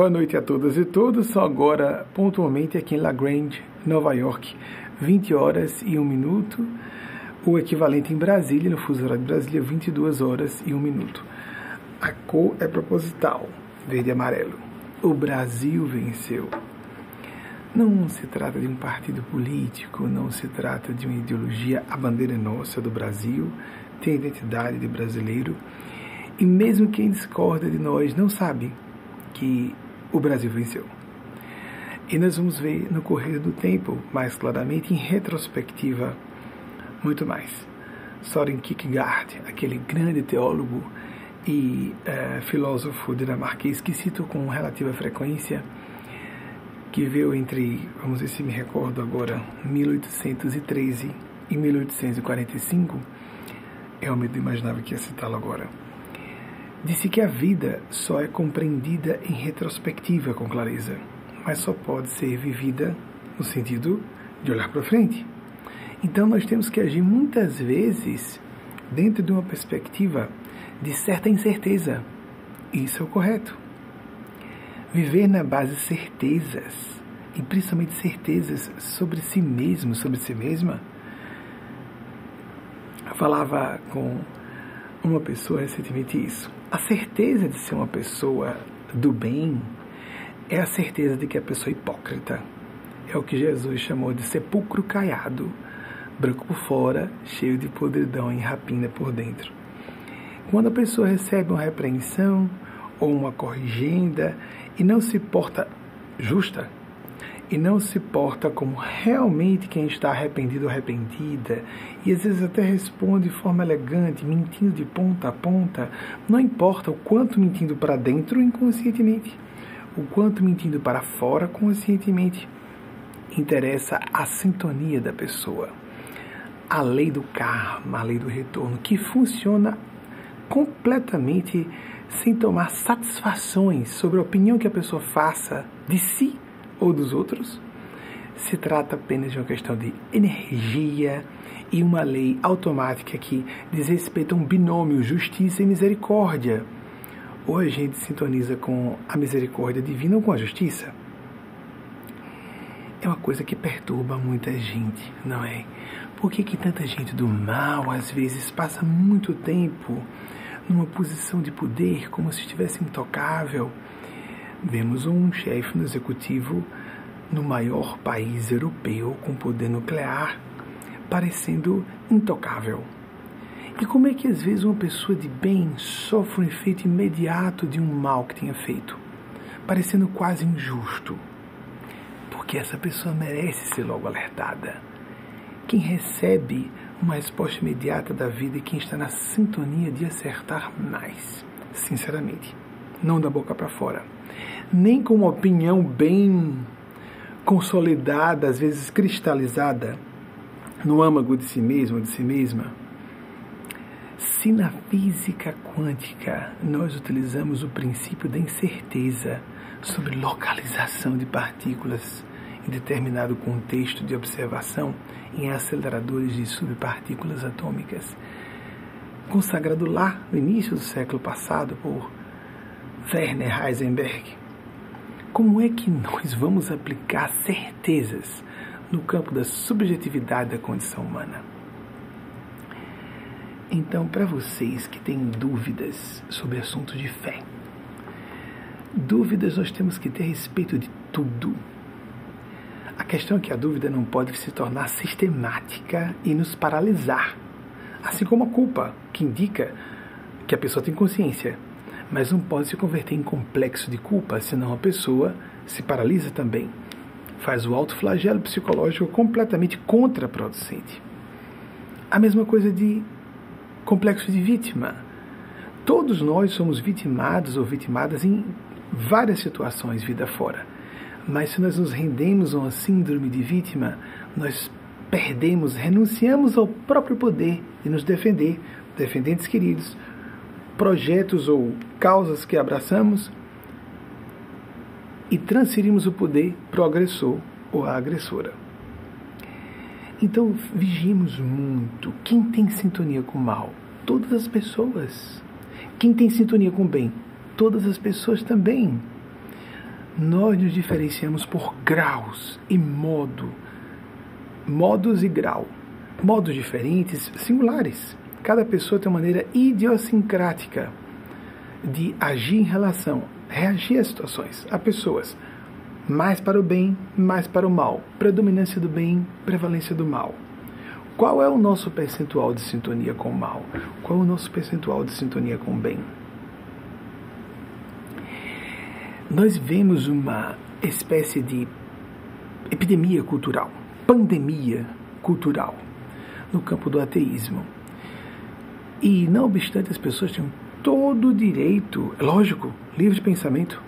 Boa noite a todas e todos. Só agora, pontualmente, aqui em La Grande, Nova York, 20 horas e 1 minuto. O equivalente em Brasília, no fuso horário de Brasília, 22 horas e 1 minuto. A cor é proposital, verde e amarelo. O Brasil venceu. Não se trata de um partido político, não se trata de uma ideologia. A bandeira é nossa do Brasil, tem a identidade de brasileiro. E mesmo quem discorda de nós não sabe que o Brasil venceu. E nós vamos ver no correr do tempo, mais claramente, em retrospectiva, muito mais. Soren Kierkegaard, aquele grande teólogo e é, filósofo dinamarquês que cito com relativa frequência, que veio entre, vamos ver se me recordo agora, 1813 e 1845, realmente imaginava que ia citá-lo agora disse que a vida só é compreendida em retrospectiva com clareza, mas só pode ser vivida no sentido de olhar para frente. Então nós temos que agir muitas vezes dentro de uma perspectiva de certa incerteza. Isso é o correto. Viver na base de certezas, e principalmente certezas sobre si mesmo, sobre si mesma. Eu falava com uma pessoa recentemente isso. A certeza de ser uma pessoa do bem é a certeza de que a pessoa é hipócrita. É o que Jesus chamou de sepulcro caiado, branco por fora, cheio de podridão e rapina por dentro. Quando a pessoa recebe uma repreensão ou uma corrigenda e não se porta justa, e não se porta como realmente quem está arrependido ou arrependida, e às vezes até responde de forma elegante, mentindo de ponta a ponta, não importa o quanto mentindo para dentro inconscientemente, o quanto mentindo para fora conscientemente. Interessa a sintonia da pessoa, a lei do karma, a lei do retorno, que funciona completamente sem tomar satisfações sobre a opinião que a pessoa faça de si ou dos outros. Se trata apenas de uma questão de energia e uma lei automática que diz respeito a um binômio justiça e misericórdia. Ou a gente sintoniza com a misericórdia divina ou com a justiça. É uma coisa que perturba muita gente, não é? Por que, que tanta gente do mal às vezes passa muito tempo numa posição de poder como se estivesse intocável? Vemos um chefe no executivo no maior país europeu com poder nuclear parecendo intocável. E como é que às vezes uma pessoa de bem sofre um efeito imediato de um mal que tenha feito, parecendo quase injusto? Porque essa pessoa merece ser logo alertada. Quem recebe uma resposta imediata da vida e quem está na sintonia de acertar mais, sinceramente, não da boca para fora nem com uma opinião bem consolidada, às vezes cristalizada, no âmago de si mesmo, de si mesma. Se na física quântica nós utilizamos o princípio da incerteza sobre localização de partículas em determinado contexto de observação em aceleradores de subpartículas atômicas, consagrado lá no início do século passado por Werner Heisenberg, como é que nós vamos aplicar certezas no campo da subjetividade da condição humana? Então, para vocês que têm dúvidas sobre assuntos de fé, dúvidas nós temos que ter a respeito de tudo. A questão é que a dúvida não pode se tornar sistemática e nos paralisar, assim como a culpa, que indica que a pessoa tem consciência mas não pode se converter em complexo de culpa, senão a pessoa se paralisa também. Faz o autoflagelo psicológico completamente contraproducente. A mesma coisa de complexo de vítima. Todos nós somos vitimados ou vitimadas em várias situações vida fora. Mas se nós nos rendemos a uma síndrome de vítima, nós perdemos, renunciamos ao próprio poder de nos defender, defendentes queridos, projetos ou causas que abraçamos e transferimos o poder para o agressor ou a agressora. Então, vigimos muito. Quem tem sintonia com o mal? Todas as pessoas. Quem tem sintonia com o bem? Todas as pessoas também. nós nos diferenciamos por graus e modo, modos e grau, modos diferentes, singulares. Cada pessoa tem uma maneira idiosincrática de agir em relação, reagir a situações, a pessoas. Mais para o bem, mais para o mal. Predominância do bem, prevalência do mal. Qual é o nosso percentual de sintonia com o mal? Qual é o nosso percentual de sintonia com o bem? Nós vemos uma espécie de epidemia cultural, pandemia cultural no campo do ateísmo. E não obstante as pessoas tinham todo o direito, lógico, livre de pensamento,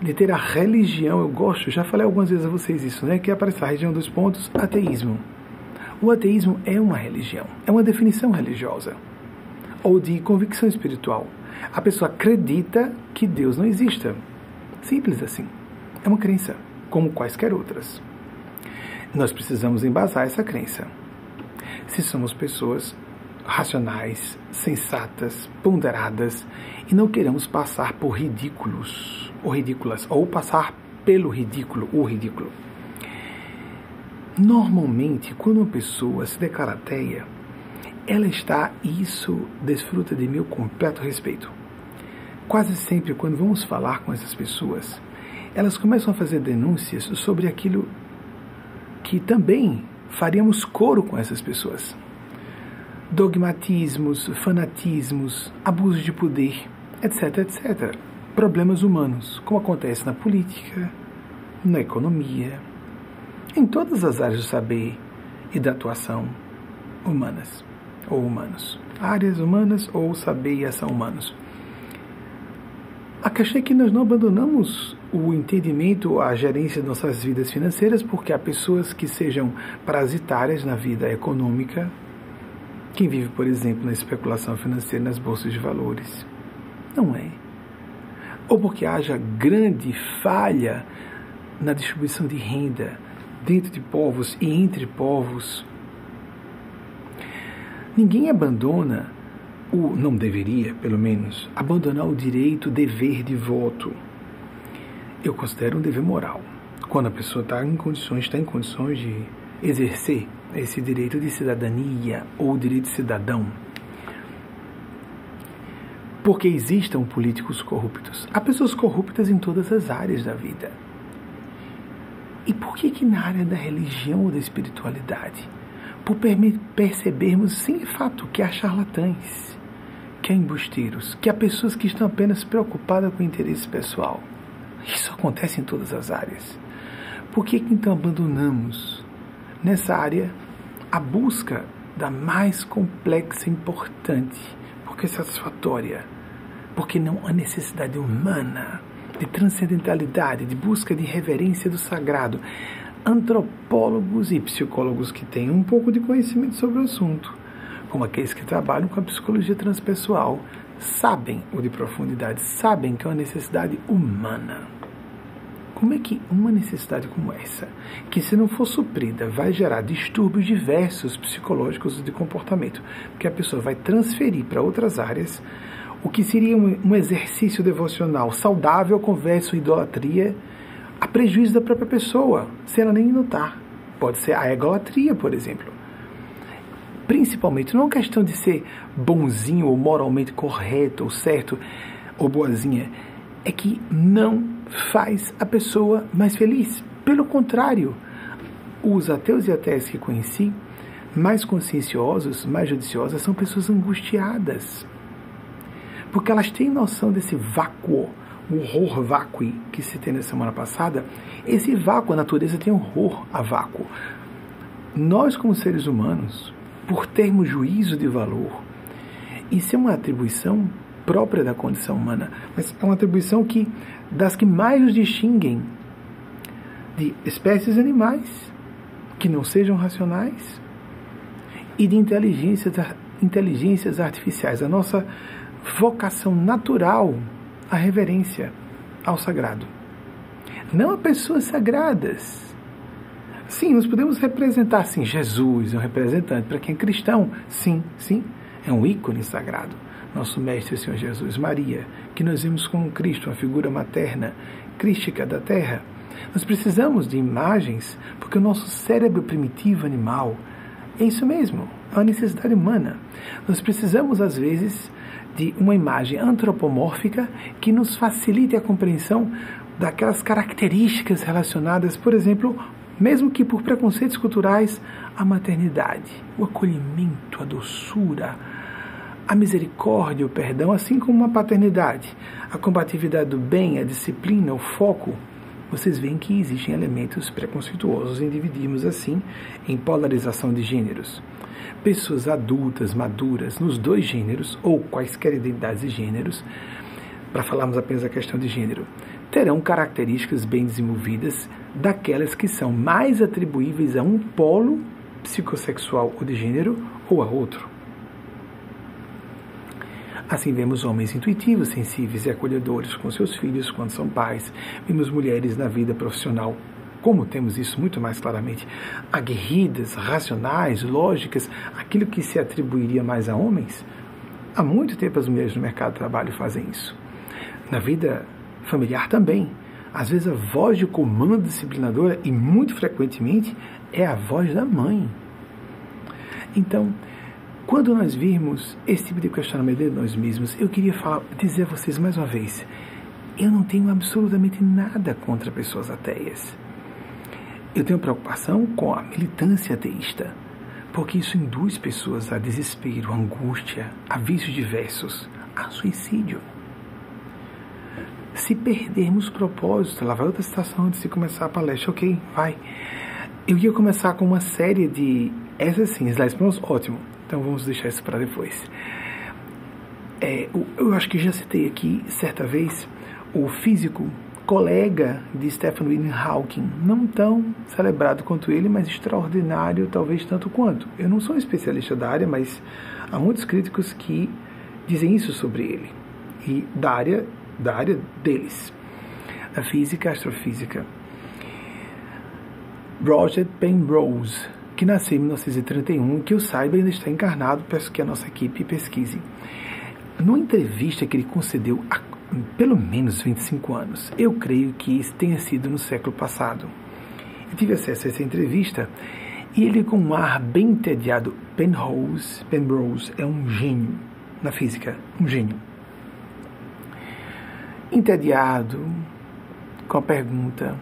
de ter a religião, eu gosto, já falei algumas vezes a vocês isso, né? Que é aparece a região dos pontos, ateísmo. O ateísmo é uma religião, é uma definição religiosa ou de convicção espiritual. A pessoa acredita que Deus não exista. Simples assim. É uma crença, como quaisquer outras. Nós precisamos embasar essa crença. Se somos pessoas racionais, sensatas, ponderadas e não queremos passar por ridículos ou ridículas ou passar pelo ridículo ou ridículo. Normalmente, quando uma pessoa se declara ateia, ela está, e isso desfruta de meu completo respeito. Quase sempre, quando vamos falar com essas pessoas, elas começam a fazer denúncias sobre aquilo que também faríamos coro com essas pessoas dogmatismos, fanatismos, abuso de poder, etc, etc. Problemas humanos, como acontece na política, na economia, em todas as áreas do saber e da atuação humanas ou humanos. Áreas humanas ou saber e ação humanos. A questão é que nós não abandonamos o entendimento, a gerência de nossas vidas financeiras, porque há pessoas que sejam parasitárias na vida econômica, quem vive, por exemplo, na especulação financeira nas bolsas de valores. Não é. Ou porque haja grande falha na distribuição de renda dentro de povos e entre povos. Ninguém abandona, o não deveria, pelo menos, abandonar o direito, dever de voto. Eu considero um dever moral. Quando a pessoa está em condições, está em condições de exercer esse direito de cidadania ou direito cidadão. Porque existam políticos corruptos. Há pessoas corruptas em todas as áreas da vida. E por que que na área da religião ou da espiritualidade? Por percebermos, sem fato, que há charlatães, que há embusteiros, que há pessoas que estão apenas preocupadas com o interesse pessoal. Isso acontece em todas as áreas. Por que, que então abandonamos nessa área a busca da mais complexa e importante, porque satisfatória, porque não há necessidade humana de transcendentalidade, de busca de reverência do sagrado. Antropólogos e psicólogos que têm um pouco de conhecimento sobre o assunto, como aqueles que trabalham com a psicologia transpessoal, sabem o de profundidade, sabem que é uma necessidade humana. Como é que uma necessidade como essa, que se não for suprida, vai gerar distúrbios diversos psicológicos de comportamento, porque a pessoa vai transferir para outras áreas o que seria um, um exercício devocional saudável, conversa, idolatria, a prejuízo da própria pessoa, sem ela nem notar. Pode ser a egolatria, por exemplo. Principalmente, não é uma questão de ser bonzinho ou moralmente correto ou certo ou boazinha, é que não faz a pessoa mais feliz. Pelo contrário, os ateus e ateias que conheci, mais conscienciosos, mais judiciosas, são pessoas angustiadas. Porque elas têm noção desse vácuo, o horror vácuo que se tem na semana passada. Esse vácuo, a natureza tem horror a vácuo. Nós, como seres humanos, por termos juízo de valor, isso é uma atribuição própria da condição humana, mas é uma atribuição que das que mais nos distinguem de espécies animais que não sejam racionais e de inteligências, inteligências artificiais. A nossa vocação natural à reverência ao sagrado. Não a pessoas sagradas. Sim, nós podemos representar, sim, Jesus é um representante. Para quem é cristão, sim, sim, é um ícone sagrado nosso Mestre Senhor Jesus, Maria, que nós vimos como Cristo, uma figura materna crística da Terra. Nós precisamos de imagens porque o nosso cérebro primitivo animal é isso mesmo, é uma necessidade humana. Nós precisamos, às vezes, de uma imagem antropomórfica que nos facilite a compreensão daquelas características relacionadas, por exemplo, mesmo que por preconceitos culturais, à maternidade, o acolhimento, a doçura, a misericórdia, o perdão, assim como a paternidade, a combatividade do bem, a disciplina, o foco. Vocês veem que existem elementos preconceituosos em dividirmos assim em polarização de gêneros. Pessoas adultas, maduras, nos dois gêneros, ou quaisquer identidades de gêneros, para falarmos apenas da questão de gênero, terão características bem desenvolvidas daquelas que são mais atribuíveis a um polo psicossexual ou de gênero ou a outro. Assim vemos homens intuitivos, sensíveis e acolhedores com seus filhos quando são pais. Vemos mulheres na vida profissional, como temos isso muito mais claramente, aguerridas, racionais, lógicas, aquilo que se atribuiria mais a homens. Há muito tempo as mulheres no mercado de trabalho fazem isso. Na vida familiar também. Às vezes a voz de comando disciplinadora, e muito frequentemente, é a voz da mãe. Então, quando nós virmos esse tipo de questionamento de nós mesmos, eu queria falar, dizer a vocês mais uma vez: eu não tenho absolutamente nada contra pessoas ateias. Eu tenho preocupação com a militância ateísta, porque isso induz pessoas a desespero, angústia, a vícios diversos, a suicídio se perdermos o propósito, lá vai outra citação antes de começar a palestra, ok, vai. Eu ia começar com uma série de. Essas sim, slides prontos, ótimo. Então vamos deixar isso para depois. É, eu acho que já citei aqui certa vez o físico colega de Stephen William Hawking, não tão celebrado quanto ele, mas extraordinário talvez tanto quanto. Eu não sou um especialista da área, mas há muitos críticos que dizem isso sobre ele. E da área da área deles, a física astrofísica. Roger Penrose, que nasceu em 1931, que eu saiba ainda está encarnado, peço que a nossa equipe pesquise. Numa entrevista que ele concedeu há pelo menos 25 anos, eu creio que isso tenha sido no século passado. Eu tive acesso a essa entrevista e ele, com um ar bem entediado, Penrose, Penrose é um gênio na física, um gênio entediado com a pergunta: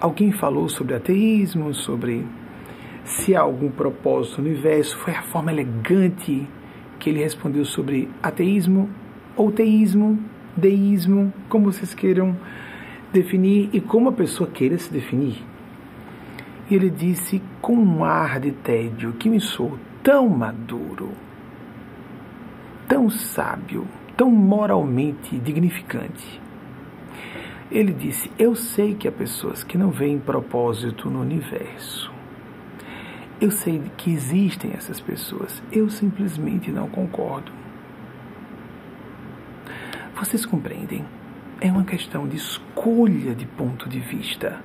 alguém falou sobre ateísmo, sobre se há algum propósito no universo? Foi a forma elegante que ele respondeu sobre ateísmo ou teísmo, deísmo, como vocês queiram definir e como a pessoa queira se definir. Ele disse com um ar de tédio que me sou tão maduro, tão sábio, tão moralmente dignificante. Ele disse: Eu sei que há pessoas que não veem propósito no universo. Eu sei que existem essas pessoas. Eu simplesmente não concordo. Vocês compreendem? É uma questão de escolha de ponto de vista.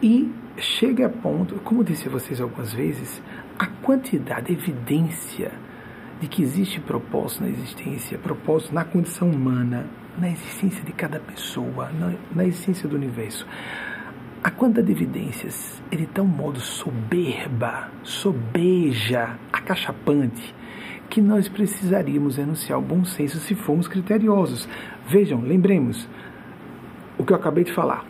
E chega a ponto, como disse a vocês algumas vezes, a quantidade, a evidência de que existe propósito na existência, propósito na condição humana, na existência de cada pessoa, na, na existência do universo. A quantidade de evidências é de tal modo soberba, sobeja, acachapante, que nós precisaríamos enunciar o bom senso se formos criteriosos. Vejam, lembremos o que eu acabei de falar.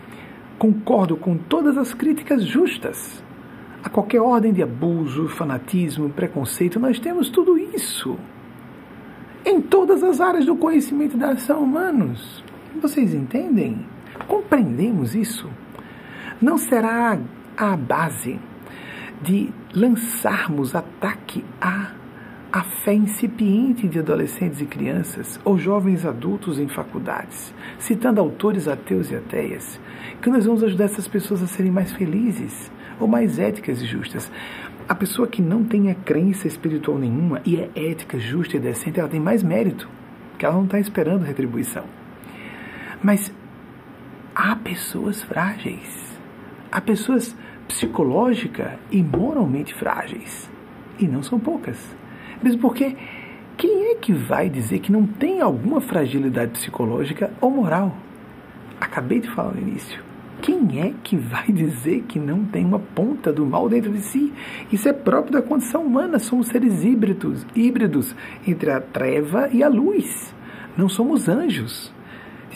Concordo com todas as críticas justas a qualquer ordem de abuso, fanatismo, preconceito, nós temos tudo isso em todas as áreas do conhecimento da ação humanos. Vocês entendem? Compreendemos isso? Não será a base de lançarmos ataque à, à fé incipiente de adolescentes e crianças ou jovens adultos em faculdades, citando autores ateus e ateias, que nós vamos ajudar essas pessoas a serem mais felizes, ou mais éticas e justas. A pessoa que não tenha crença espiritual nenhuma e é ética, justa e decente, ela tem mais mérito, porque ela não está esperando retribuição. Mas há pessoas frágeis, há pessoas psicológica e moralmente frágeis, e não são poucas. Mesmo porque quem é que vai dizer que não tem alguma fragilidade psicológica ou moral? acabei de falar no início. Quem é que vai dizer que não tem uma ponta do mal dentro de si? Isso é próprio da condição humana. Somos seres híbridos, híbridos entre a treva e a luz. Não somos anjos.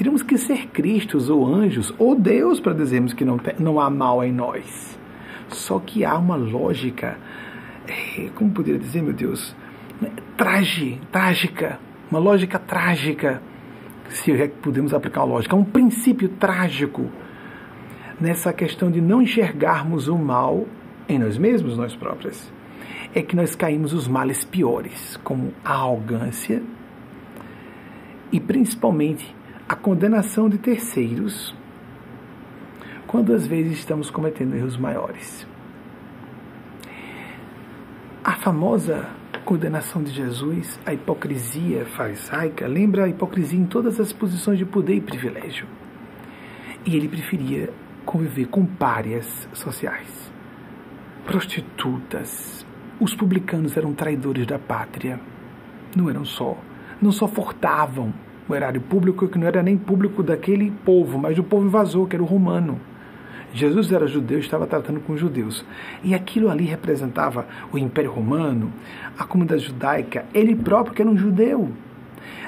Teríamos que ser Cristos ou anjos ou Deus para dizermos que não, tem, não há mal em nós. Só que há uma lógica, é, como poderia dizer, meu Deus, trage, trágica, uma lógica trágica, se é que podemos aplicar uma lógica, um princípio trágico nessa questão de não enxergarmos o mal em nós mesmos, nós próprios, é que nós caímos os males piores, como a arrogância e principalmente a condenação de terceiros, quando às vezes estamos cometendo erros maiores. A famosa condenação de Jesus, a hipocrisia farisaica, lembra a hipocrisia em todas as posições de poder e privilégio. E ele preferia conviver com párias sociais, prostitutas. Os publicanos eram traidores da pátria. Não eram só, não só furtavam o erário público, que não era nem público daquele povo, mas do povo invasor, que era o romano. Jesus era judeu e estava tratando com judeus. E aquilo ali representava o Império Romano, a comunidade judaica, ele próprio que era um judeu.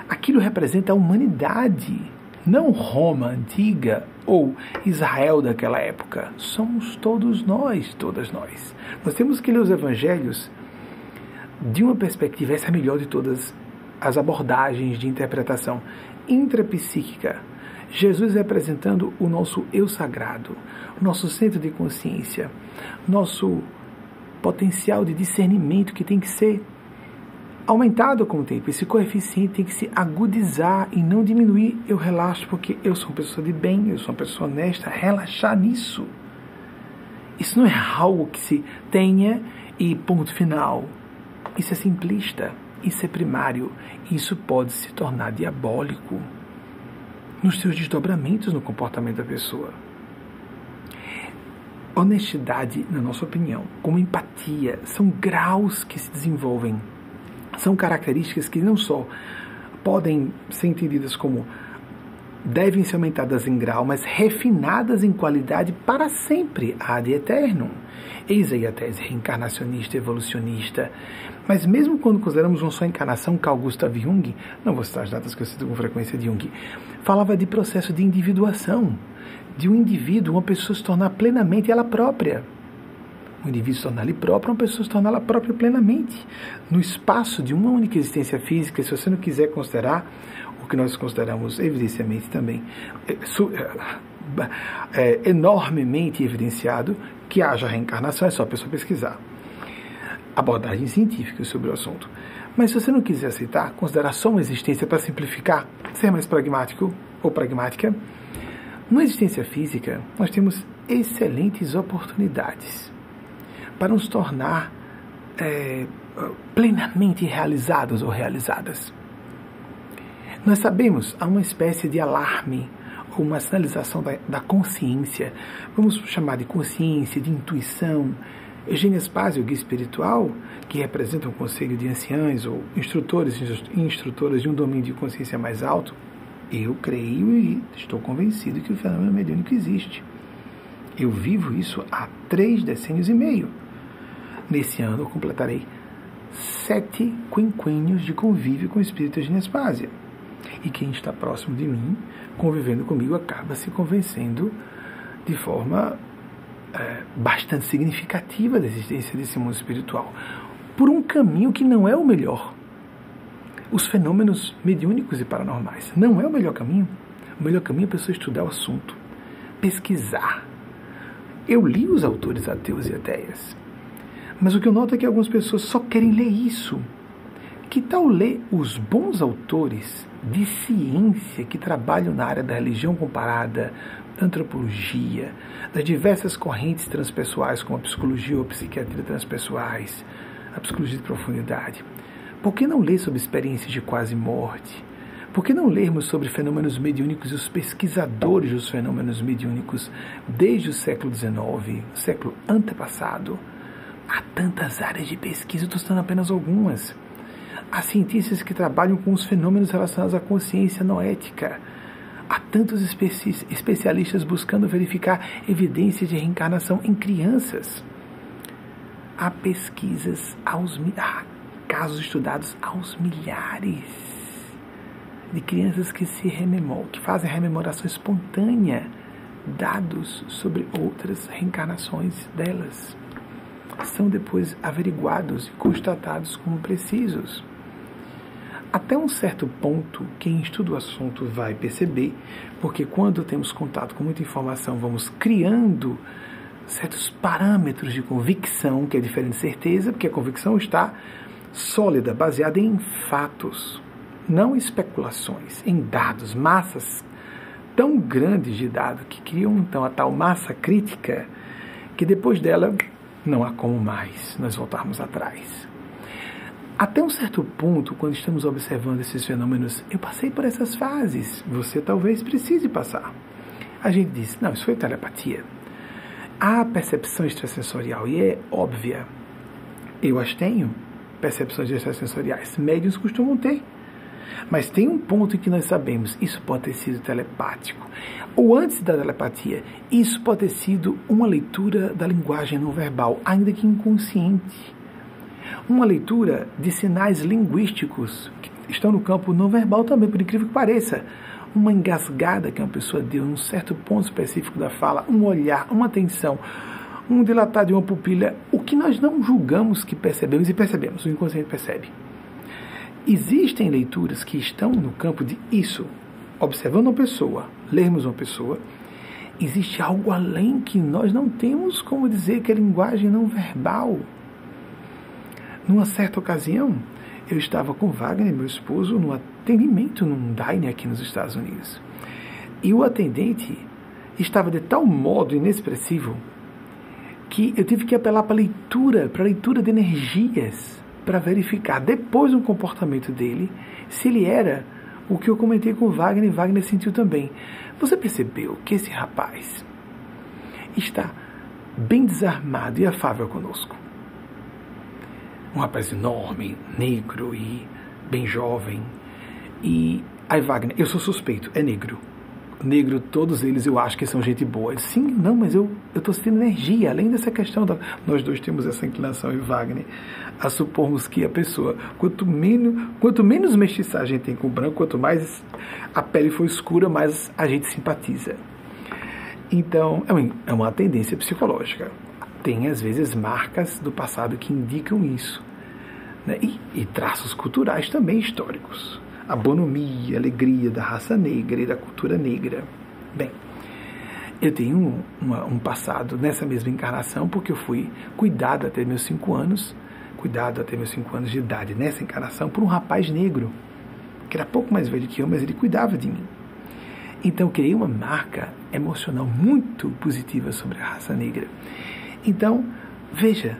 Aquilo representa a humanidade não Roma antiga ou Israel daquela época. Somos todos nós, todas nós. Nós temos que ler os evangelhos de uma perspectiva, essa é a melhor de todas as abordagens de interpretação intrapsíquica. Jesus representando o nosso eu sagrado, o nosso centro de consciência, nosso potencial de discernimento que tem que ser aumentado com o tempo. Esse coeficiente tem que se agudizar e não diminuir. Eu relaxo porque eu sou uma pessoa de bem, eu sou uma pessoa honesta. Relaxar nisso. Isso não é algo que se tenha e ponto final. Isso é simplista, isso é primário. Isso pode se tornar diabólico nos seus desdobramentos no comportamento da pessoa. Honestidade, na nossa opinião, como empatia, são graus que se desenvolvem são características que não só podem ser entendidas como devem ser aumentadas em grau, mas refinadas em qualidade para sempre, ad eterno. Eis aí a tese reencarnacionista, evolucionista. Mas mesmo quando consideramos uma só encarnação, Carl Gustav Jung, não vou citar as datas que eu cito com frequência de Jung, falava de processo de individuação, de um indivíduo, uma pessoa se tornar plenamente ela própria o indivíduo se tornar ali próprio, uma pessoa se tornar ela própria plenamente. No espaço de uma única existência física, se você não quiser considerar o que nós consideramos evidentemente também é, é, é, enormemente evidenciado que haja reencarnação, é só a pessoa pesquisar. Abordagens científicas sobre o assunto. Mas se você não quiser aceitar, considerar só uma existência para simplificar, ser mais pragmático ou pragmática, na existência física nós temos excelentes oportunidades para nos tornar é, plenamente realizados ou realizadas. Nós sabemos, há uma espécie de alarme ou uma sinalização da, da consciência, vamos chamar de consciência, de intuição. Eugênia Spazio, guia espiritual, que representa um conselho de anciães ou instrutores e instrutoras de um domínio de consciência mais alto, eu creio e estou convencido que o fenômeno mediúnico existe. Eu vivo isso há três decênios e meio. Nesse ano eu completarei sete quinquênios de convívio com o espírito de Nespásia. E quem está próximo de mim, convivendo comigo, acaba se convencendo de forma é, bastante significativa da existência desse mundo espiritual, por um caminho que não é o melhor. Os fenômenos mediúnicos e paranormais não é o melhor caminho. O melhor caminho é a pessoa estudar o assunto, pesquisar. Eu li os autores ateus e ateias. Mas o que eu noto é que algumas pessoas só querem ler isso. Que tal ler os bons autores de ciência que trabalham na área da religião comparada, da antropologia, das diversas correntes transpessoais, como a psicologia ou a psiquiatria transpessoais, a psicologia de profundidade? Por que não ler sobre experiências de quase morte? Por que não lermos sobre fenômenos mediúnicos e os pesquisadores dos fenômenos mediúnicos desde o século XIX, século antepassado? Há tantas áreas de pesquisa, estou citando apenas algumas. Há cientistas que trabalham com os fenômenos relacionados à consciência noética, Há tantos especi especialistas buscando verificar evidências de reencarnação em crianças. Há pesquisas aos há casos estudados aos milhares de crianças que se rememoram, que fazem rememoração espontânea, dados sobre outras reencarnações delas. São depois averiguados e constatados como precisos. Até um certo ponto, quem estuda o assunto vai perceber, porque quando temos contato com muita informação, vamos criando certos parâmetros de convicção, que é diferente de certeza, porque a convicção está sólida, baseada em fatos, não especulações, em dados, massas tão grandes de dados que criam então a tal massa crítica que depois dela não há como mais nós voltarmos atrás. Até um certo ponto, quando estamos observando esses fenômenos, eu passei por essas fases, você talvez precise passar. A gente diz, não, isso foi telepatia. Há percepção extrasensorial e é óbvia. Eu as tenho, percepções extrasensoriais. Médios costumam ter. Mas tem um ponto em que nós sabemos, isso pode ter sido telepático. Ou antes da telepatia, isso pode ter sido uma leitura da linguagem não verbal, ainda que inconsciente uma leitura de sinais linguísticos que estão no campo não verbal também, por incrível que pareça. Uma engasgada que uma pessoa deu em um certo ponto específico da fala, um olhar, uma atenção, um dilatar de uma pupila, o que nós não julgamos que percebemos e percebemos, o inconsciente percebe. Existem leituras que estão no campo de isso, observando uma pessoa, lermos uma pessoa, existe algo além que nós não temos como dizer que é linguagem não verbal. Numa certa ocasião, eu estava com Wagner, meu esposo, num atendimento num diner aqui nos Estados Unidos. E o atendente estava de tal modo inexpressivo que eu tive que apelar para leitura, para leitura de energias, para verificar depois no comportamento dele se ele era o que eu comentei com Wagner e Wagner sentiu também. Você percebeu que esse rapaz está bem desarmado e afável conosco um rapaz enorme, negro e bem jovem. E aí Wagner, eu sou suspeito, é negro. Negro, todos eles eu acho que são gente boa. Sim, não, mas eu estou sentindo energia. Além dessa questão, da, nós dois temos essa inclinação, e Wagner, a supormos que a pessoa, quanto menos, quanto menos mestiçagem tem com o branco, quanto mais a pele for escura, mais a gente simpatiza. Então, é, é uma tendência psicológica tem às vezes marcas do passado que indicam isso. Né? E, e, traços culturais também históricos. A bonomia, a alegria da raça negra e da cultura negra. Bem, eu tenho um, uma, um passado nessa mesma encarnação porque eu fui cuidado até meus cinco anos, cuidado até meus cinco anos de idade nessa encarnação por um rapaz negro, que era pouco mais velho que eu, mas ele cuidava de mim. Então criei uma marca emocional muito positiva sobre a raça negra. Então, veja,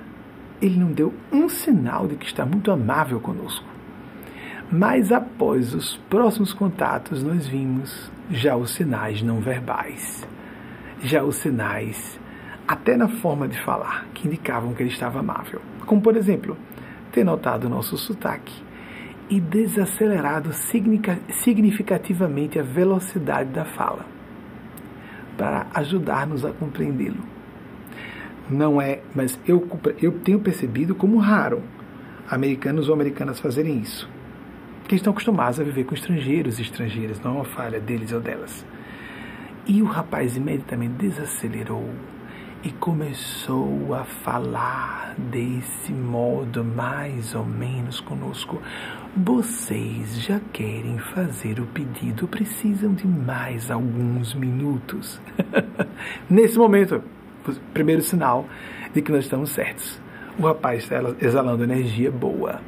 ele não deu um sinal de que está muito amável conosco. Mas após os próximos contatos, nós vimos já os sinais não verbais, já os sinais, até na forma de falar, que indicavam que ele estava amável. Como, por exemplo, ter notado o nosso sotaque e desacelerado significativamente a velocidade da fala, para ajudar-nos a compreendê-lo não é, mas eu, eu tenho percebido como raro americanos ou americanas fazerem isso. Porque estão acostumados a viver com estrangeiros e estrangeiras, não é uma falha deles ou delas. E o rapaz imediatamente desacelerou e começou a falar desse modo, mais ou menos conosco. Vocês já querem fazer o pedido, precisam de mais alguns minutos. Nesse momento, primeiro sinal de que nós estamos certos. O rapaz está exalando energia boa.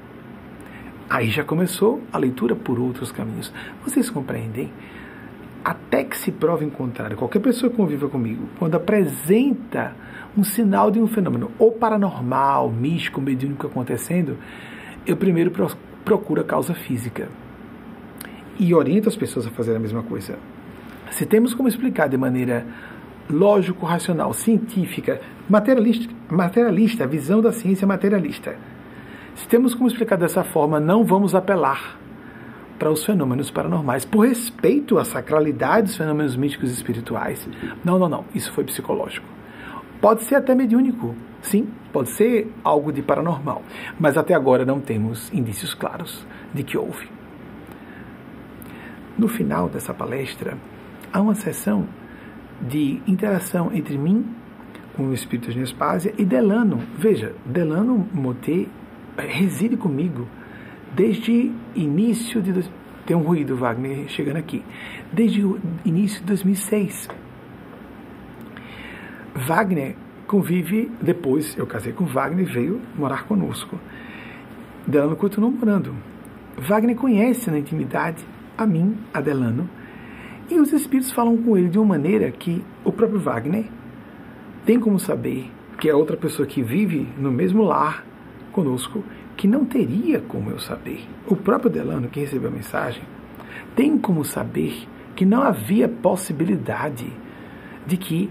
Aí já começou a leitura por outros caminhos. Vocês compreendem? Até que se prove em contrário, qualquer pessoa que conviva comigo, quando apresenta um sinal de um fenômeno ou paranormal, místico, mediúnico acontecendo, eu primeiro procuro a causa física e oriento as pessoas a fazer a mesma coisa. Se temos como explicar de maneira lógico, racional, científica, materialista, materialista, a visão da ciência materialista. Se temos como explicar dessa forma, não vamos apelar para os fenômenos paranormais, por respeito à sacralidade dos fenômenos místicos e espirituais. Não, não, não, isso foi psicológico. Pode ser até mediúnico, sim, pode ser algo de paranormal, mas até agora não temos indícios claros de que houve. No final dessa palestra, há uma sessão de interação entre mim, com o espírito de Nespásia, e Delano. Veja, Delano Moté reside comigo desde início de. Tem um ruído, Wagner, chegando aqui. Desde o início de 2006. Wagner convive, depois eu casei com Wagner e veio morar conosco. Delano continuou morando. Wagner conhece na intimidade a mim, a Delano, e os espíritos falam com ele de uma maneira que o próprio Wagner tem como saber que é outra pessoa que vive no mesmo lar conosco que não teria como eu saber. O próprio Delano, que recebeu a mensagem, tem como saber que não havia possibilidade de que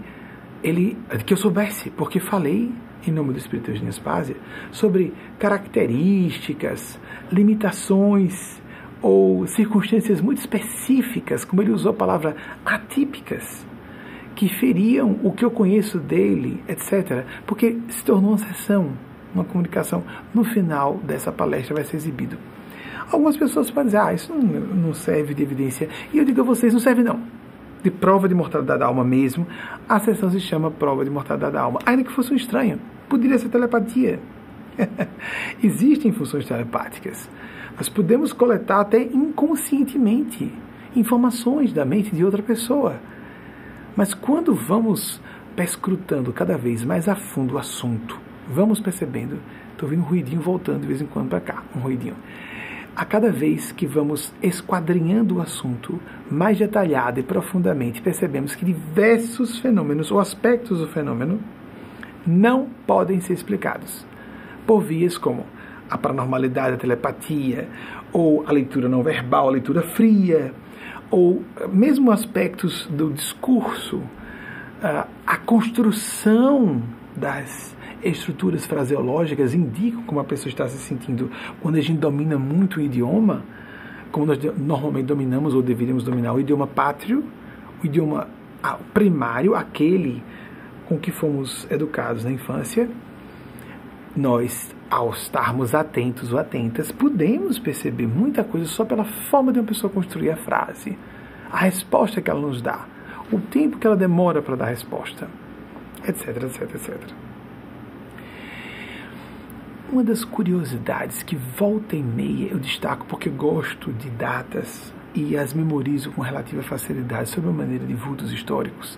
ele, de que eu soubesse, porque falei em nome do Espírito de Espásia sobre características, limitações ou circunstâncias muito específicas, como ele usou a palavra atípicas, que feriam o que eu conheço dele, etc. Porque se tornou uma sessão uma comunicação, no final dessa palestra vai ser exibido. Algumas pessoas podem dizer, ah, isso não, não serve de evidência. E eu digo a vocês, não serve não. De prova de mortalidade da alma mesmo, a sessão se chama prova de mortalidade da alma. Ainda que fosse um estranho, poderia ser telepatia. Existem funções telepáticas. Nós podemos coletar até inconscientemente informações da mente de outra pessoa. Mas quando vamos perscrutando cada vez mais a fundo o assunto, vamos percebendo. Estou vendo um ruidinho voltando de vez em quando para cá, um ruidinho. A cada vez que vamos esquadrinhando o assunto mais detalhado e profundamente, percebemos que diversos fenômenos ou aspectos do fenômeno não podem ser explicados por vias como a paranormalidade, a telepatia, ou a leitura não verbal, a leitura fria, ou mesmo aspectos do discurso, a construção das estruturas fraseológicas indicam como a pessoa está se sentindo quando a gente domina muito o idioma, como nós normalmente dominamos ou deveríamos dominar o idioma pátrio, o idioma primário, aquele com que fomos educados na infância, nós, ao estarmos atentos ou atentas, podemos perceber muita coisa só pela forma de uma pessoa construir a frase, a resposta que ela nos dá, o tempo que ela demora para dar a resposta, etc, etc, etc. Uma das curiosidades que volta e meia eu destaco porque gosto de datas e as memorizo com relativa facilidade sob a maneira de vultos históricos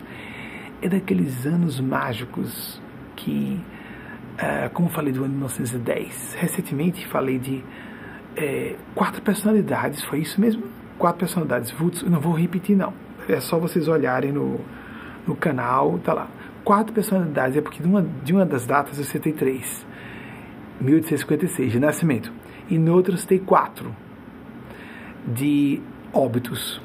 é daqueles anos mágicos que, uh, como falei do ano de 1910, recentemente falei de uh, quatro personalidades, foi isso mesmo? Quatro personalidades, vultos, não vou repetir não, é só vocês olharem no, no canal, tá lá. Quatro personalidades, é porque de uma, de uma das datas eu citei três 1856, de nascimento. E no outro citei quatro, de óbitos.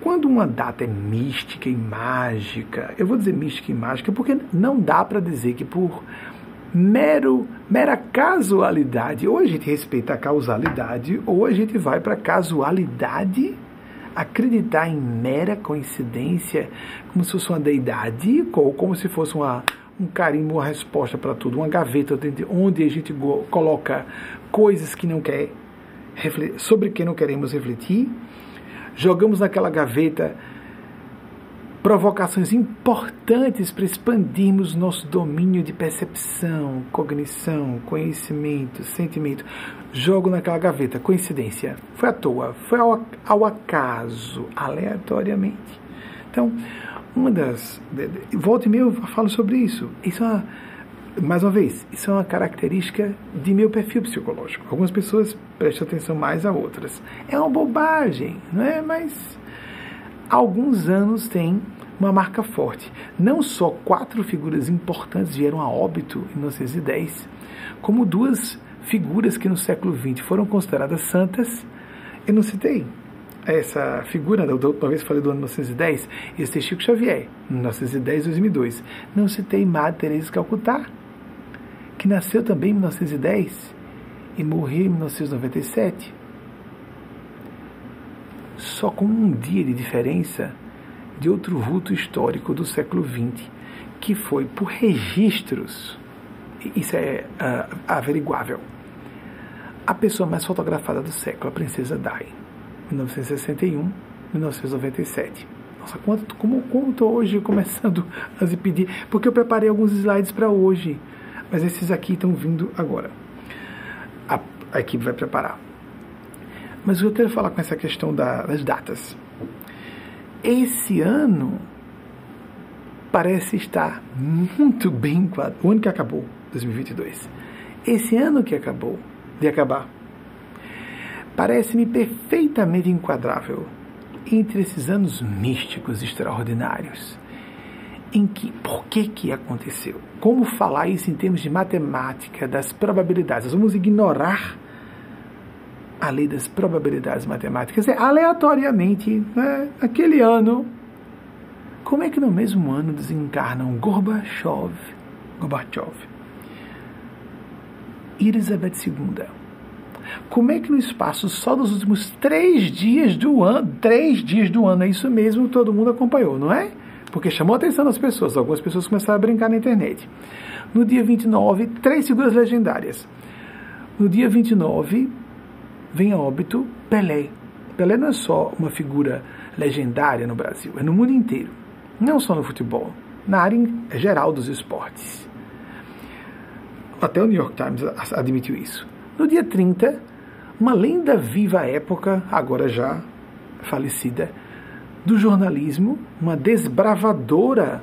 Quando uma data é mística e mágica, eu vou dizer mística e mágica porque não dá para dizer que por mero, mera casualidade, ou a gente respeita a causalidade, ou a gente vai para casualidade, acreditar em mera coincidência, como se fosse uma deidade, ou como se fosse uma um carimbo, uma resposta para tudo, uma gaveta onde a gente coloca coisas que não quer sobre que não queremos refletir. Jogamos naquela gaveta provocações importantes para expandirmos nosso domínio de percepção, cognição, conhecimento, sentimento. Jogo naquela gaveta, coincidência, foi à toa, foi ao, ao acaso, aleatoriamente. Então, uma das. Volta e meia eu falo sobre isso. Isso é uma, mais uma vez, isso é uma característica de meu perfil psicológico. Algumas pessoas prestam atenção mais a outras. É uma bobagem, não é? Mas alguns anos tem uma marca forte. Não só quatro figuras importantes vieram a óbito em 1910, como duas figuras que no século XX foram consideradas santas, eu não citei essa figura, da última vez falei do ano 1910, esse é Chico Xavier, 1910 2002. Não citei Madre Teresa de Calcutá, que nasceu também em 1910 e morreu em 1997. Só com um dia de diferença de outro vulto histórico do século XX, que foi por registros, isso é uh, averiguável, a pessoa mais fotografada do século, a princesa Dai, 1961, 1997. Nossa, quanto, como, estou hoje começando a se pedir, porque eu preparei alguns slides para hoje, mas esses aqui estão vindo agora. A, a equipe vai preparar. Mas eu quero falar com essa questão da, das datas. Esse ano parece estar muito bem enquadrado. O ano que acabou, 2022. Esse ano que acabou, de acabar, parece-me perfeitamente enquadrável entre esses anos místicos extraordinários. Em que, por que que aconteceu? Como falar isso em termos de matemática, das probabilidades? Nós vamos ignorar a lei das probabilidades matemáticas é aleatoriamente, né, aquele ano. Como é que no mesmo ano desencarnam Gorbachev, Gorbachev e Elizabeth II? Como é que no espaço só dos últimos três dias do ano, três dias do ano, é isso mesmo, todo mundo acompanhou, não é? Porque chamou a atenção das pessoas, algumas pessoas começaram a brincar na internet. No dia 29, três figuras legendárias. No dia 29, vem a óbito Pelé. Pelé não é só uma figura legendária no Brasil, é no mundo inteiro. Não só no futebol, na área geral dos esportes. Até o New York Times admitiu isso. No dia 30, uma lenda viva à época, agora já falecida, do jornalismo, uma desbravadora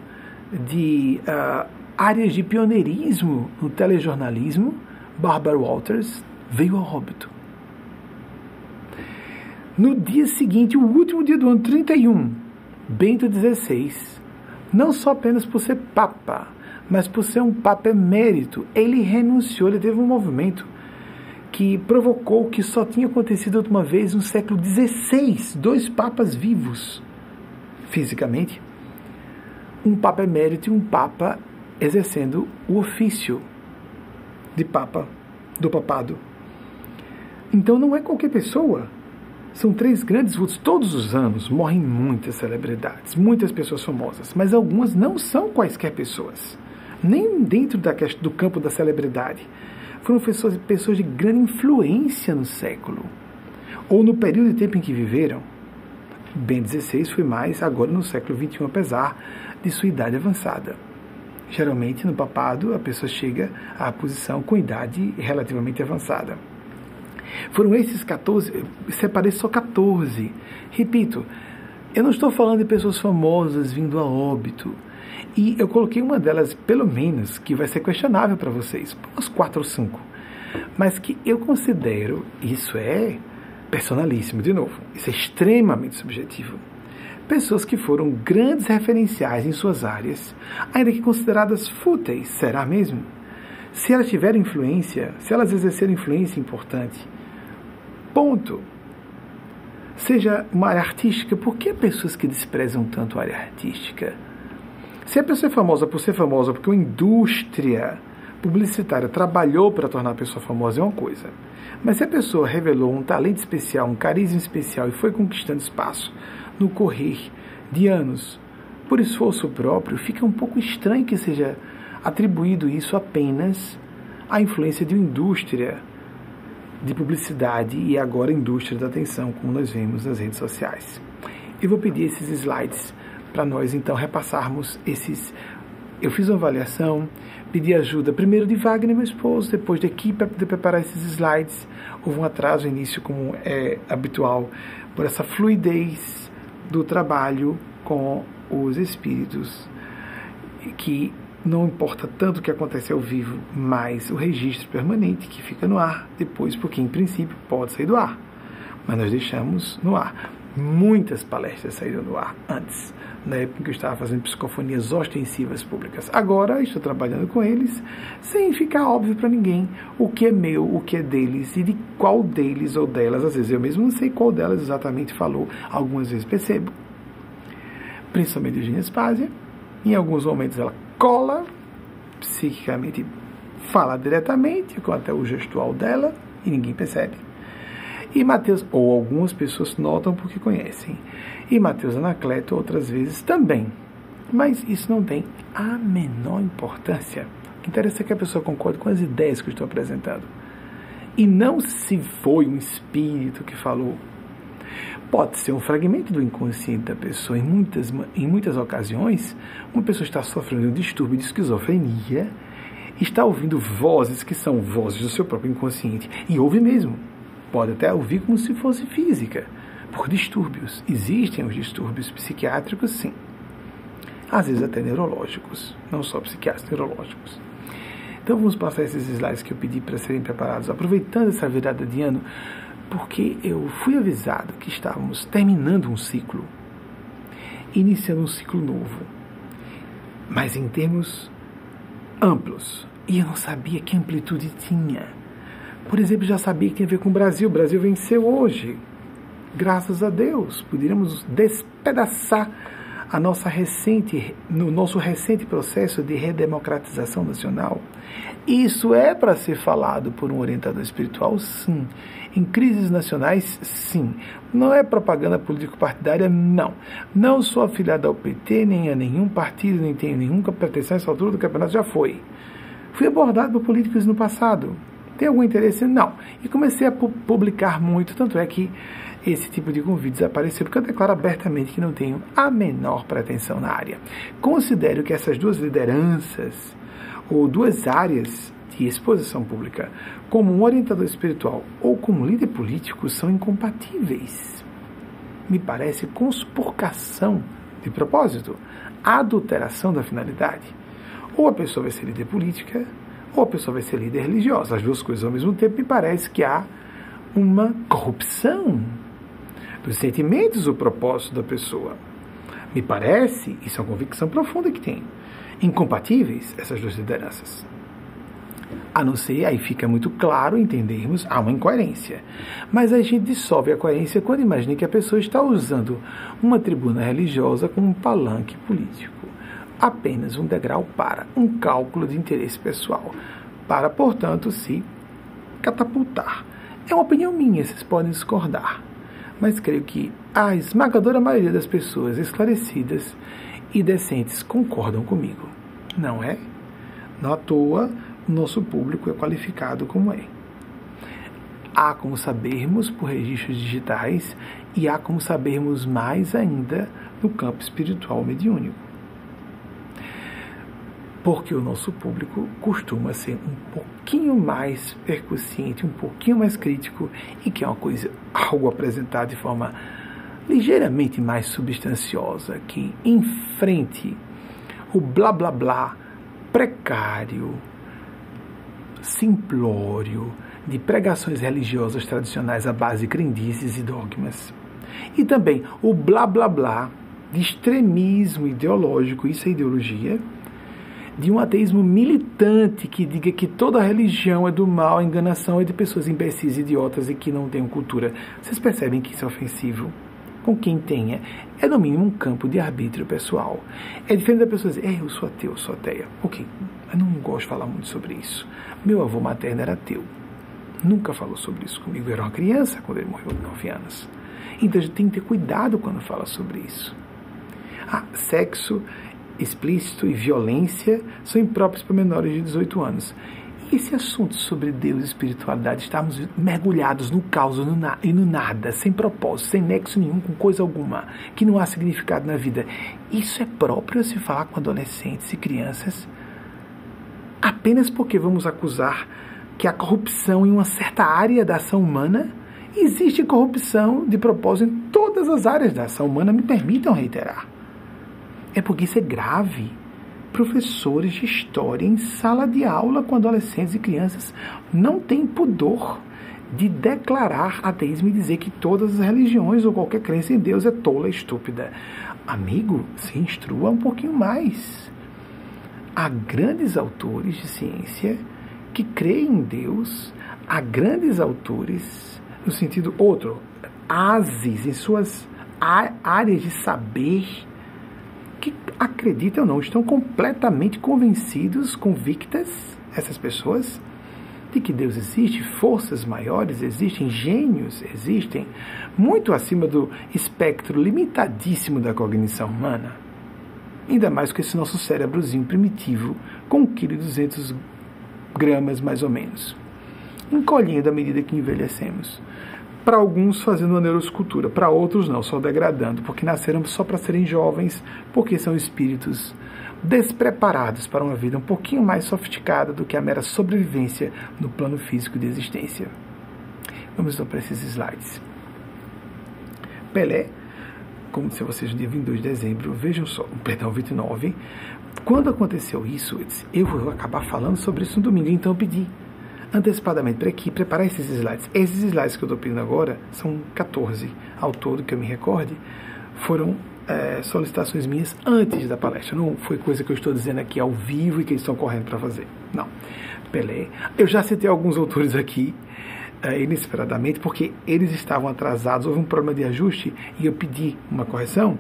de uh, áreas de pioneirismo no telejornalismo, Barbara Walters, veio a óbito. No dia seguinte, o último dia do ano 31, Bento XVI, não só apenas por ser papa, mas por ser um papa emérito, ele renunciou, ele teve um movimento que provocou que só tinha acontecido uma vez no século XVI, dois papas vivos, fisicamente, um papa emérito e um papa exercendo o ofício de papa, do papado. Então não é qualquer pessoa são três grandes vultos. Todos os anos morrem muitas celebridades, muitas pessoas famosas, mas algumas não são quaisquer pessoas, nem dentro da, do campo da celebridade. Foram pessoas, pessoas de grande influência no século, ou no período de tempo em que viveram. Ben XVI foi mais agora no século XXI, apesar de sua idade avançada. Geralmente, no papado, a pessoa chega à posição com idade relativamente avançada. Foram esses 14, separei só 14. Repito, eu não estou falando de pessoas famosas vindo a óbito. E eu coloquei uma delas, pelo menos, que vai ser questionável para vocês, umas quatro ou cinco. Mas que eu considero, isso é personalíssimo, de novo, isso é extremamente subjetivo. Pessoas que foram grandes referenciais em suas áreas, ainda que consideradas fúteis, será mesmo? Se elas tiverem influência, se elas exercerem influência importante, Ponto. Seja uma área artística, por que pessoas que desprezam tanto a área artística? Se a pessoa é famosa por ser famosa, porque uma indústria publicitária trabalhou para tornar a pessoa famosa, é uma coisa. Mas se a pessoa revelou um talento especial, um carisma especial e foi conquistando espaço no correr de anos por esforço próprio, fica um pouco estranho que seja atribuído isso apenas à influência de uma indústria de publicidade e agora indústria da atenção, como nós vemos nas redes sociais. Eu vou pedir esses slides para nós então repassarmos esses. Eu fiz uma avaliação, pedi ajuda primeiro de Wagner, meu esposo, depois da equipe para poder preparar esses slides. Houve um atraso no início, como é habitual, por essa fluidez do trabalho com os espíritos que não importa tanto o que acontece ao vivo, mas o registro permanente que fica no ar depois, porque em princípio pode sair do ar. Mas nós deixamos no ar. Muitas palestras saíram do ar antes, na época em que eu estava fazendo psicofonias ostensivas públicas. Agora estou trabalhando com eles sem ficar óbvio para ninguém o que é meu, o que é deles e de qual deles ou delas. Às vezes eu mesmo não sei qual delas exatamente falou, algumas vezes percebo. Principalmente Eugênia Spásia. Em alguns momentos ela cola psiquicamente, fala diretamente com até o gestual dela e ninguém percebe. E Mateus, ou algumas pessoas notam porque conhecem. E Mateus Anacleto outras vezes também. Mas isso não tem a menor importância. O que interessa é que a pessoa concorde com as ideias que eu estou apresentando. E não se foi um espírito que falou. Pode ser um fragmento do inconsciente da pessoa. Em muitas, em muitas ocasiões, uma pessoa está sofrendo um distúrbio de esquizofrenia, está ouvindo vozes que são vozes do seu próprio inconsciente. E ouve mesmo. Pode até ouvir como se fosse física, por distúrbios. Existem os distúrbios psiquiátricos, sim às vezes até neurológicos, não só psiquiátricos, neurológicos. Então vamos passar esses slides que eu pedi para serem preparados, aproveitando essa virada de ano, porque eu fui avisado que estávamos terminando um ciclo, iniciando um ciclo novo, mas em termos amplos. E eu não sabia que amplitude tinha. Por exemplo, já sabia que tinha a ver com o Brasil. O Brasil venceu hoje. Graças a Deus. Poderíamos despedaçar a nossa recente, no nosso recente processo de redemocratização nacional. Isso é para ser falado por um orientador espiritual, sim. Em crises nacionais, sim. Não é propaganda político-partidária, não. Não sou afiliado ao PT, nem a nenhum partido, nem tenho nenhuma pretensão essa altura do campeonato, já foi. Fui abordado por políticos no passado. Tem algum interesse? Não. E comecei a publicar muito, tanto é que esse tipo de convite desapareceu, porque eu declaro abertamente que não tenho a menor pretensão na área. Considero que essas duas lideranças, ou duas áreas de exposição pública, como um orientador espiritual ou como líder político, são incompatíveis. Me parece conspurcação de propósito, adulteração da finalidade. Ou a pessoa vai ser líder política, ou a pessoa vai ser líder religiosa. As duas coisas ao mesmo tempo, me parece que há uma corrupção dos sentimentos o propósito da pessoa. Me parece, isso é uma convicção profunda que tem, incompatíveis essas duas lideranças. A não ser, aí fica muito claro entendermos, há uma incoerência. Mas a gente dissolve a coerência quando imagina que a pessoa está usando uma tribuna religiosa como um palanque político. Apenas um degrau para um cálculo de interesse pessoal, para, portanto, se catapultar. É uma opinião minha, vocês podem discordar mas creio que a esmagadora maioria das pessoas esclarecidas e decentes concordam comigo. Não é? Não à toa, nosso público é qualificado como é. Há como sabermos por registros digitais e há como sabermos mais ainda no campo espiritual mediúnico porque o nosso público costuma ser um pouquinho mais percussiente, um pouquinho mais crítico e que é uma coisa, algo apresentado de forma ligeiramente mais substanciosa, que enfrente o blá blá blá precário, simplório de pregações religiosas tradicionais à base de crendices e dogmas. E também o blá blá blá de extremismo ideológico, isso é ideologia, de um ateísmo militante que diga que toda religião é do mal, a enganação é de pessoas imbecis, idiotas e que não têm cultura. Vocês percebem que isso é ofensivo? Com quem tenha, é no mínimo um campo de arbítrio pessoal. É diferente da pessoa dizer, é, eu sou ateu, eu sou ateia. Ok, eu não gosto de falar muito sobre isso. Meu avô materno era ateu. Nunca falou sobre isso comigo. Eu era uma criança quando ele morreu com 9 anos. Então a gente tem que ter cuidado quando fala sobre isso. Ah, sexo explícito e violência são impróprios para menores de 18 anos. E esse assunto sobre Deus e espiritualidade, estarmos mergulhados no caos no e no nada, sem propósito, sem nexo nenhum com coisa alguma, que não há significado na vida, isso é próprio a se falar com adolescentes e crianças? Apenas porque vamos acusar que há corrupção em uma certa área da ação humana? Existe corrupção de propósito em todas as áreas da ação humana, me permitam reiterar. É porque isso é grave. Professores de história em sala de aula com adolescentes e crianças não têm pudor de declarar ateísmo e dizer que todas as religiões ou qualquer crença em Deus é tola estúpida. Amigo, se instrua um pouquinho mais. Há grandes autores de ciência que creem em Deus, há grandes autores, no sentido outro, ases em suas áreas de saber que acreditam ou não, estão completamente convencidos, convictas, essas pessoas, de que Deus existe, forças maiores existem, gênios existem, muito acima do espectro limitadíssimo da cognição humana. Ainda mais com esse nosso cérebrozinho primitivo, com 1,2 kg gramas mais ou menos, encolhendo à medida que envelhecemos. Para alguns fazendo uma neuroscultura, para outros não, só degradando, porque nasceram só para serem jovens, porque são espíritos despreparados para uma vida um pouquinho mais sofisticada do que a mera sobrevivência no plano físico de existência. Vamos então para esses slides. Pelé, como a vocês no dia 22 de dezembro, vejam só, perdão, 29, quando aconteceu isso, eu disse, eu vou acabar falando sobre isso no domingo, então eu pedi antecipadamente para aqui preparar esses slides. Esses slides que eu estou pedindo agora são 14 ao todo, que eu me recorde, foram é, solicitações minhas antes da palestra. Não foi coisa que eu estou dizendo aqui ao vivo e que eles estão correndo para fazer. Não. Pelé. Eu já citei alguns autores aqui, é, inesperadamente, porque eles estavam atrasados, houve um problema de ajuste e eu pedi uma correção.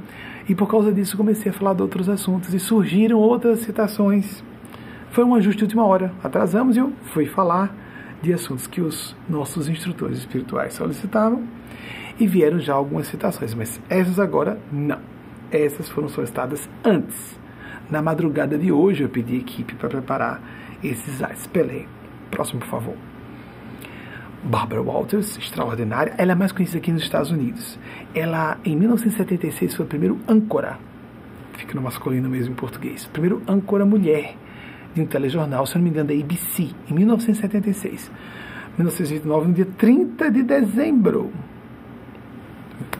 E por causa disso comecei a falar de outros assuntos e surgiram outras citações. Foi um ajuste de última hora. Atrasamos e eu fui falar de assuntos que os nossos instrutores espirituais solicitavam e vieram já algumas citações, mas essas agora não essas foram solicitadas antes. Na madrugada de hoje eu pedi a equipe para preparar esses slides. Pelé. Próximo, por favor. Barbara Walters, extraordinária. Ela é mais conhecida aqui nos Estados Unidos. Ela, em 1976, foi o primeiro âncora, fica no masculino mesmo em português, primeiro âncora mulher de um telejornal, se não me engano, da ABC, em 1976. 1929, no dia 30 de dezembro.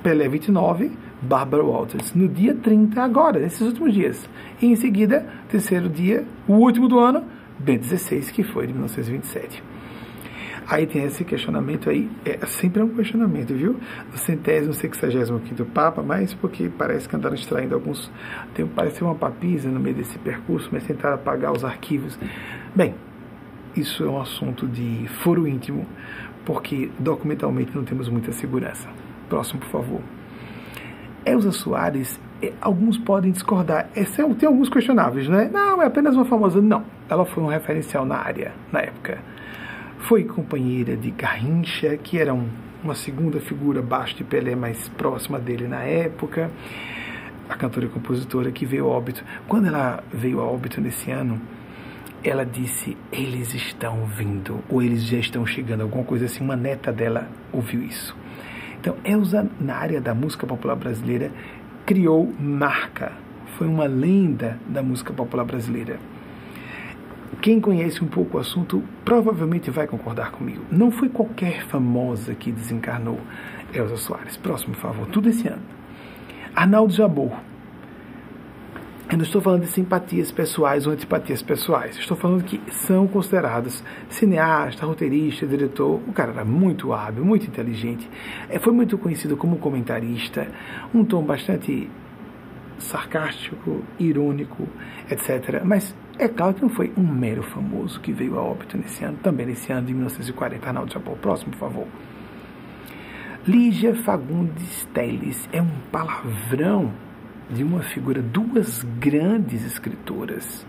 Pelé 29, Barbara Walters, no dia 30 agora, nesses últimos dias. E em seguida, terceiro dia, o último do ano, B16, que foi de 1927. Aí tem esse questionamento aí, é sempre é um questionamento, viu? Do centésimo, sexagésimo quinto Papa, mas porque parece que andaram extraindo alguns, tem, parece uma papisa no meio desse percurso, mas tentaram apagar os arquivos. Bem, isso é um assunto de foro íntimo, porque documentalmente não temos muita segurança. Próximo, por favor. Elza Soares, é, alguns podem discordar. É, tem alguns questionáveis, né? Não, é apenas uma famosa. Não, ela foi um referencial na área, na época. Foi companheira de Garrincha, que era um, uma segunda figura abaixo de Pelé, mais próxima dele na época. A cantora e compositora que veio a óbito. Quando ela veio a óbito nesse ano, ela disse: Eles estão vindo, ou eles já estão chegando, alguma coisa assim. Uma neta dela ouviu isso. Então, Elza, na área da música popular brasileira, criou marca. Foi uma lenda da música popular brasileira. Quem conhece um pouco o assunto provavelmente vai concordar comigo. Não foi qualquer famosa que desencarnou Elza Soares. Próximo, por favor. Tudo esse ano. Arnaldo Jabor eu não estou falando de simpatias pessoais ou antipatias pessoais. Estou falando que são considerados cineasta, roteirista, diretor. O cara era muito hábil, muito inteligente. É, foi muito conhecido como comentarista. Um tom bastante sarcástico, irônico, etc. Mas é claro que não foi um mero famoso que veio a óbito nesse ano, também nesse ano de 1940. Arnaldo Japão, próximo, por favor. Lígia Fagundes Teles é um palavrão de uma figura, duas grandes escritoras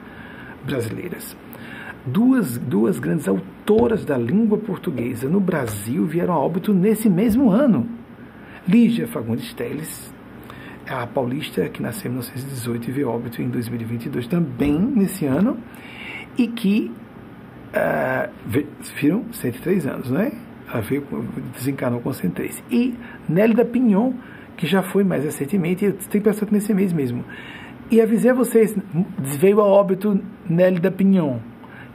brasileiras, duas, duas grandes autoras da língua portuguesa no Brasil vieram a óbito nesse mesmo ano. Lígia Fagundes Teles, a paulista que nasceu em 1918 e veio óbito em 2022, também nesse ano, e que uh, viram 103 anos, né? Ela veio, desencarnou com 103. E Nélida Pinhon, que já foi mais recentemente, tem pensado nesse mês mesmo. E avisei a vocês, veio a óbito Nélida Pinhon,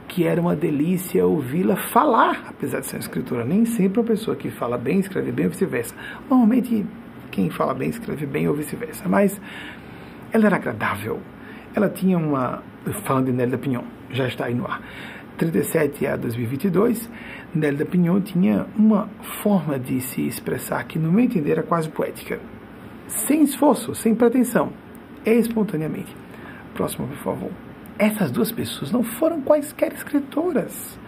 que era uma delícia ouvi-la falar, apesar de ser uma escritora. Nem sempre uma pessoa que fala bem, escreve bem ou vice-versa. Normalmente, quem fala bem, escreve bem ou vice-versa. Mas ela era agradável. Ela tinha uma. Falando de Nélida Pinhon, já está aí no ar. 37 a 2022, Nélida Pinhon tinha uma forma de se expressar que, no meu entender, era quase poética sem esforço, sem pretensão, espontaneamente. Próximo, por favor. Essas duas pessoas não foram quaisquer escritoras.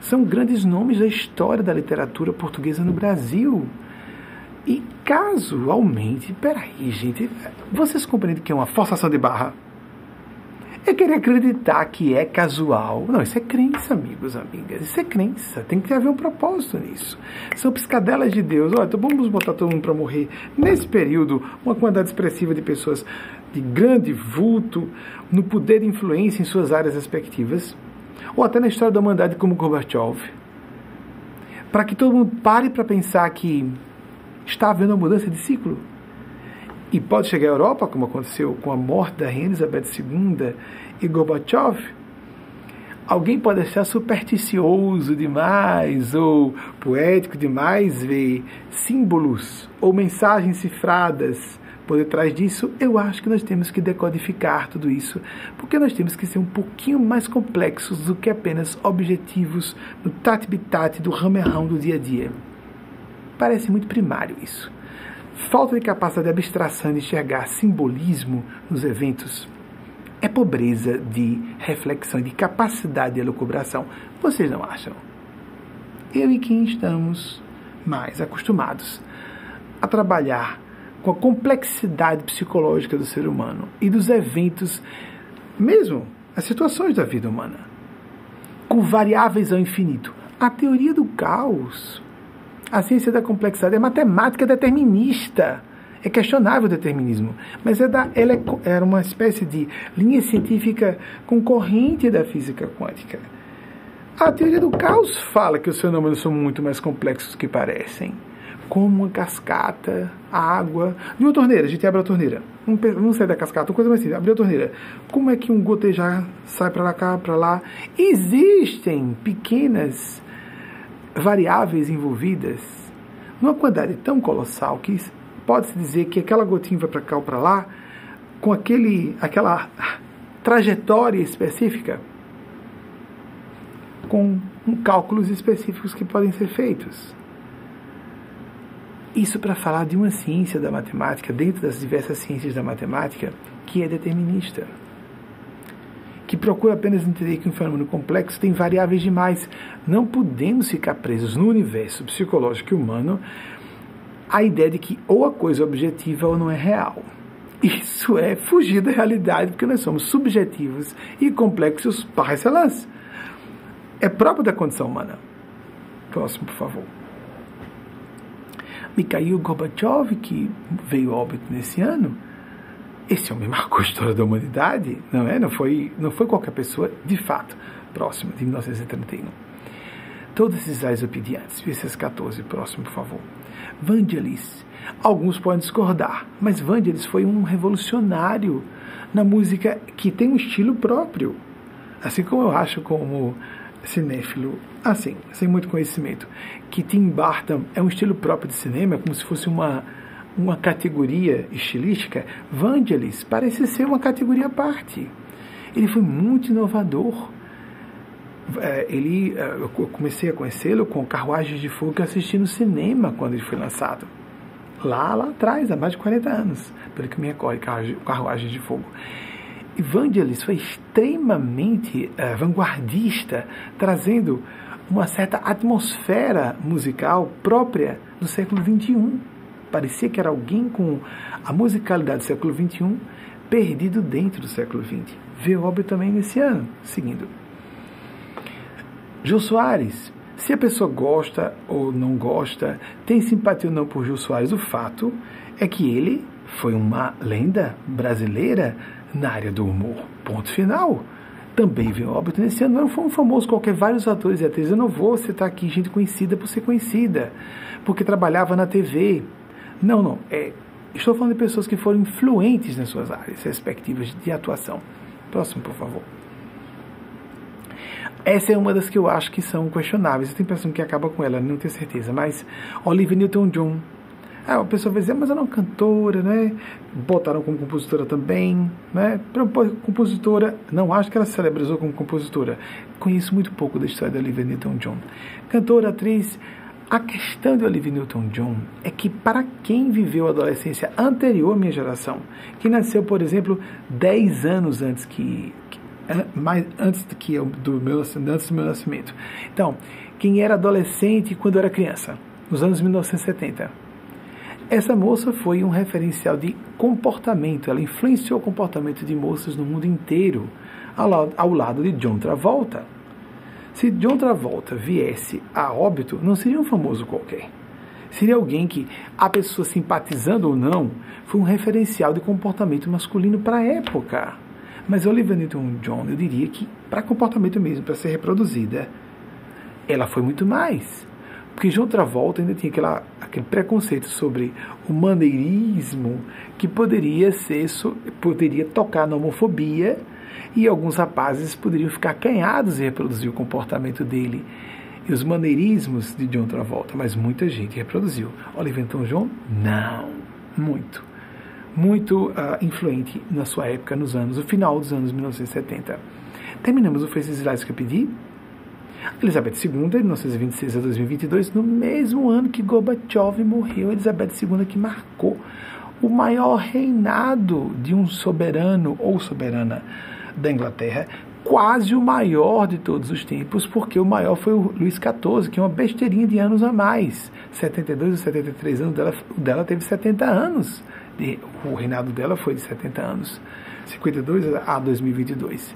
São grandes nomes da história da literatura portuguesa no Brasil. E casualmente, peraí, gente, vocês compreendem que é uma forçação de barra? é querer acreditar que é casual. Não, isso é crença, amigos, amigas. Isso é crença. Tem que haver um propósito nisso. São piscadelas de Deus. Olha, então vamos botar todo mundo para morrer. Nesse período, uma quantidade expressiva de pessoas de grande vulto, no poder e influência em suas áreas respectivas, ou até na história da humanidade como Gorbachev, para que todo mundo pare para pensar que está havendo uma mudança de ciclo e pode chegar à Europa, como aconteceu com a morte da Rainha Elizabeth II e Gorbachev. Alguém pode achar supersticioso demais ou poético demais ver símbolos ou mensagens cifradas por detrás disso. Eu acho que nós temos que decodificar tudo isso, porque nós temos que ser um pouquinho mais complexos do que apenas objetivos no tat-bitat do ramerrão do dia a dia. Parece muito primário isso falta de capacidade de abstração de enxergar simbolismo nos eventos é pobreza de reflexão, de capacidade de elucubração. Vocês não acham? Eu e quem estamos mais acostumados a trabalhar com a complexidade psicológica do ser humano e dos eventos, mesmo as situações da vida humana, com variáveis ao infinito. A teoria do caos a ciência da complexidade é matemática determinista. É questionável o determinismo, mas é da, ela é, era uma espécie de linha científica concorrente da física quântica. A teoria do caos fala que os fenômenos são muito mais complexos do que parecem. Como uma cascata, a água. De uma torneira, a gente abre a torneira. Não sai da cascata, uma coisa mais simples. Abre a torneira. Como é que um gotejar sai para cá, para lá? Existem pequenas variáveis envolvidas numa quantidade tão colossal que pode-se dizer que aquela gotinha vai para cá ou para lá, com aquele, aquela trajetória específica, com cálculos específicos que podem ser feitos. Isso para falar de uma ciência da matemática, dentro das diversas ciências da matemática, que é determinista que procura apenas entender que um fenômeno complexo tem variáveis demais. Não podemos ficar presos no universo psicológico humano a ideia de que ou a coisa é objetiva ou não é real. Isso é fugir da realidade, porque nós somos subjetivos e complexos par excellence. É próprio da condição humana. Próximo, por favor. Mikhail Gorbachev, que veio óbito nesse ano, esse homem marcou a história da humanidade, não é? Não foi, não foi qualquer pessoa, de fato, próximo de 1931. Todos esses Aisopidiantes, esses 14, próximo, por favor. Vangelis. Alguns podem discordar, mas Vangelis foi um revolucionário na música que tem um estilo próprio. Assim como eu acho como cinéfilo, assim, sem muito conhecimento, que Tim Burton é um estilo próprio de cinema, como se fosse uma uma categoria estilística, Vangelis parece ser uma categoria à parte. Ele foi muito inovador. É, ele, é, eu comecei a conhecê-lo com Carruagens de Fogo que assisti no cinema quando ele foi lançado. Lá, lá atrás, há mais de 40 anos, pelo que me recorre, Carruagens de Fogo. Vangelis foi extremamente uh, vanguardista, trazendo uma certa atmosfera musical própria do século XXI parecia que era alguém com a musicalidade do século XXI perdido dentro do século XX. Vê óbvio também nesse ano, seguindo. Jô Soares. Se a pessoa gosta ou não gosta, tem simpatia ou não por Jô Soares, o fato é que ele foi uma lenda brasileira na área do humor. Ponto final. Também veio óbito nesse ano. Não foi um famoso qualquer, vários atores e atrizes. Eu não vou citar aqui gente conhecida por ser conhecida, porque trabalhava na TV, não, não. É, estou falando de pessoas que foram influentes nas suas áreas respectivas de atuação. Próximo, por favor. Essa é uma das que eu acho que são questionáveis. Eu tenho a impressão que acaba com ela, não tenho certeza. Mas Olivia Newton-John. Ah, a pessoa vai dizer, mas ela é uma cantora, né? Botaram como compositora também, né? Compositora, não acho que ela se celebrizou como compositora. Conheço muito pouco da história da Olivia Newton-John. Cantora, atriz, a questão de Olivia Newton-John é que para quem viveu a adolescência anterior à minha geração, que nasceu, por exemplo, 10 anos antes que, que mais antes do que eu, do meu antes do meu nascimento. Então, quem era adolescente quando era criança, nos anos 1970. Essa moça foi um referencial de comportamento, ela influenciou o comportamento de moças no mundo inteiro ao lado de John Travolta. Se John Travolta viesse a óbito, não seria um famoso qualquer. Seria alguém que, a pessoa simpatizando ou não, foi um referencial de comportamento masculino para a época. Mas Olivia Newton-John, eu diria que, para comportamento mesmo, para ser reproduzida, ela foi muito mais. Porque de outra volta ainda tinha aquela, aquele preconceito sobre o maneirismo que poderia ser poderia tocar na homofobia e alguns rapazes poderiam ficar canhados e reproduzir o comportamento dele e os maneirismos de John Travolta, mas muita gente reproduziu. Oliver Newton-John, não, muito, muito uh, influente na sua época, nos anos, no final dos anos 1970. Terminamos o Fez Slides que eu pedi. Elizabeth II, de 1926 a 2022, no mesmo ano que Gorbachev morreu, Elizabeth II que marcou o maior reinado de um soberano ou soberana da Inglaterra, quase o maior de todos os tempos, porque o maior foi o Luís XIV, que é uma besteirinha de anos a mais. 72 ou 73 anos, dela, dela teve 70 anos. O reinado dela foi de 70 anos, 52 a 2022.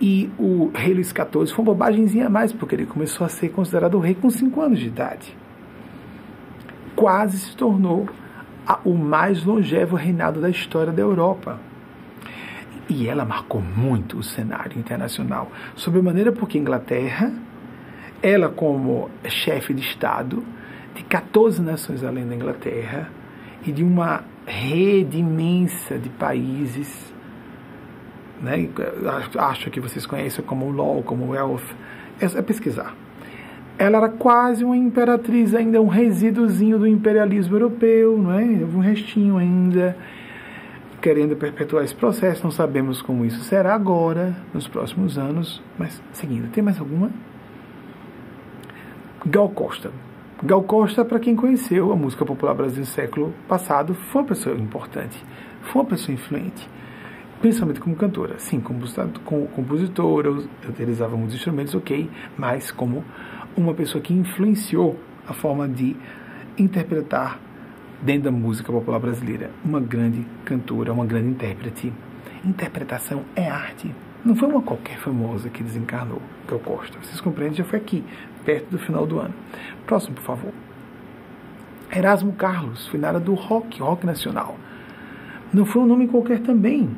E o rei Luís XIV foi uma bobagemzinha a mais, porque ele começou a ser considerado rei com 5 anos de idade. Quase se tornou a, o mais longevo reinado da história da Europa. E ela marcou muito o cenário internacional, sob maneira porque Inglaterra, ela como chefe de Estado de 14 nações além da Inglaterra e de uma rede imensa de países né? acho que vocês conhecem como Law, como Wealth, é, é pesquisar. Ela era quase uma imperatriz, ainda um resíduozinho do imperialismo europeu, não é? um restinho ainda, querendo perpetuar esse processo. Não sabemos como isso será agora, nos próximos anos. Mas, seguindo, tem mais alguma? Gal Costa. Gal Costa, para quem conheceu a música popular brasileira do século passado, foi uma pessoa importante, foi uma pessoa influente principalmente como cantora. Sim, como compositora, utilizava muitos instrumentos, ok, mas como uma pessoa que influenciou a forma de interpretar dentro da música popular brasileira. Uma grande cantora, uma grande intérprete. Interpretação é arte. Não foi uma qualquer famosa que desencarnou, que eu gosto. Vocês compreendem? Já foi aqui, perto do final do ano. Próximo, por favor. Erasmo Carlos, foi na área do rock, rock nacional. Não foi um nome qualquer também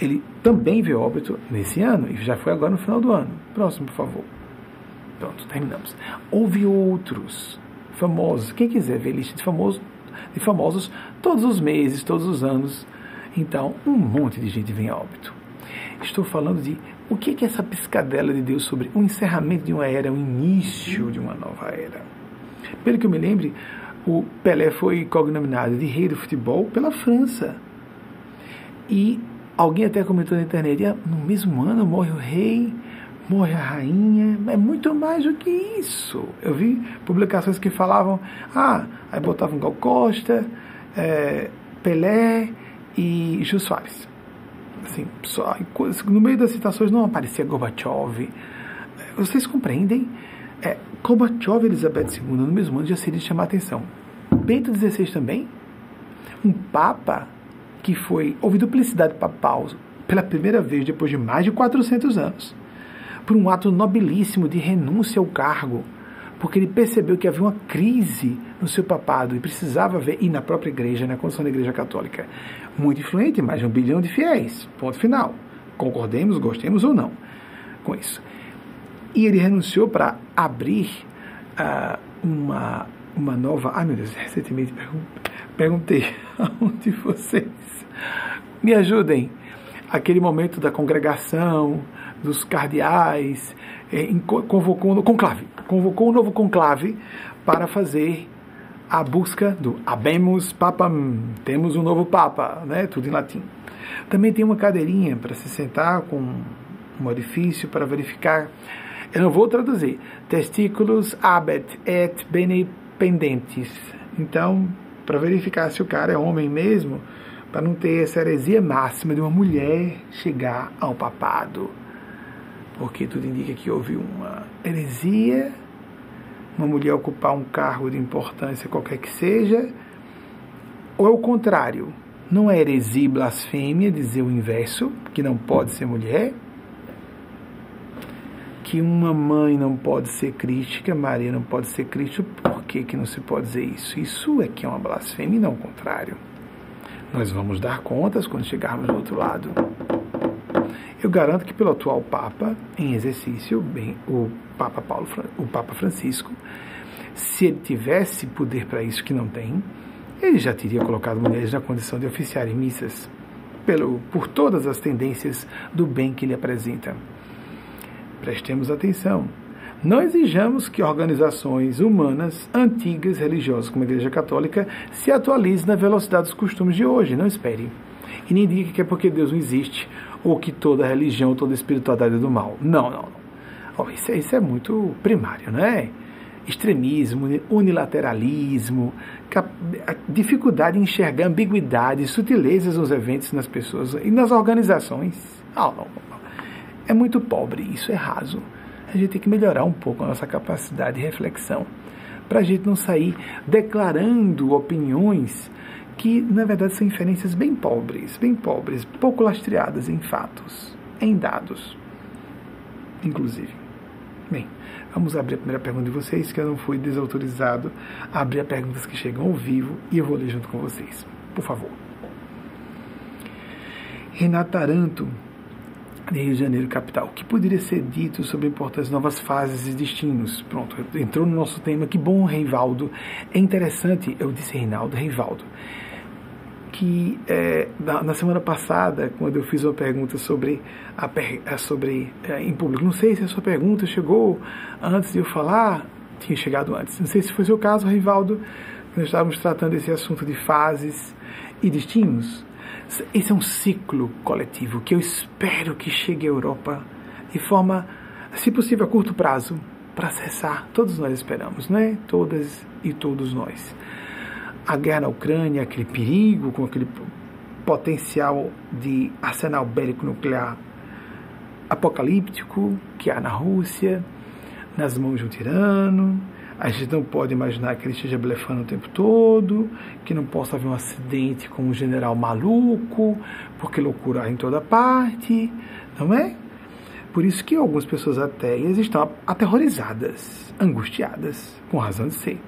ele também veio óbito nesse ano, e já foi agora no final do ano. Próximo, por favor. Pronto, terminamos. Houve outros famosos. Quem quiser ver lista de famosos, de famosos todos os meses, todos os anos. Então, um monte de gente vem a óbito. Estou falando de o que é essa piscadela de Deus sobre o encerramento de uma era, o início de uma nova era. Pelo que eu me lembre, o Pelé foi cognominado de rei do futebol pela França. E Alguém até comentou na internet, ah, no mesmo ano morre o rei, morre a rainha, é muito mais do que isso. Eu vi publicações que falavam, ah, aí botavam Gal Costa, é, Pelé e Jô Soares. Assim, só, no meio das citações não aparecia Gorbachev. Vocês compreendem? É, Gorbachev e Elizabeth II no mesmo ano já seria chamar a atenção. Bento XVI também? Um papa que foi houve duplicidade papal pela primeira vez depois de mais de 400 anos, por um ato nobilíssimo de renúncia ao cargo, porque ele percebeu que havia uma crise no seu papado e precisava ver, e na própria igreja, na condição da igreja católica, muito influente, mais de um bilhão de fiéis, ponto final. Concordemos, gostemos ou não com isso. E ele renunciou para abrir uh, uma, uma nova. Ai meu Deus, recentemente perguntei aonde vocês me ajudem. Aquele momento da congregação, dos cardeais, é, convocou um conclave, convocou um novo conclave para fazer a busca do Habemus Papam, temos um novo Papa, né? tudo em latim. Também tem uma cadeirinha para se sentar com um orifício para verificar. Eu não vou traduzir. Testículos abet et bene pendentes. Então, para verificar se o cara é homem mesmo, para não ter essa heresia máxima de uma mulher chegar ao papado. Porque tudo indica que houve uma heresia, uma mulher ocupar um cargo de importância qualquer que seja, ou é o contrário, Não é heresia e blasfêmia dizer o inverso, que não pode ser mulher? Que uma mãe não pode ser crítica, Maria não pode ser crítica, por que, que não se pode dizer isso? Isso é que é uma blasfêmia e não o contrário. Nós vamos dar contas quando chegarmos do outro lado. Eu garanto que pelo atual Papa em exercício, bem, o Papa Paulo, o Papa Francisco, se ele tivesse poder para isso que não tem, ele já teria colocado mulheres na condição de oficiarem missas, pelo, por todas as tendências do bem que ele apresenta. Prestemos atenção. Não exijamos que organizações humanas antigas, religiosas como a Igreja Católica, se atualizem na velocidade dos costumes de hoje. Não espere. E nem diga que é porque Deus não existe ou que toda religião, toda espiritualidade é do mal. Não, não. Oh, isso, é, isso é muito primário, não é? Extremismo, unilateralismo, dificuldade em enxergar ambiguidades, sutilezas nos eventos, nas pessoas e nas organizações. Não, não, não. É muito pobre, isso é raso. A gente tem que melhorar um pouco a nossa capacidade de reflexão para a gente não sair declarando opiniões que na verdade são inferências bem pobres, bem pobres, pouco lastreadas em fatos, em dados, inclusive. Bem, vamos abrir a primeira pergunta de vocês, que eu não fui desautorizado a abrir as perguntas que chegam ao vivo e eu vou ler junto com vocês. Por favor. Renato Taranto, de Rio de Janeiro, capital. O que poderia ser dito sobre a importância de novas fases e destinos? Pronto, entrou no nosso tema. Que bom, Reivaldo. É interessante, eu disse Reinaldo, Reivaldo que é, na, na, semana passada, quando eu fiz uma pergunta sobre, a, sobre é, em público, não sei se a sua pergunta chegou antes de eu falar, tinha chegado antes. Não sei se foi seu caso, Rivaldo, nós estávamos tratando esse assunto de fases e destinos. Esse é um ciclo coletivo que eu espero que chegue à Europa de forma, se possível, a curto prazo, para cessar. Todos nós esperamos, não é? Todas e todos nós a guerra na Ucrânia, aquele perigo, com aquele potencial de arsenal bélico nuclear apocalíptico que há na Rússia, nas mãos de um tirano. A gente não pode imaginar que ele esteja blefando o tempo todo, que não possa haver um acidente com um general maluco, porque loucura em toda parte, não é? Por isso que algumas pessoas ateias estão aterrorizadas, angustiadas, com razão de ser.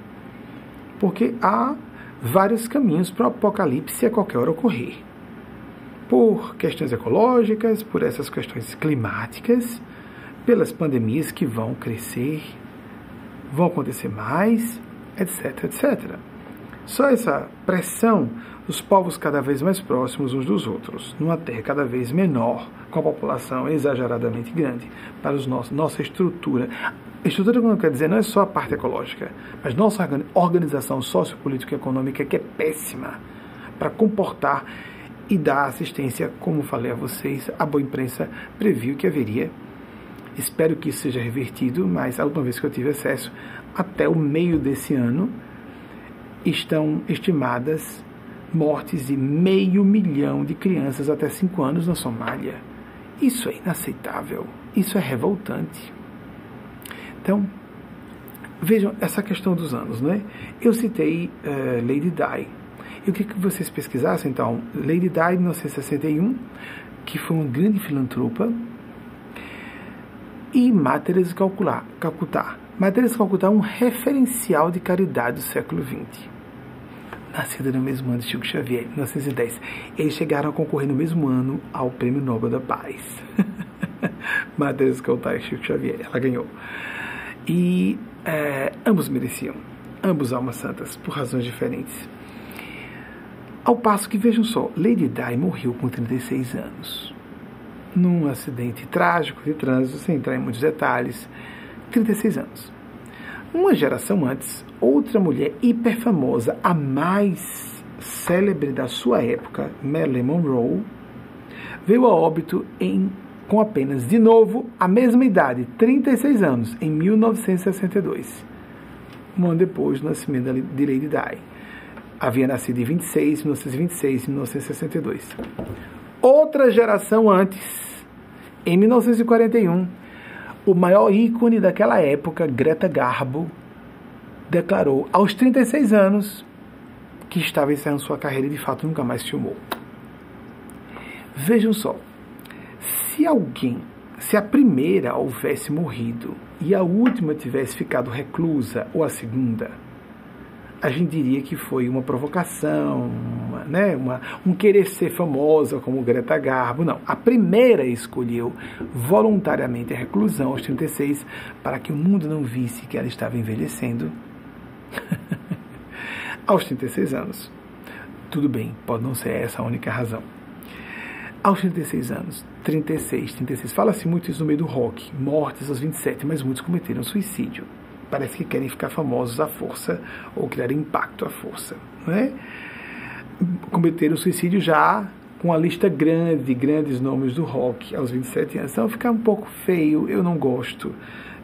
Porque há vários caminhos para o apocalipse a qualquer hora ocorrer. Por questões ecológicas, por essas questões climáticas, pelas pandemias que vão crescer, vão acontecer mais, etc, etc. Só essa pressão dos povos cada vez mais próximos uns dos outros, numa terra cada vez menor, com a população exageradamente grande, para os nossos, nossa estrutura. Estrutura, como quer dizer, não é só a parte ecológica, mas nossa organização sociopolítica e econômica que é péssima para comportar e dar assistência, como falei a vocês, a boa imprensa previu que haveria. Espero que isso seja revertido, mas a última vez que eu tive acesso, até o meio desse ano, estão estimadas mortes de meio milhão de crianças até 5 anos na Somália. Isso é inaceitável, isso é revoltante. Então, vejam essa questão dos anos, né? Eu citei uh, Lady Di. Eu queria que vocês pesquisassem, então, Lady Di, 1961, que foi uma grande filantropa, e de Calcutá. De Calcutá é um referencial de caridade do século XX. Nascida no mesmo ano de Chico Xavier, 1910. Eles chegaram a concorrer no mesmo ano ao Prêmio Nobel da Paz. De Calcutá e Chico Xavier. Ela ganhou. E é, ambos mereciam, ambos almas santas, por razões diferentes. Ao passo que, vejam só, Lady Di morreu com 36 anos, num acidente trágico de trânsito, sem entrar em muitos detalhes. 36 anos. Uma geração antes, outra mulher hiper famosa, a mais célebre da sua época, Marilyn Monroe, veio a óbito em com apenas, de novo, a mesma idade, 36 anos, em 1962, um ano depois do nascimento de Lady Di. Havia nascido em 26, 1926 e 1962. Outra geração antes, em 1941, o maior ícone daquela época, Greta Garbo, declarou aos 36 anos que estava encerrando sua carreira e de fato nunca mais filmou. Vejam só, se alguém, se a primeira houvesse morrido e a última tivesse ficado reclusa, ou a segunda, a gente diria que foi uma provocação, uma, né, uma, um querer ser famosa como Greta Garbo. Não, a primeira escolheu voluntariamente a reclusão aos 36 para que o mundo não visse que ela estava envelhecendo aos 36 anos. Tudo bem, pode não ser essa a única razão. Aos 36 anos, 36, 36, fala-se muito isso no meio do rock, mortes aos 27, mas muitos cometeram suicídio parece que querem ficar famosos à força ou criar impacto à força. Né? Cometeram suicídio já com a lista grande de grandes nomes do rock aos 27 anos. Então fica um pouco feio, eu não gosto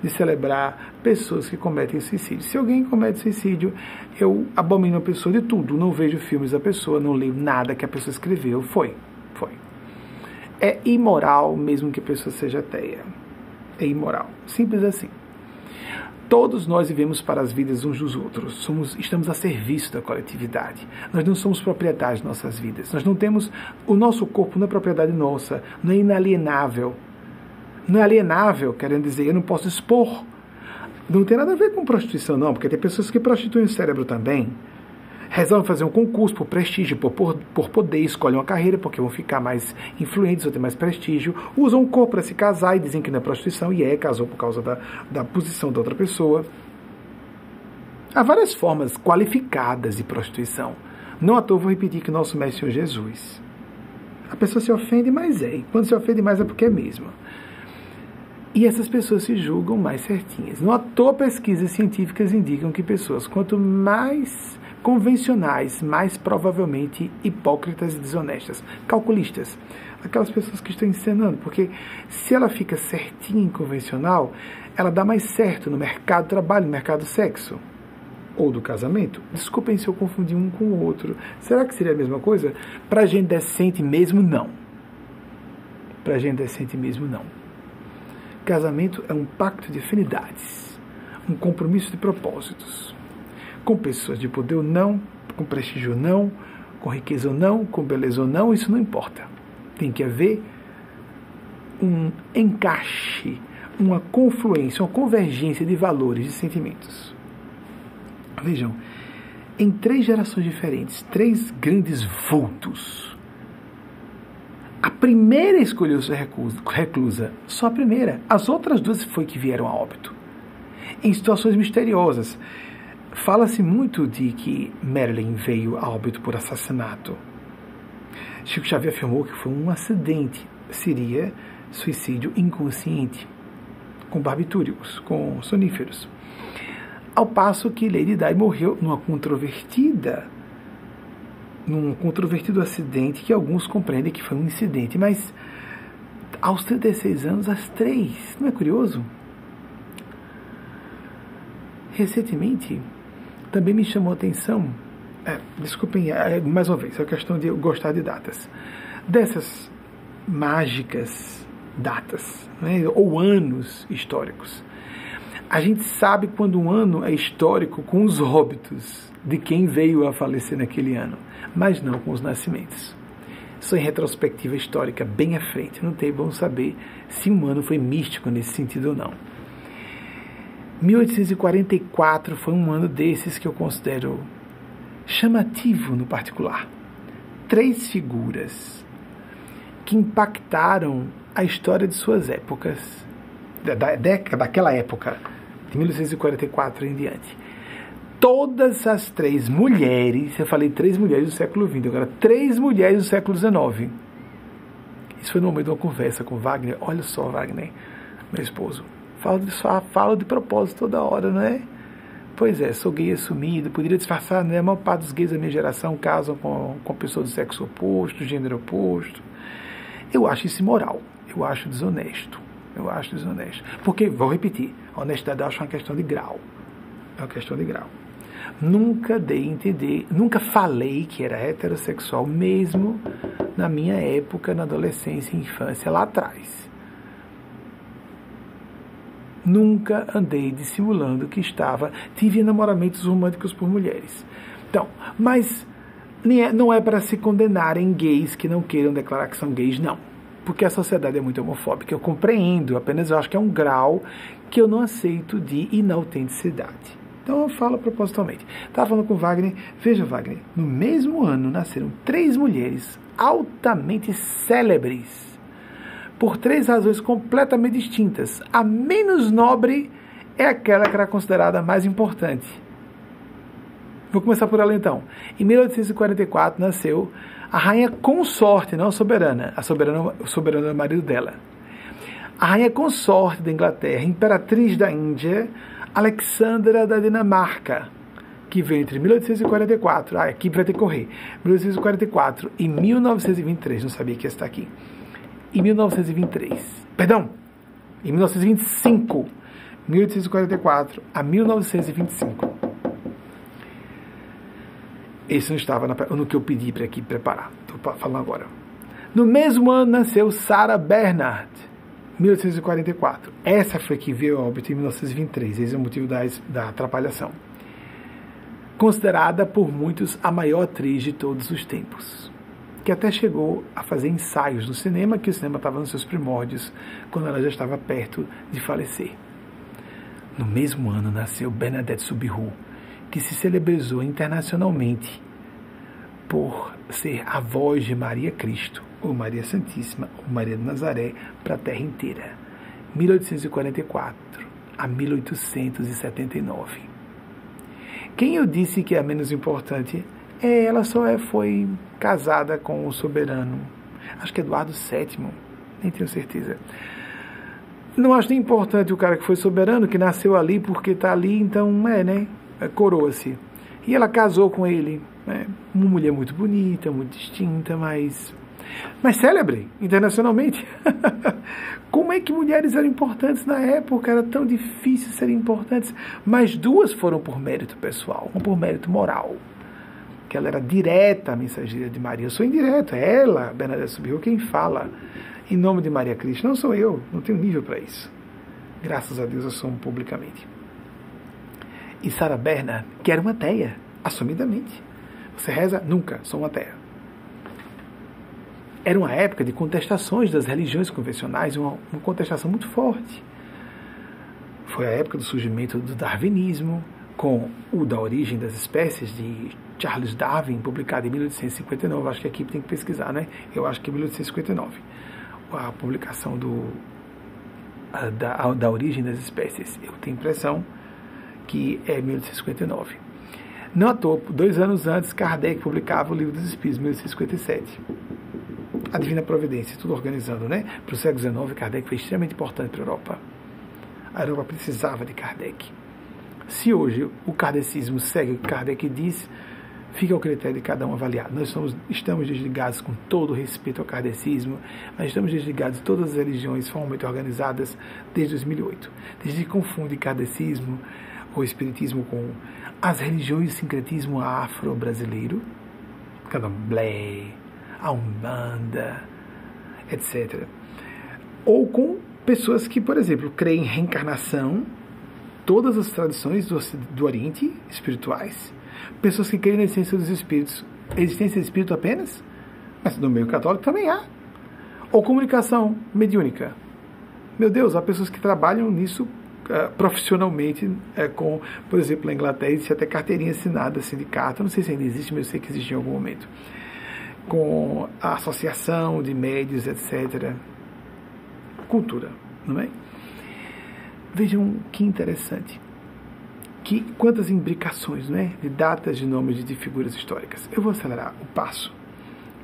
de celebrar pessoas que cometem suicídio. Se alguém comete suicídio, eu abomino a pessoa de tudo, não vejo filmes da pessoa, não leio nada que a pessoa escreveu. Foi, foi. É imoral mesmo que a pessoa seja ateia. É imoral. Simples assim. Todos nós vivemos para as vidas uns dos outros. Somos, estamos a serviço da coletividade. Nós não somos proprietários de nossas vidas. Nós não temos. O nosso corpo não é propriedade nossa, não é inalienável. Não é alienável, querendo dizer, eu não posso expor. Não tem nada a ver com prostituição, não, porque tem pessoas que prostituem o cérebro também resolvem fazer um concurso por prestígio, por, por, por poder, escolhem uma carreira porque vão ficar mais influentes ou ter mais prestígio, usam o corpo para se casar e dizem que não é prostituição, e é, casou por causa da, da posição da outra pessoa. Há várias formas qualificadas de prostituição. Não à toa vou repetir que nosso Mestre é Jesus. A pessoa se ofende, mas é. E quando se ofende mais é porque é mesmo. E essas pessoas se julgam mais certinhas. Não à toa pesquisas científicas indicam que pessoas, quanto mais convencionais, mais provavelmente hipócritas e desonestas, calculistas, aquelas pessoas que estão encenando, porque se ela fica certinha em convencional, ela dá mais certo no mercado do trabalho, no mercado do sexo ou do casamento. Desculpem se eu confundi um com o outro. Será que seria a mesma coisa? Para gente decente mesmo, não. Para gente decente mesmo, não. Casamento é um pacto de afinidades, um compromisso de propósitos com pessoas de poder ou não, com prestígio ou não, com riqueza ou não, com beleza ou não, isso não importa. Tem que haver um encaixe, uma confluência, uma convergência de valores e sentimentos. Vejam, em três gerações diferentes, três grandes vultos. A primeira escolheu ser reclusa, só a primeira. As outras duas foi que vieram a óbito. Em situações misteriosas. Fala-se muito de que Marilyn veio a óbito por assassinato. Chico Xavier afirmou que foi um acidente, seria suicídio inconsciente, com barbitúricos, com soníferos. Ao passo que Lady Di morreu numa controvertida, num controvertido acidente que alguns compreendem que foi um incidente, mas aos 36 anos, as três, não é curioso? Recentemente, também me chamou a atenção, é, desculpem, é, mais uma vez, é questão de gostar de datas. Dessas mágicas datas, né, ou anos históricos. A gente sabe quando um ano é histórico com os óbitos de quem veio a falecer naquele ano, mas não com os nascimentos. Isso em retrospectiva histórica, bem à frente. Não tem bom saber se um ano foi místico nesse sentido ou não. 1844 foi um ano desses que eu considero chamativo no particular. Três figuras que impactaram a história de suas épocas, da década, daquela época, de 1844 em diante. Todas as três mulheres, eu falei três mulheres do século XX, agora três mulheres do século XIX. Isso foi no momento de uma conversa com Wagner. Olha só, Wagner, meu esposo Falo de, falo de propósito toda hora, não é? Pois é, sou gay assumido, poderia disfarçar, né? A maior parte dos gays da minha geração casam com, com pessoas do sexo oposto, gênero oposto. Eu acho isso imoral, eu acho desonesto, eu acho desonesto. Porque, vou repetir, a honestidade eu acho uma questão de grau. É uma questão de grau. Nunca dei a entender, nunca falei que era heterossexual, mesmo na minha época, na adolescência e infância, lá atrás. Nunca andei dissimulando que estava, tive namoramentos românticos por mulheres. Então, mas é, não é para se condenarem gays que não queiram declarar que são gays, não. Porque a sociedade é muito homofóbica. Eu compreendo, apenas eu acho que é um grau que eu não aceito de inautenticidade. Então eu falo propositalmente. Estava falando com Wagner, veja Wagner, no mesmo ano nasceram três mulheres altamente célebres, por três razões completamente distintas. A menos nobre é aquela que era considerada mais importante. Vou começar por ela então. Em 1844 nasceu a rainha consorte, não a soberana, a soberana, o soberano é o marido dela. A rainha consorte da Inglaterra, imperatriz da Índia, Alexandra da Dinamarca, que veio entre 1844, ah, aqui vai ter correr, 1844 e 1923, não sabia que ia estar aqui. Em 1923, perdão, em 1925, 1844 a 1925. Esse não estava no que eu pedi para aqui preparar. Estou falando agora. No mesmo ano nasceu Sarah Bernhardt, 1844. Essa foi que veio a óbito em 1923. Esse é o motivo da, da atrapalhação. Considerada por muitos a maior atriz de todos os tempos. Que até chegou a fazer ensaios no cinema, que o cinema estava nos seus primórdios, quando ela já estava perto de falecer. No mesmo ano nasceu Bernadette Subiru, que se celebrizou internacionalmente por ser a voz de Maria Cristo ou Maria Santíssima, ou Maria de Nazaré, para a terra inteira. 1844 a 1879. Quem eu disse que é a menos importante? É, ela só é, foi casada com o soberano, acho que Eduardo VII, nem tenho certeza. Não acho nem importante o cara que foi soberano, que nasceu ali porque está ali, então é, né? É, coroa-se. E ela casou com ele. Né? Uma mulher muito bonita, muito distinta, mas mas célebre internacionalmente. Como é que mulheres eram importantes na época? Era tão difícil serem importantes. Mas duas foram por mérito pessoal, uma por mérito moral. Que ela era direta mensageira de Maria. Eu sou indireto, é ela, Bernadette Subiu, quem fala em nome de Maria Cristo. Não sou eu, não tenho nível para isso. Graças a Deus eu um publicamente. E Sarah Bernard, que era uma ateia, assumidamente. Você reza? Nunca, sou uma ateia era uma época de contestações das religiões convencionais, uma, uma contestação muito forte. Foi a época do surgimento do darwinismo, com o da origem das espécies de Charles Darwin, publicado em 1859. Acho que a equipe tem que pesquisar, né? Eu acho que é 1859. A publicação do, a, da, da origem das espécies. Eu tenho a impressão que é 1859. Não à toa, dois anos antes, Kardec publicava o Livro dos Espíritos, 1857 a divina providência, tudo organizando, né? Para o século XIX, Kardec foi extremamente importante para a Europa. A Europa precisava de Kardec. Se hoje o kardecismo segue o que Kardec diz, fica ao critério de cada um avaliar. Nós somos, estamos desligados com todo respeito ao kardecismo, mas estamos desligados de todas as religiões formalmente organizadas desde 2008. Desde que confunde kardecismo ou espiritismo com as religiões e sincretismo afro-brasileiro, candomblé, a Umbanda, etc. Ou com pessoas que, por exemplo, creem em reencarnação, todas as tradições do, do Oriente espirituais, pessoas que creem na essência dos espíritos, existência de espírito apenas, mas no meio católico também há. Ou comunicação mediúnica. Meu Deus, há pessoas que trabalham nisso uh, profissionalmente, uh, com, por exemplo, na Inglaterra existe até carteirinha assinada, sindicato, não sei se ainda existe, mas eu sei que existe em algum momento com a associação de médios, etc. Cultura, não é? Vejam que interessante. Que quantas imbricações, não é? De datas, de nomes de figuras históricas. Eu vou acelerar o passo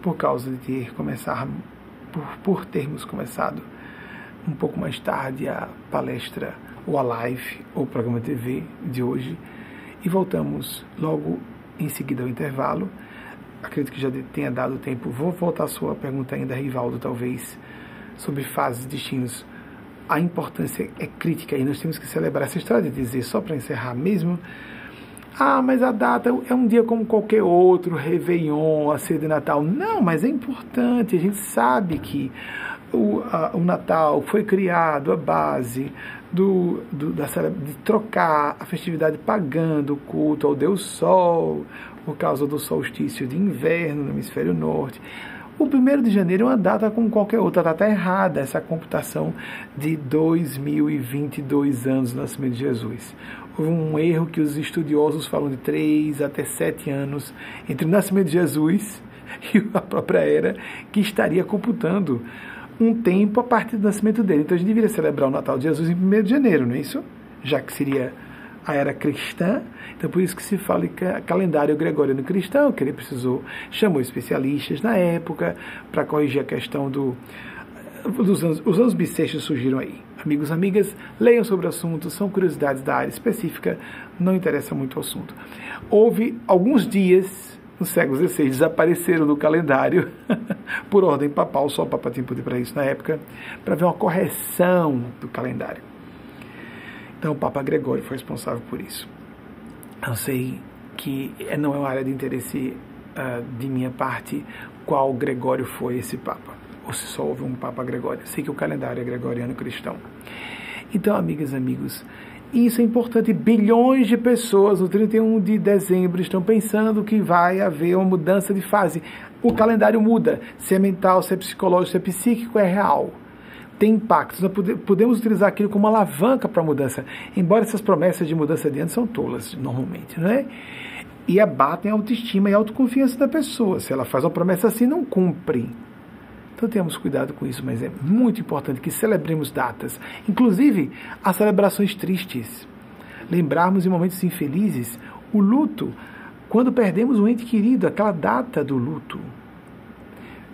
por causa de ter começar por, por termos começado um pouco mais tarde a palestra ou a live ou o programa TV de hoje e voltamos logo em seguida ao intervalo acredito que já tenha dado tempo. Vou voltar à sua pergunta ainda, Rivaldo, talvez, sobre fases, destinos. A importância é crítica e nós temos que celebrar essa história de dizer, só para encerrar mesmo, ah, mas a data é um dia como qualquer outro, Réveillon, a ceia de Natal. Não, mas é importante, a gente sabe que o, a, o Natal foi criado à base do, do, da, de trocar a festividade pagando o culto ao Deus Sol, por causa do solstício de inverno no hemisfério norte. O 1 de janeiro é uma data como qualquer outra, data errada, essa computação de 2022 anos do nascimento de Jesus. Houve um erro que os estudiosos falam de 3 até 7 anos entre o nascimento de Jesus e a própria era, que estaria computando um tempo a partir do nascimento dele. Então a gente deveria celebrar o Natal de Jesus em 1 de janeiro, não é isso? Já que seria a era cristã, então por isso que se fala que calendário gregoriano cristão, que ele precisou, chamou especialistas na época para corrigir a questão do dos anos, os anos bissextos surgiram aí. Amigos, amigas, leiam sobre o assunto, são curiosidades da área específica, não interessa muito o assunto. Houve alguns dias no século XVI desapareceram do calendário por ordem papal, só o Papa tinha poder para isso na época, para ver uma correção do calendário. Então o Papa Gregório foi responsável por isso. Eu sei que não é uma área de interesse uh, de minha parte qual Gregório foi esse Papa, ou se só houve um Papa Gregório. Sei que o calendário é gregoriano cristão. Então, amigas e amigos, isso é importante. Bilhões de pessoas no 31 de dezembro estão pensando que vai haver uma mudança de fase. O calendário muda. Se é mental, se é psicológico, se é psíquico, é real. Tem impactos. Podemos utilizar aquilo como alavanca para a mudança. Embora essas promessas de mudança de ano são tolas, normalmente, não é? E abatem a autoestima e a autoconfiança da pessoa. Se ela faz uma promessa assim, não cumpre. Então temos cuidado com isso, mas é muito importante que celebremos datas, inclusive as celebrações tristes. Lembrarmos em momentos infelizes o luto, quando perdemos um ente querido, aquela data do luto.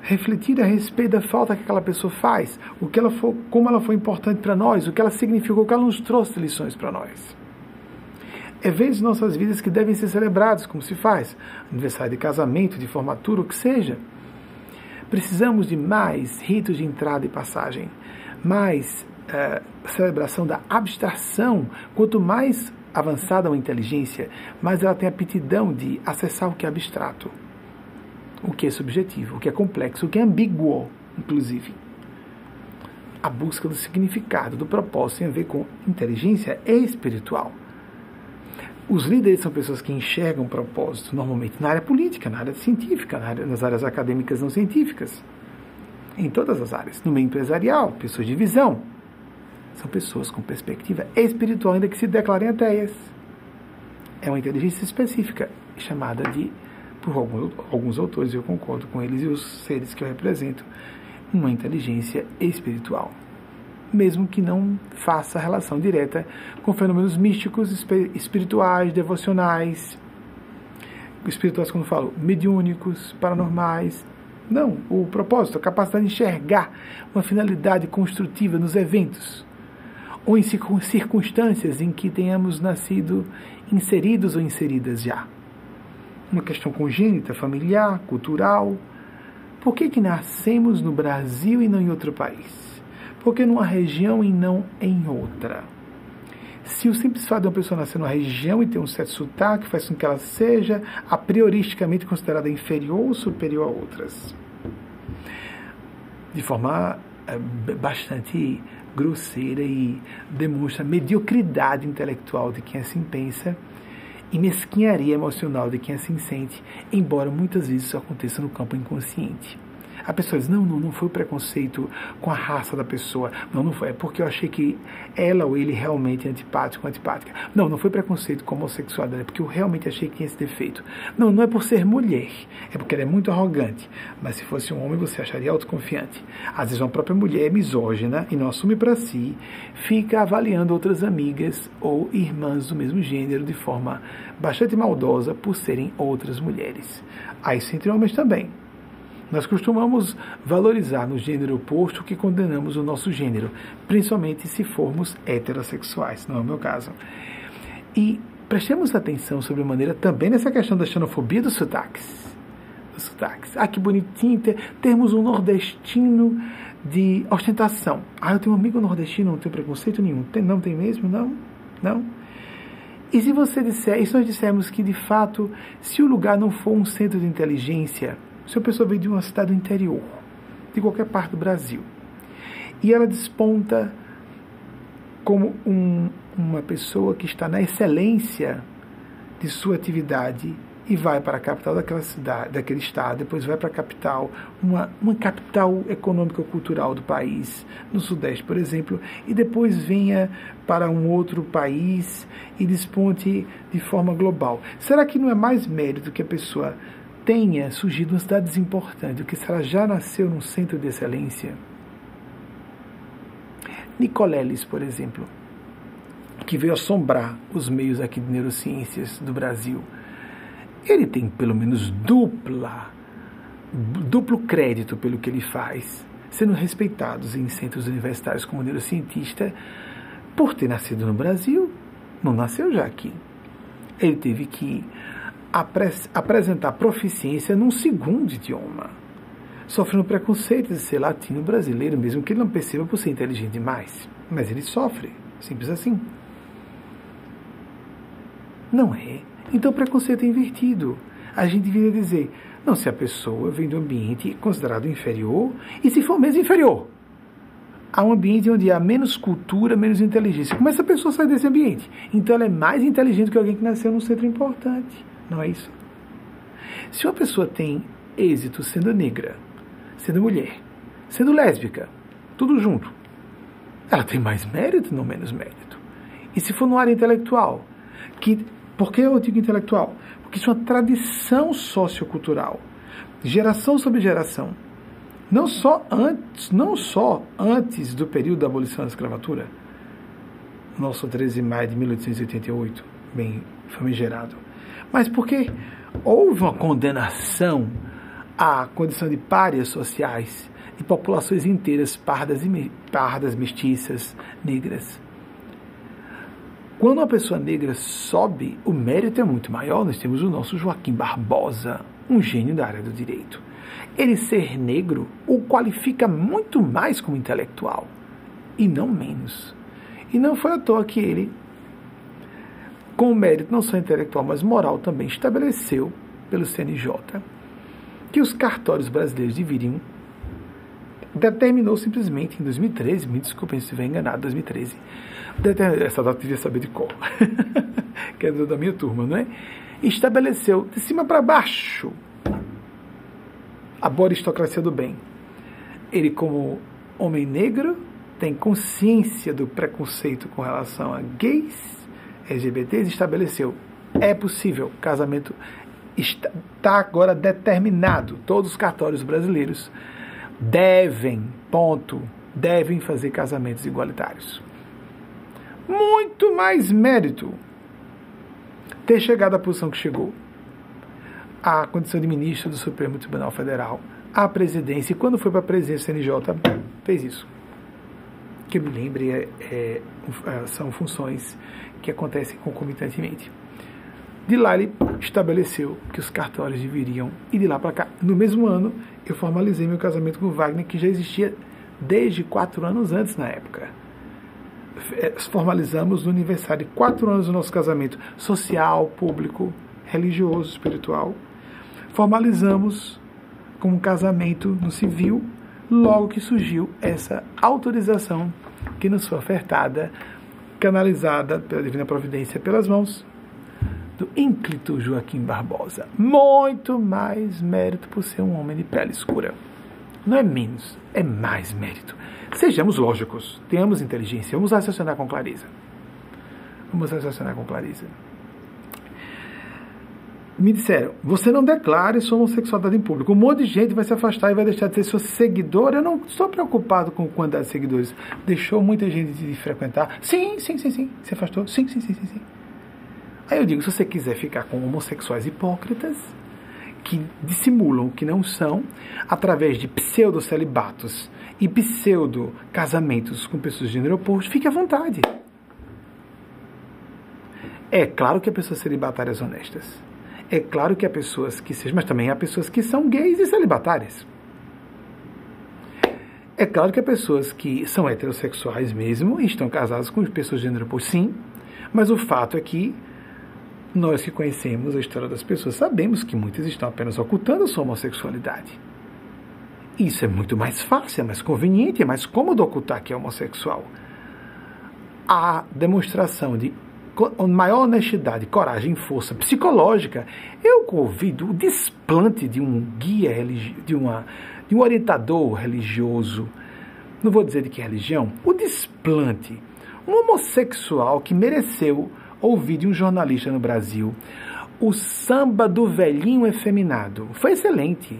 Refletir a respeito da falta que aquela pessoa faz, o que ela for, como ela foi importante para nós, o que ela significou, o que ela nos trouxe lições para nós. Eventos de nossas vidas que devem ser celebrados, como se faz, aniversário de casamento, de formatura, o que seja Precisamos de mais ritos de entrada e passagem, mais uh, celebração da abstração. Quanto mais avançada uma inteligência, mais ela tem aptidão de acessar o que é abstrato, o que é subjetivo, o que é complexo, o que é ambíguo, inclusive. A busca do significado, do propósito tem a ver com inteligência espiritual. Os líderes são pessoas que enxergam propósito, normalmente na área política, na área científica, na área, nas áreas acadêmicas não científicas, em todas as áreas. No meio empresarial, pessoas de visão. São pessoas com perspectiva espiritual, ainda que se declarem ateias. É uma inteligência específica, chamada de, por alguns, alguns autores, eu concordo com eles e os seres que eu represento, uma inteligência espiritual mesmo que não faça relação direta com fenômenos místicos, espirituais, devocionais. Espirituais, quando falo, mediúnicos, paranormais. Não, o propósito, a capacidade de enxergar uma finalidade construtiva nos eventos, ou em circunstâncias em que tenhamos nascido inseridos ou inseridas já. Uma questão congênita, familiar, cultural. Por que, que nascemos no Brasil e não em outro país? Porque numa região e não em outra. Se o simples fato de uma pessoa nascer numa região e ter um certo sotaque faz com que ela seja a prioristicamente considerada inferior ou superior a outras. De forma é, bastante grosseira e demonstra mediocridade intelectual de quem assim pensa e mesquinharia emocional de quem assim sente, embora muitas vezes isso aconteça no campo inconsciente. A pessoa diz, não, não, não foi o preconceito com a raça da pessoa. Não, não foi. É porque eu achei que ela ou ele realmente é antipático ou antipática. Não, não foi preconceito com a homossexualidade, é porque eu realmente achei que tinha esse defeito. Não, não é por ser mulher. É porque ela é muito arrogante. Mas se fosse um homem, você acharia autoconfiante. Às vezes uma própria mulher é misógina e não assume para si, fica avaliando outras amigas ou irmãs do mesmo gênero de forma bastante maldosa por serem outras mulheres. Isso entre homens também. Nós costumamos valorizar no gênero oposto que condenamos o nosso gênero, principalmente se formos heterossexuais, não é o meu caso. E prestemos atenção sobre maneira também nessa questão da xenofobia dos sotaques. Dos sotaques. Ah, que bonitinho ter, termos um nordestino de ostentação. Ah, eu tenho um amigo nordestino, não tenho preconceito nenhum. Tem, não tem mesmo? Não? Não? E se você disser, e se nós dissermos que de fato, se o lugar não for um centro de inteligência, se a pessoa vem de uma cidade do interior, de qualquer parte do Brasil, e ela desponta como um, uma pessoa que está na excelência de sua atividade e vai para a capital daquela cidade, daquele estado, depois vai para a capital, uma, uma capital econômico-cultural do país, no Sudeste, por exemplo, e depois venha para um outro país e desponte de forma global. Será que não é mais mérito que a pessoa tenha surgido uma cidade importante que se ela já nasceu num centro de excelência? Nicoleles, por exemplo, que veio assombrar os meios aqui de neurociências do Brasil ele tem pelo menos dupla, duplo crédito pelo que ele faz, sendo respeitados em centros universitários como neurocientista, por ter nascido no Brasil, não nasceu já aqui. Ele teve que apre apresentar proficiência num segundo idioma, sofrendo preconceito de ser latino brasileiro, mesmo que ele não perceba por ser inteligente demais. Mas ele sofre, simples assim. Não é então o preconceito é invertido. A gente deveria dizer, não, se a pessoa vem do ambiente considerado inferior, e se for mesmo inferior, há um ambiente onde há menos cultura, menos inteligência. Como essa pessoa sai desse ambiente? Então ela é mais inteligente que alguém que nasceu num centro importante. Não é isso? Se uma pessoa tem êxito sendo negra, sendo mulher, sendo lésbica, tudo junto, ela tem mais mérito, não menos mérito. E se for no área intelectual, que por que eu digo intelectual? Porque isso é uma tradição sociocultural, geração sobre geração. Não só antes, não só antes do período da abolição da escravatura, nosso 13 de maio de 1888, bem famigerado, mas porque houve uma condenação à condição de párias sociais de populações inteiras pardas e pardas mestiças, negras. Quando uma pessoa negra sobe, o mérito é muito maior. Nós temos o nosso Joaquim Barbosa, um gênio da área do direito. Ele ser negro o qualifica muito mais como intelectual, e não menos. E não foi à toa que ele, com mérito não só intelectual, mas moral também, estabeleceu pelo CNJ que os cartórios brasileiros deveriam determinou simplesmente em 2013, me desculpem se estiver enganado, 2013, essa data devia saber de cor, que é da minha turma, não é? Estabeleceu de cima para baixo a boa aristocracia do bem. Ele, como homem negro, tem consciência do preconceito com relação a gays, LGBTs, estabeleceu. É possível, casamento está agora determinado. Todos os cartórios brasileiros devem, ponto, devem fazer casamentos igualitários muito mais mérito ter chegado à posição que chegou. A condição de ministro do Supremo Tribunal Federal, a presidência, e quando foi para a presidência do CNJ, fez isso. Que eu me lembre, é, é, são funções que acontecem concomitantemente. De lá ele estabeleceu que os cartórios deveriam, e de lá para cá, no mesmo ano, eu formalizei meu casamento com Wagner, que já existia desde quatro anos antes na época. É, formalizamos no aniversário de quatro anos do nosso casamento social, público, religioso, espiritual. Formalizamos como um casamento no civil, logo que surgiu essa autorização que nos foi ofertada, canalizada pela Divina Providência pelas mãos do ínclito Joaquim Barbosa. Muito mais mérito por ser um homem de pele escura. Não é menos, é mais mérito. Sejamos lógicos, tenhamos inteligência, vamos raciocinar com clareza. Vamos raciocinar com clareza. Me disseram, você não declare sua homossexualidade em público. Um monte de gente vai se afastar e vai deixar de ser seu seguidor. Eu não estou preocupado com a quantidade de seguidores. Deixou muita gente de frequentar. Sim, sim, sim, sim. Se afastou? Sim, sim, sim, sim, sim. Aí eu digo, se você quiser ficar com homossexuais hipócritas, que dissimulam o que não são, através de pseudo-celibatos e pseudo-casamentos com pessoas de gênero oposto, fique à vontade. É claro que há pessoas celibatárias honestas. É claro que há pessoas que sejam, mas também há pessoas que são gays e celibatárias. É claro que há pessoas que são heterossexuais mesmo e estão casadas com pessoas de gênero oposto, sim, mas o fato é que nós que conhecemos a história das pessoas sabemos que muitas estão apenas ocultando a sua homossexualidade. Isso é muito mais fácil, é mais conveniente, é mais cômodo ocultar que é homossexual. A demonstração de com maior honestidade, coragem força psicológica, eu convido o desplante de um guia religioso, de, uma, de um orientador religioso, não vou dizer de que religião, o desplante, um homossexual que mereceu ouvir de um jornalista no Brasil o samba do velhinho efeminado. Foi excelente.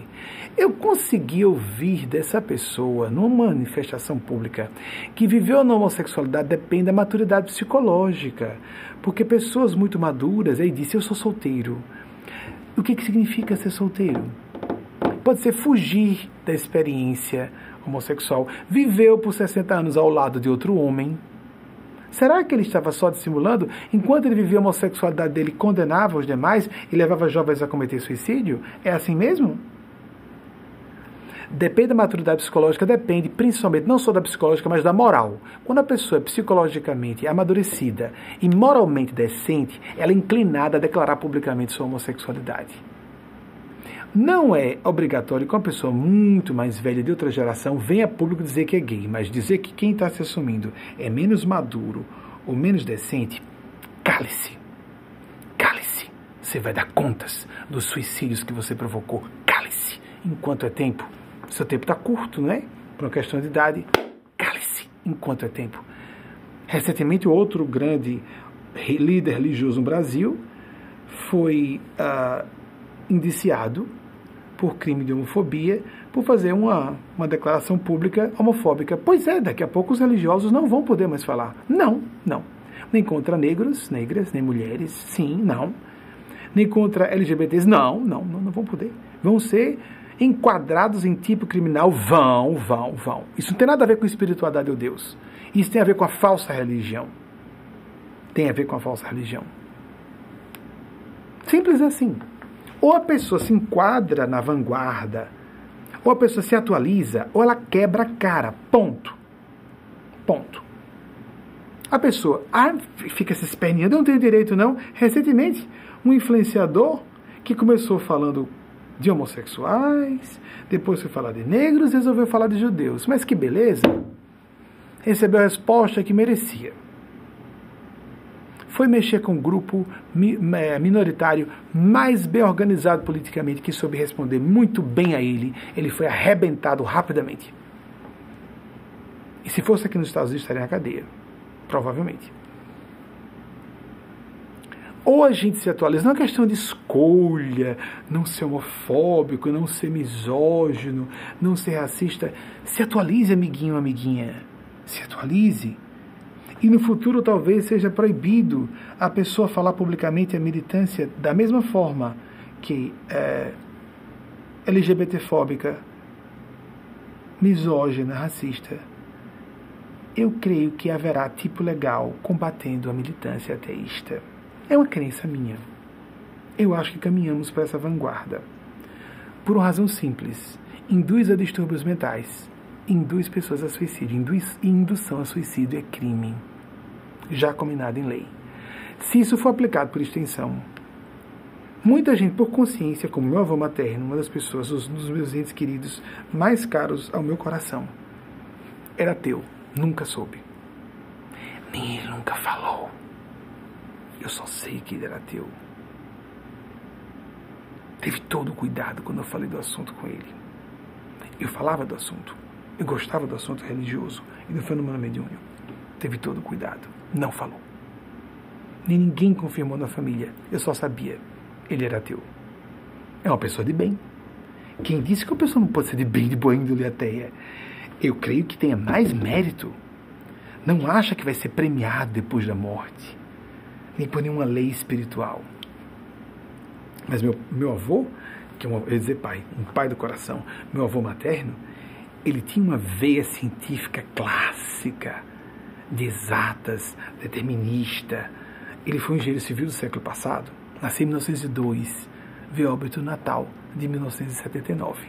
Eu consegui ouvir dessa pessoa, numa manifestação pública, que viveu na homossexualidade depende da maturidade psicológica. Porque pessoas muito maduras, aí disse, eu sou solteiro. O que, que significa ser solteiro? Pode ser fugir da experiência homossexual. Viveu por 60 anos ao lado de outro homem, Será que ele estava só dissimulando? Enquanto ele vivia a homossexualidade dele, condenava os demais e levava jovens a cometer suicídio? É assim mesmo? Depende da maturidade psicológica, depende principalmente não só da psicológica, mas da moral. Quando a pessoa é psicologicamente amadurecida e moralmente decente, ela é inclinada a declarar publicamente sua homossexualidade. Não é obrigatório que uma pessoa muito mais velha de outra geração venha a público dizer que é gay, mas dizer que quem está se assumindo é menos maduro ou menos decente, cale-se. Cale-se. Você vai dar contas dos suicídios que você provocou. Cale-se. Enquanto é tempo. Seu tempo está curto, não é? Por uma questão de idade. Cale-se. Enquanto é tempo. Recentemente, outro grande líder religioso no Brasil foi uh, indiciado por crime de homofobia, por fazer uma, uma declaração pública homofóbica. Pois é, daqui a pouco os religiosos não vão poder mais falar. Não, não. Nem contra negros, negras, nem mulheres, sim, não. Nem contra LGBTs, não, não, não, não vão poder. Vão ser enquadrados em tipo criminal, vão, vão, vão. Isso não tem nada a ver com espiritualidade ou Deus. Isso tem a ver com a falsa religião. Tem a ver com a falsa religião. Simples assim. Ou a pessoa se enquadra na vanguarda, ou a pessoa se atualiza, ou ela quebra a cara. Ponto. Ponto. A pessoa ah, fica se esperneando, eu não tenho direito não. Recentemente, um influenciador que começou falando de homossexuais, depois foi falar de negros, resolveu falar de judeus. Mas que beleza! Recebeu a resposta que merecia foi mexer com um grupo é, minoritário mais bem organizado politicamente, que soube responder muito bem a ele. Ele foi arrebentado rapidamente. E se fosse aqui nos Estados Unidos, estaria na cadeia. Provavelmente. Ou a gente se atualiza, não é questão de escolha, não ser homofóbico, não ser misógino, não ser racista. Se atualize, amiguinho, amiguinha. Se atualize. E no futuro talvez seja proibido a pessoa falar publicamente a militância da mesma forma que é, LGBTfóbica, misógina, racista. Eu creio que haverá tipo legal combatendo a militância ateísta. É uma crença minha. Eu acho que caminhamos para essa vanguarda. Por uma razão simples: induz a distúrbios mentais induz pessoas a suicídio. Induz, indução a suicídio é crime, já combinado em lei. Se isso for aplicado por extensão, muita gente, por consciência, como meu avô materno, uma das pessoas, um dos meus entes queridos mais caros ao meu coração, era ateu, nunca soube. Nem ele nunca falou. Eu só sei que ele era ateu. Teve todo o cuidado quando eu falei do assunto com ele. Eu falava do assunto. Eu gostava do assunto religioso e do fenômeno mediúnico. Teve todo o cuidado. Não falou. Nem ninguém confirmou na família. Eu só sabia. Ele era ateu. É uma pessoa de bem. Quem disse que uma pessoa não pode ser de bem, de boa índole ateia? Eu creio que tenha mais mérito. Não acha que vai ser premiado depois da morte, nem por nenhuma lei espiritual. Mas meu, meu avô, que é um, eu dizer pai, um pai do coração, meu avô materno, ele tinha uma veia científica clássica, de exatas, determinista. Ele foi um engenheiro civil do século passado, nasceu em 1902, veio óbito Natal de 1979.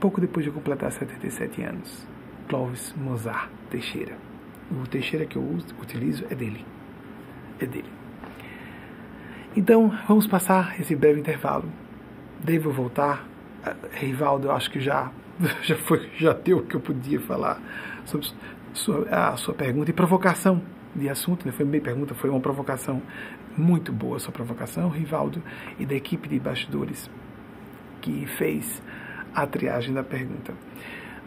Pouco depois de completar 77 anos, Clóvis Mozart Teixeira. O Teixeira que eu utilizo é dele. É dele. Então, vamos passar esse breve intervalo. Devo voltar. Ah, Rivaldo, eu acho que já já foi, já deu o que eu podia falar sobre a sua pergunta e provocação. de assunto, né? foi bem pergunta, foi uma provocação muito boa sua provocação, Rivaldo, e da equipe de bastidores que fez a triagem da pergunta.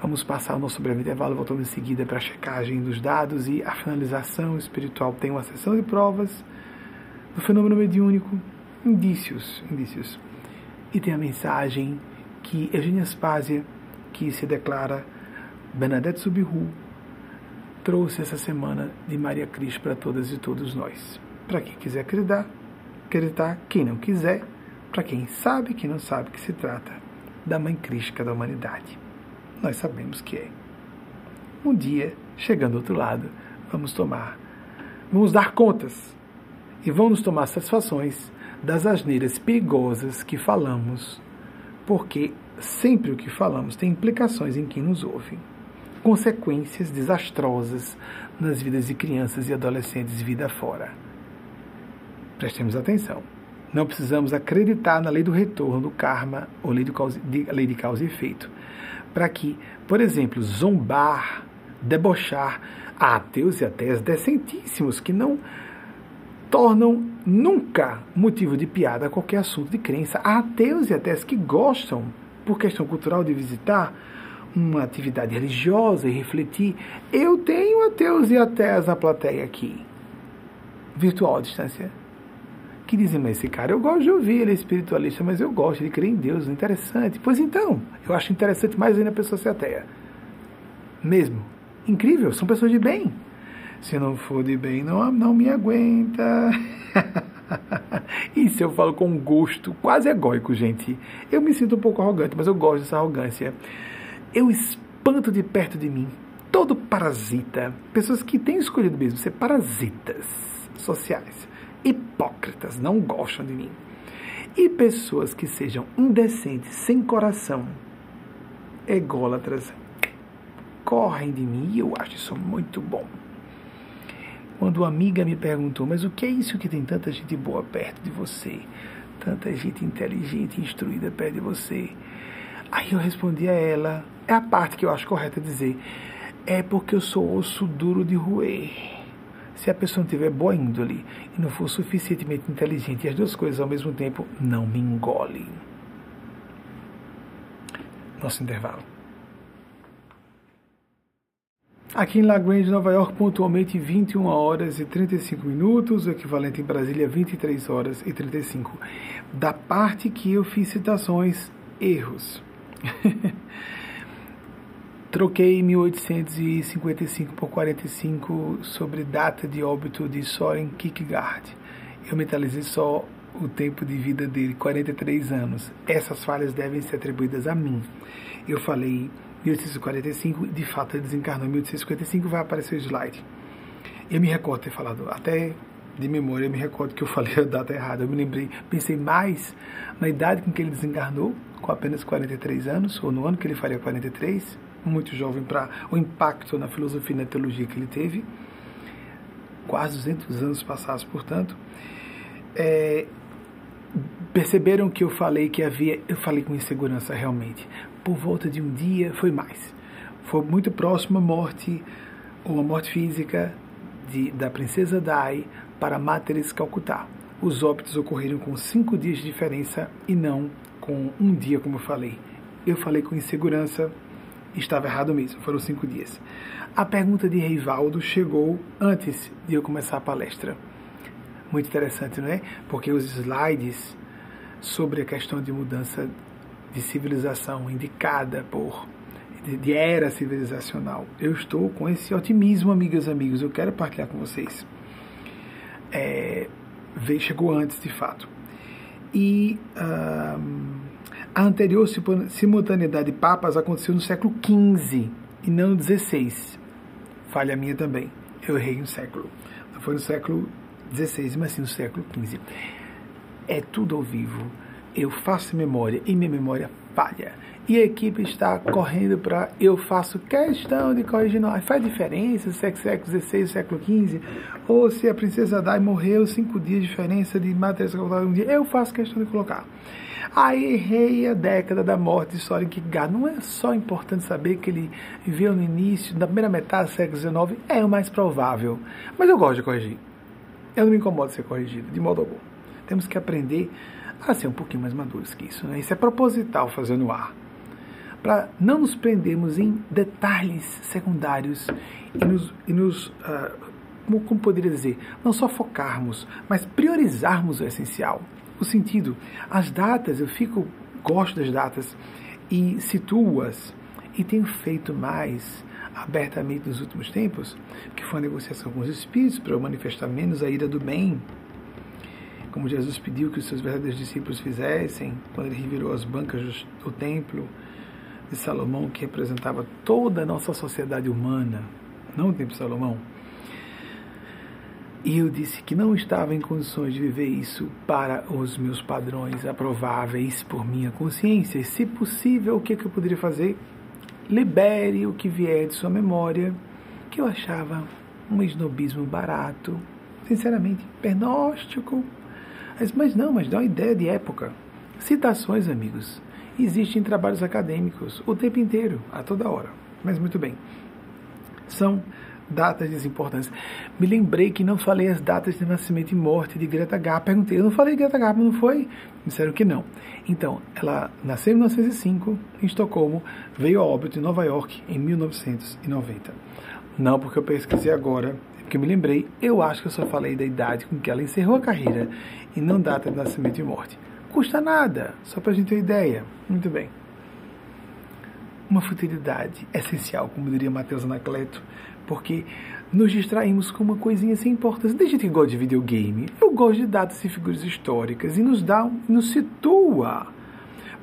Vamos passar o nosso breve intervalo, voltando em seguida para a checagem dos dados e a finalização espiritual. Tem uma sessão de provas do fenômeno mediúnico, indícios, indícios. E tem a mensagem que Eugênia Spásia, que se declara Bernadette Subiru, trouxe essa semana de Maria Cristo para todas e todos nós. Para quem quiser acreditar, acreditar, quem não quiser, para quem sabe, quem não sabe que se trata da Mãe Crística da humanidade. Nós sabemos que é. Um dia, chegando do outro lado, vamos tomar, vamos dar contas e vamos tomar satisfações das asneiras perigosas que falamos, porque sempre o que falamos tem implicações em quem nos ouve consequências desastrosas nas vidas de crianças e adolescentes vida fora. Prestemos atenção. Não precisamos acreditar na lei do retorno, do karma ou lei, causa, de, lei de causa e efeito. Para que, por exemplo, zombar, debochar ateus e ateias decentíssimos que não tornam nunca motivo de piada qualquer assunto de crença. Há ateus e ateias que gostam, por questão cultural, de visitar uma atividade religiosa e refletir. Eu tenho ateus e ateias na plateia aqui, virtual à distância, que dizem, mas esse cara eu gosto de ouvir, ele é espiritualista, mas eu gosto, ele crê em Deus, interessante. Pois então, eu acho interessante mais ainda a pessoa ser ateia. Mesmo. Incrível, são pessoas de bem. Se não for de bem, não, não me aguenta. Isso eu falo com gosto quase egóico, gente. Eu me sinto um pouco arrogante, mas eu gosto dessa arrogância eu espanto de perto de mim todo parasita, pessoas que têm escolhido mesmo ser parasitas sociais, hipócritas, não gostam de mim, e pessoas que sejam indecentes, sem coração, ególatras, correm de mim e eu acho isso muito bom. Quando uma amiga me perguntou, mas o que é isso que tem tanta gente boa perto de você? Tanta gente inteligente, instruída perto de você? Aí eu respondi a ela, é a parte que eu acho correta dizer. É porque eu sou osso duro de roer. Se a pessoa não tiver boa índole e não for suficientemente inteligente e as duas coisas ao mesmo tempo, não me engole. Nosso intervalo. Aqui em La Grande, Nova York, pontualmente 21 horas e 35 minutos, o equivalente em Brasília 23 horas e 35. Da parte que eu fiz citações, erros. Troquei 1855 por 45 sobre data de óbito de Soren Kierkegaard. Eu mentalizei só o tempo de vida dele, 43 anos. Essas falhas devem ser atribuídas a mim. Eu falei 1845, de fato ele desencarnou em 1855, vai aparecer o slide. Eu me recordo ter falado, até de memória, eu me recordo que eu falei a data errada. Eu me lembrei, pensei mais na idade com que ele desencarnou, com apenas 43 anos, ou no ano que ele faria 43 muito jovem para o impacto na filosofia e na teologia que ele teve, quase 200 anos passados, portanto, é, perceberam que eu falei que havia, eu falei com insegurança realmente. Por volta de um dia, foi mais. Foi muito próximo à morte, ou a morte física de, da princesa Dai para Matres Calcutá. Os óbitos ocorreram com cinco dias de diferença e não com um dia, como eu falei. Eu falei com insegurança, estava errado mesmo, foram cinco dias. A pergunta de Reivaldo chegou antes de eu começar a palestra. Muito interessante, não é? Porque os slides sobre a questão de mudança de civilização indicada por de, era civilizacional. Eu estou com esse otimismo, amigas e amigos, eu quero partilhar com vocês. É, veio, chegou antes, de fato. E a anterior simultaneidade de papas aconteceu no século XV e não no XVI. Falha minha também. Eu errei um século. Não foi no século XVI, mas sim no século XV. É tudo ao vivo. Eu faço memória e minha memória falha. E a equipe está correndo para eu faço questão de corrigir. Não, faz diferença se é século XVI, século XV, ou se a princesa Dai morreu cinco dias de diferença de matéria um dia. Eu faço questão de colocar. Aí errei a década da morte de Soren Kierkegaard. Não é só importante saber que ele viveu no início, na primeira metade do século XIX, é o mais provável. Mas eu gosto de corrigir. Eu não me incomodo de ser corrigido, de modo algum. Temos que aprender a ser um pouquinho mais maduros que isso. Né? Isso é proposital fazer no ar. Para não nos prendermos em detalhes secundários e nos, e nos uh, como, como poderia dizer, não só focarmos, mas priorizarmos o essencial. O sentido, as datas, eu fico, gosto das datas e situo-as e tenho feito mais abertamente nos últimos tempos, que foi a negociação com os espíritos para eu manifestar menos a ira do bem, como Jesus pediu que os seus verdadeiros discípulos fizessem quando ele revirou as bancas do templo de Salomão, que representava toda a nossa sociedade humana, não o templo de Salomão. E eu disse que não estava em condições de viver isso para os meus padrões aprováveis por minha consciência. Se possível, o que, que eu poderia fazer? Libere o que vier de sua memória, que eu achava um esnobismo barato, sinceramente, pernóstico, mas, não, mas dá uma ideia de época. Citações, amigos, existem em trabalhos acadêmicos o tempo inteiro, a toda hora. Mas muito bem. São datas desimportantes. Me lembrei que não falei as datas de nascimento e morte de Greta Garbo. Perguntei, eu não falei Greta Garbo, não foi? Disseram que não. Então, ela nasceu em 1905 em Estocolmo, veio a óbito em Nova York em 1990. Não porque eu pesquisei agora, que eu me lembrei, eu acho que eu só falei da idade com que ela encerrou a carreira e não data de nascimento e morte. Custa nada, só para a gente ter ideia. Muito bem. Uma futilidade essencial, como diria Matheus Anacleto, porque nos distraímos com uma coisinha sem importância. Tem gente que gosta de videogame, eu gosto de datas e figuras históricas e nos dá, nos situa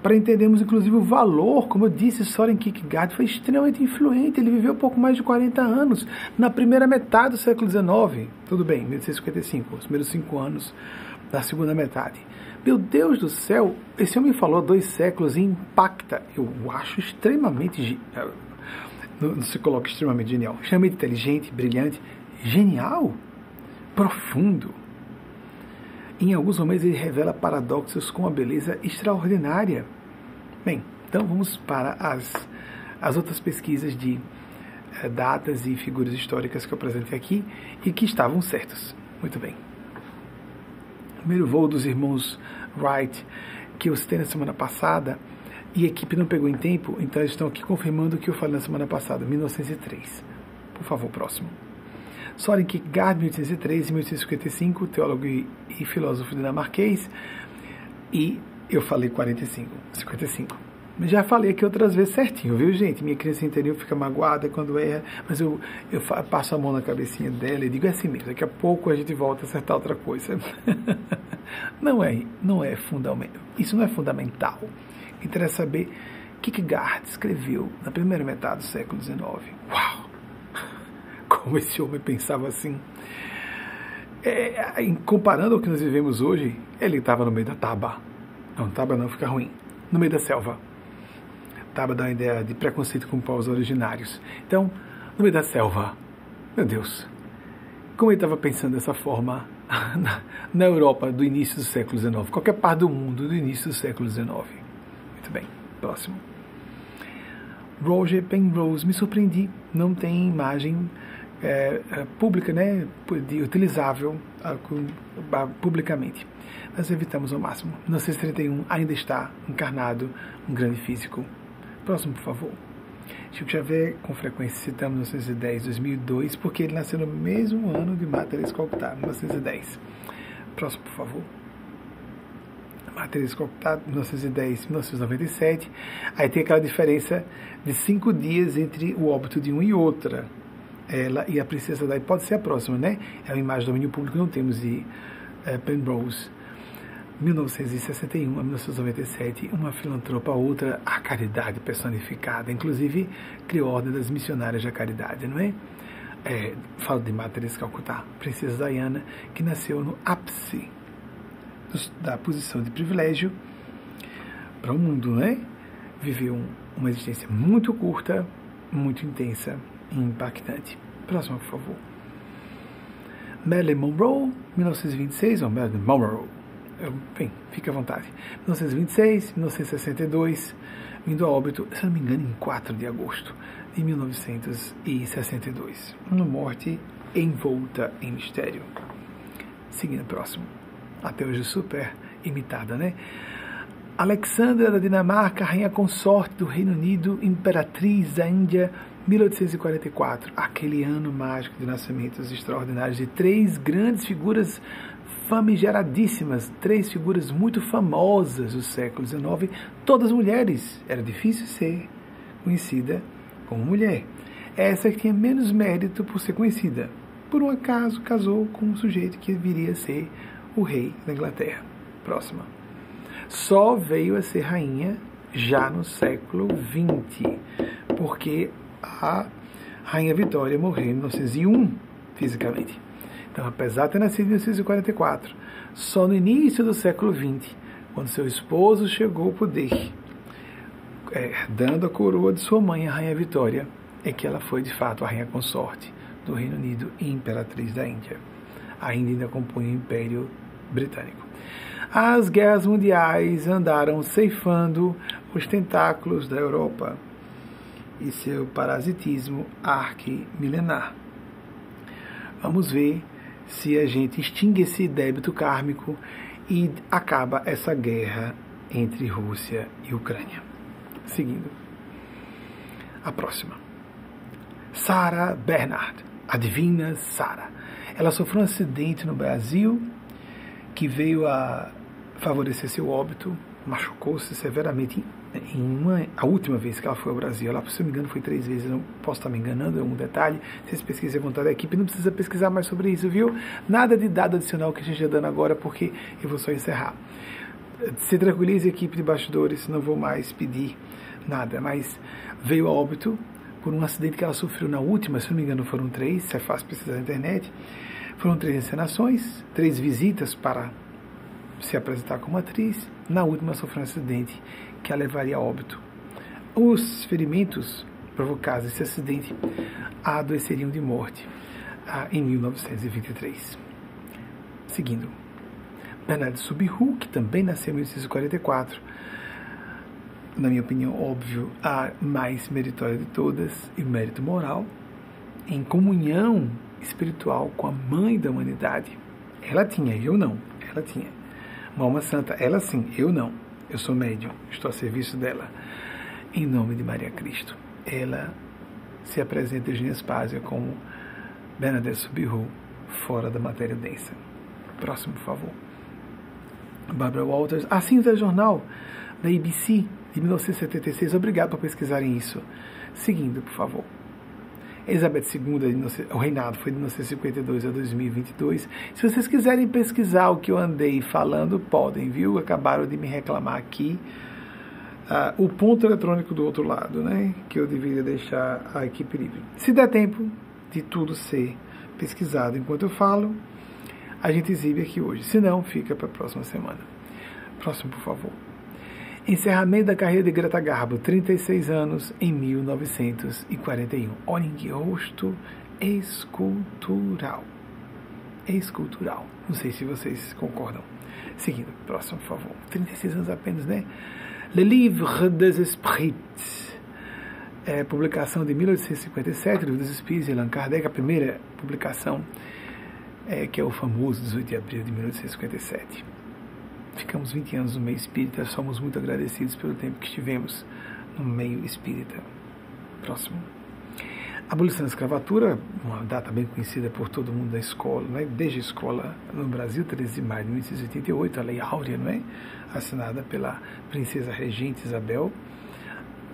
para entendermos inclusive o valor, como eu disse, Soren Kierkegaard foi extremamente influente, ele viveu pouco mais de 40 anos, na primeira metade do século XIX, tudo bem, 1855, os primeiros cinco anos da segunda metade. Meu Deus do céu, esse homem falou dois séculos e impacta, eu acho extremamente, não se coloca extremamente genial, extremamente inteligente, brilhante, genial, profundo, em alguns momentos ele revela paradoxos com uma beleza extraordinária. Bem, então vamos para as, as outras pesquisas de eh, datas e figuras históricas que eu apresentei aqui e que estavam certas. Muito bem. O primeiro voo dos irmãos Wright, que eu citei na semana passada, e a equipe não pegou em tempo, então eles estão aqui confirmando o que eu falei na semana passada, 1903. Por favor, próximo. Soren Kierkegaard, 1803 e 1855, teólogo e, e filósofo dinamarquês, e eu falei 45, 55. Já falei aqui outras vezes certinho, viu, gente? Minha criança interior fica magoada quando erra, mas eu, eu passo a mão na cabecinha dela e digo é assim mesmo, daqui a pouco a gente volta a acertar outra coisa. não é, não é fundamental. Isso não é fundamental. Interessa saber o que Kierkegaard escreveu na primeira metade do século XIX. Uau! como esse homem pensava assim. É, comparando ao que nós vivemos hoje, ele estava no meio da taba. Não, taba não, fica ruim. No meio da selva. Taba dá uma ideia de preconceito com povos originários. Então, no meio da selva, meu Deus, como ele estava pensando dessa forma na, na, Europa do início do século XIX, qualquer parte do mundo do início do século XIX. Muito bem, próximo. Roger Penrose, me surpreendi, não tem imagem é, é, pública, né, de, utilizável uh, publicamente. Nós evitamos ao máximo. 1931 ainda está encarnado um grande físico. Próximo, por favor. Chico Xavier, com frequência citamos 1910, 2002, porque ele nasceu no mesmo ano de Matheus Calcutá, 1910. Próximo, por favor. Matheus Calcutá, 1910, 1997. Aí tem aquela diferença de cinco dias entre o óbito de um e outra ela e a Princesa Di pode ser a próxima, né? É uma imagem do domínio público não temos de é, Penrose. 1961 a 1997, uma filantropa, outra, a caridade personificada. Inclusive, criou a Ordem das Missionárias da Caridade, não é? é falo de Teresa Calcutá, Princesa Diana, que nasceu no ápice da posição de privilégio para o mundo, né? Viveu uma existência muito curta, muito intensa, impactante. Próxima, por favor. Marilyn Monroe, 1926, ou Marilyn Monroe, bem, fique à vontade. 1926, 1962, vindo a óbito, se não me engano, em 4 de agosto de 1962. Uma morte envolta em mistério. Seguindo próximo. Até hoje super imitada, né? Alexandra da Dinamarca, rainha consorte do Reino Unido, imperatriz da Índia, 1844, aquele ano mágico de nascimentos extraordinários de três grandes figuras famigeradíssimas, três figuras muito famosas do século XIX, todas mulheres. Era difícil ser conhecida como mulher. Essa que tinha menos mérito por ser conhecida. Por um acaso, casou com um sujeito que viria a ser o rei da Inglaterra. Próxima. Só veio a ser rainha já no século XX, porque a rainha Vitória morreu em 1901, fisicamente. Então, apesar de ter nascido em 1944, só no início do século XX, quando seu esposo chegou ao poder, é, dando a coroa de sua mãe, a Rainha Vitória, é que ela foi de fato a rainha consorte do Reino Unido e imperatriz da Índia. Ainda ainda compunha o Império Britânico. As guerras mundiais andaram ceifando os tentáculos da Europa e seu parasitismo arquimilenar. Vamos ver se a gente extingue esse débito kármico e acaba essa guerra entre Rússia e Ucrânia. Seguindo. A próxima. Sarah Bernard, a divina Sarah. Ela sofreu um acidente no Brasil que veio a favorecer seu óbito, machucou-se severamente em uma, a última vez que ela foi ao Brasil, se não me engano, foi três vezes, não posso estar me enganando, é um detalhe. Vocês pesquisem à vontade da equipe, não precisa pesquisar mais sobre isso, viu? Nada de dado adicional que a gente está dando agora, porque eu vou só encerrar. Se tranquilize, equipe de bastidores, não vou mais pedir nada, mas veio a óbito por um acidente que ela sofreu na última, se não me engano, foram três, se é fácil pesquisar na internet. Foram três encenações, três visitas para se apresentar como atriz. Na última, sofreu um acidente que a levaria a óbito. Os ferimentos provocados nesse acidente a adoeceriam de morte ah, em 1923. Seguindo, Bernardo Subiru, que também nasceu em 1944, na minha opinião, óbvio, a mais meritória de todas, e mérito moral, em comunhão espiritual com a mãe da humanidade. Ela tinha, eu não, ela tinha. Uma alma santa, ela sim, eu não. Eu sou médium, estou a serviço dela. Em nome de Maria Cristo. Ela se apresenta em Espásia como Bernadette Subiru, fora da matéria densa. Próximo, por favor. Barbara Walters, a cinza jornal da ABC de 1976. Obrigado por pesquisarem isso. Seguindo, por favor. Elizabeth II, o reinado foi de 1952 a 2022. Se vocês quiserem pesquisar o que eu andei falando, podem, viu? Acabaram de me reclamar aqui. Uh, o ponto eletrônico do outro lado, né? Que eu deveria deixar a equipe livre. Se der tempo de tudo ser pesquisado enquanto eu falo, a gente exibe aqui hoje. Se não, fica para a próxima semana. Próximo, por favor. Encerramento da carreira de Greta Garbo, 36 anos, em 1941. Olhem que rosto escultural. Escultural. Não sei se vocês concordam. Seguindo, próximo, por favor. 36 anos apenas, né? Le Livre des Esprits. É, publicação de 1857, Livre dos Espíritos de Allan Kardec, a primeira publicação, é, que é o famoso 18 de abril de 1857. Ficamos 20 anos no meio espírita, somos muito agradecidos pelo tempo que estivemos no meio espírita. Próximo. Abolição da escravatura, uma data bem conhecida por todo mundo da escola, né? desde a escola no Brasil, 13 de maio de 1888, a Lei Áurea, não é? assinada pela princesa regente Isabel,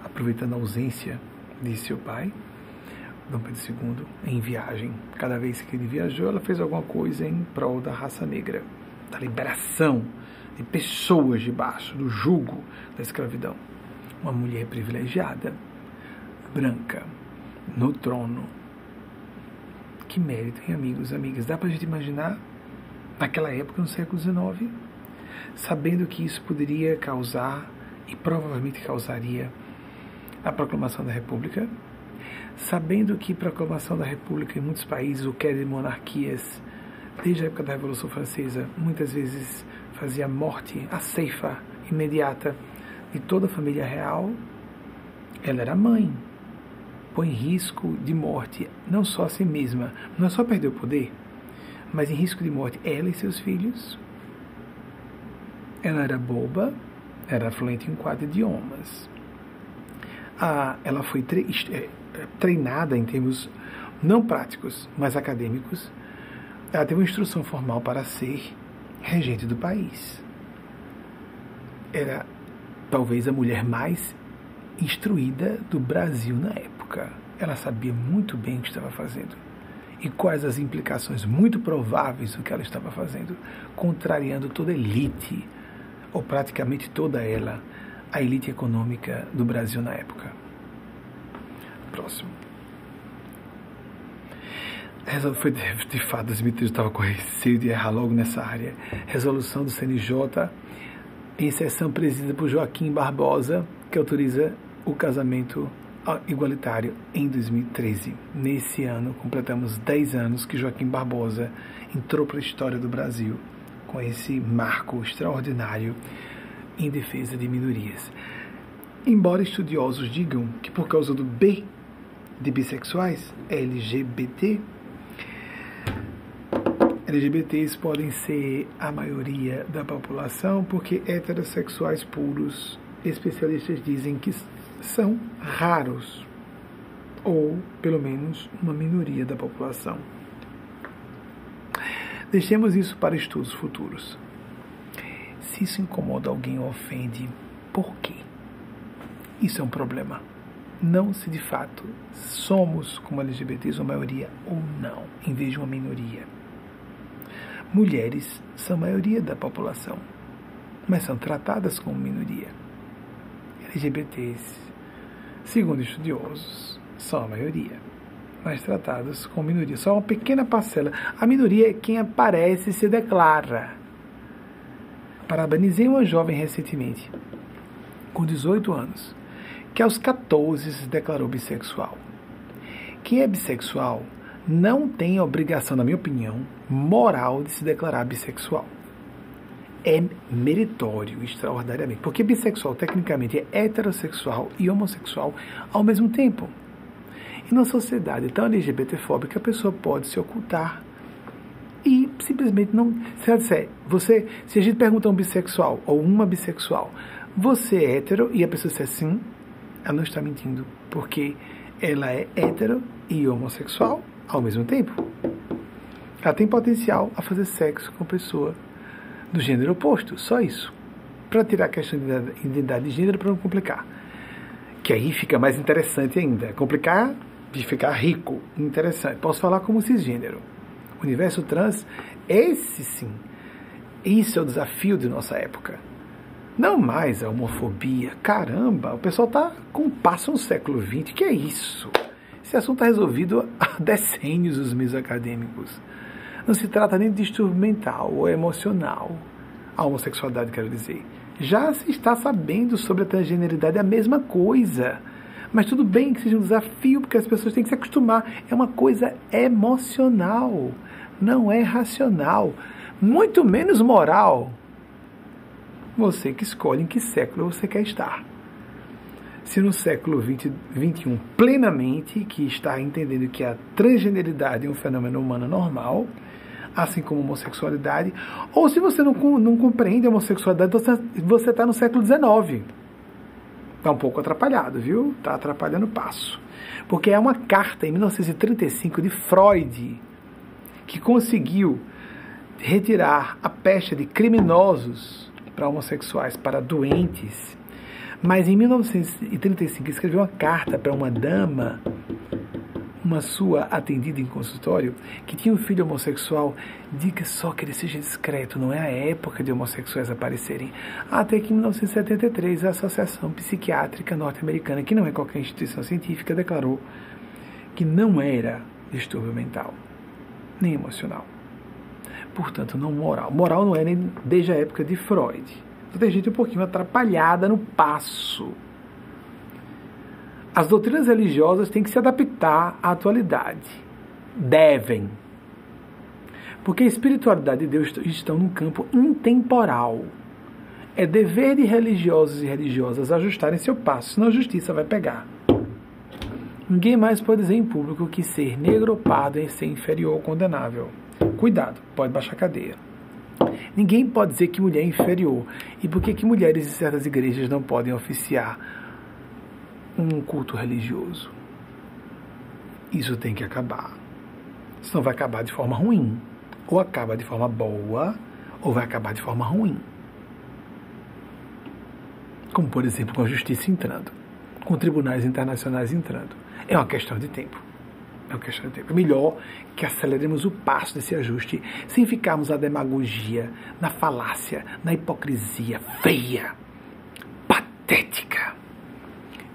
aproveitando a ausência de seu pai, Dom Pedro II, em viagem. Cada vez que ele viajou, ela fez alguma coisa em prol da raça negra, da liberação de pessoas debaixo do jugo da escravidão. Uma mulher privilegiada, branca, no trono. Que mérito, hein, amigos amigas? Dá para a gente imaginar, naquela época, no século XIX, sabendo que isso poderia causar, e provavelmente causaria, a proclamação da República, sabendo que proclamação da República em muitos países, o que é de monarquias, desde a época da Revolução Francesa, muitas vezes fazia morte, a ceifa imediata de toda a família real. Ela era mãe, põe em risco de morte não só a si mesma, não só perder o poder, mas em risco de morte ela e seus filhos. Ela era boba, era fluente em quatro idiomas. Ah, ela foi é, treinada em termos não práticos, mas acadêmicos. Ela teve uma instrução formal para ser regente do país. Era talvez a mulher mais instruída do Brasil na época. Ela sabia muito bem o que estava fazendo e quais as implicações muito prováveis do que ela estava fazendo, contrariando toda a elite, ou praticamente toda ela, a elite econômica do Brasil na época. Próximo. Foi de fato, Dmitry estava com receio de errar logo nessa área. Resolução do CNJ, em sessão presidida por Joaquim Barbosa, que autoriza o casamento igualitário em 2013. Nesse ano, completamos 10 anos que Joaquim Barbosa entrou para a história do Brasil com esse marco extraordinário em defesa de minorias. Embora estudiosos digam que por causa do B de bissexuais, LGBT, LGBTs podem ser a maioria da população, porque heterossexuais puros, especialistas dizem que são raros, ou pelo menos uma minoria da população. Deixemos isso para estudos futuros. Se isso incomoda alguém ou ofende, por quê? Isso é um problema. Não se de fato somos como LGBTs uma maioria ou não, em vez de uma minoria. Mulheres são a maioria da população, mas são tratadas como minoria. LGBTs Segundo estudiosos, são a maioria, mas tratados como minoria. Só uma pequena parcela. A minoria é quem aparece e se declara. Parabenizei uma jovem recentemente, com 18 anos, que aos 14 se declarou bissexual. Quem é bissexual não tem obrigação, na minha opinião, moral de se declarar bissexual é meritório extraordinariamente. Porque bissexual, tecnicamente, é heterossexual e homossexual ao mesmo tempo. E na sociedade tão LGBTfóbica, a pessoa pode se ocultar e simplesmente não. Se ela disser, você, se a gente pergunta um bissexual ou uma bissexual, você é hétero e a pessoa disser sim, ela não está mentindo, porque ela é hétero e homossexual ao mesmo tempo. Ela tem potencial a fazer sexo com pessoa do gênero oposto, só isso. Para tirar a questão de identidade de gênero para não complicar. Que aí fica mais interessante ainda. Complicar de ficar rico, interessante. Posso falar como cisgênero. Universo trans, esse sim. Isso é o desafio de nossa época. Não mais a homofobia. Caramba, o pessoal está com passo no século XX. Que é isso? Esse assunto está resolvido há decênios, os meus acadêmicos. Não se trata nem de distúrbio mental ou emocional, a homossexualidade, quero dizer. Já se está sabendo sobre a transgeneridade, é a mesma coisa. Mas tudo bem que seja um desafio, porque as pessoas têm que se acostumar. É uma coisa emocional, não é racional, muito menos moral. Você que escolhe em que século você quer estar. Se no século 20, 21 plenamente, que está entendendo que a transgeneridade é um fenômeno humano normal, assim como homossexualidade, ou se você não, não compreende a homossexualidade, você está no século XIX. Está um pouco atrapalhado, viu? Está atrapalhando o passo. Porque é uma carta em 1935 de Freud que conseguiu retirar a pecha de criminosos para homossexuais, para doentes. Mas em 1935 escreveu uma carta para uma dama uma sua atendida em consultório que tinha um filho homossexual, diga só que ele seja discreto, não é a época de homossexuais aparecerem. Até que em 1973 a Associação Psiquiátrica Norte-Americana, que não é qualquer instituição científica, declarou que não era distúrbio mental, nem emocional. Portanto, não moral. Moral não é nem desde a época de Freud. Então, tem gente um pouquinho atrapalhada no passo as doutrinas religiosas têm que se adaptar à atualidade. Devem. Porque a espiritualidade e Deus estão num campo intemporal. É dever de religiosos e religiosas ajustarem seu passo, senão a justiça vai pegar. Ninguém mais pode dizer em público que ser negro ou pardo é ser inferior ou condenável. Cuidado, pode baixar a cadeia. Ninguém pode dizer que mulher é inferior. E por que, que mulheres em certas igrejas não podem oficiar um culto religioso? Isso tem que acabar. Senão vai acabar de forma ruim. Ou acaba de forma boa, ou vai acabar de forma ruim. Como, por exemplo, com a justiça entrando, com tribunais internacionais entrando. É uma questão de tempo. É de tempo. É melhor que aceleremos o passo desse ajuste sem ficarmos na demagogia, na falácia, na hipocrisia feia, patética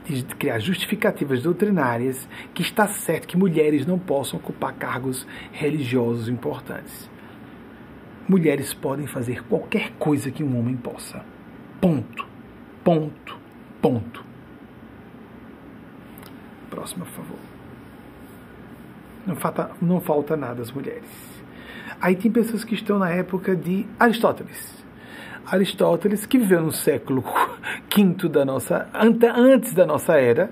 de criar justificativas doutrinárias que está certo que mulheres não possam ocupar cargos religiosos importantes. Mulheres podem fazer qualquer coisa que um homem possa. Ponto. Ponto. Ponto. Próxima, por favor. Não falta, não falta nada às mulheres. Aí tem pessoas que estão na época de Aristóteles. Aristóteles, que viveu no século V da nossa, antes da nossa era,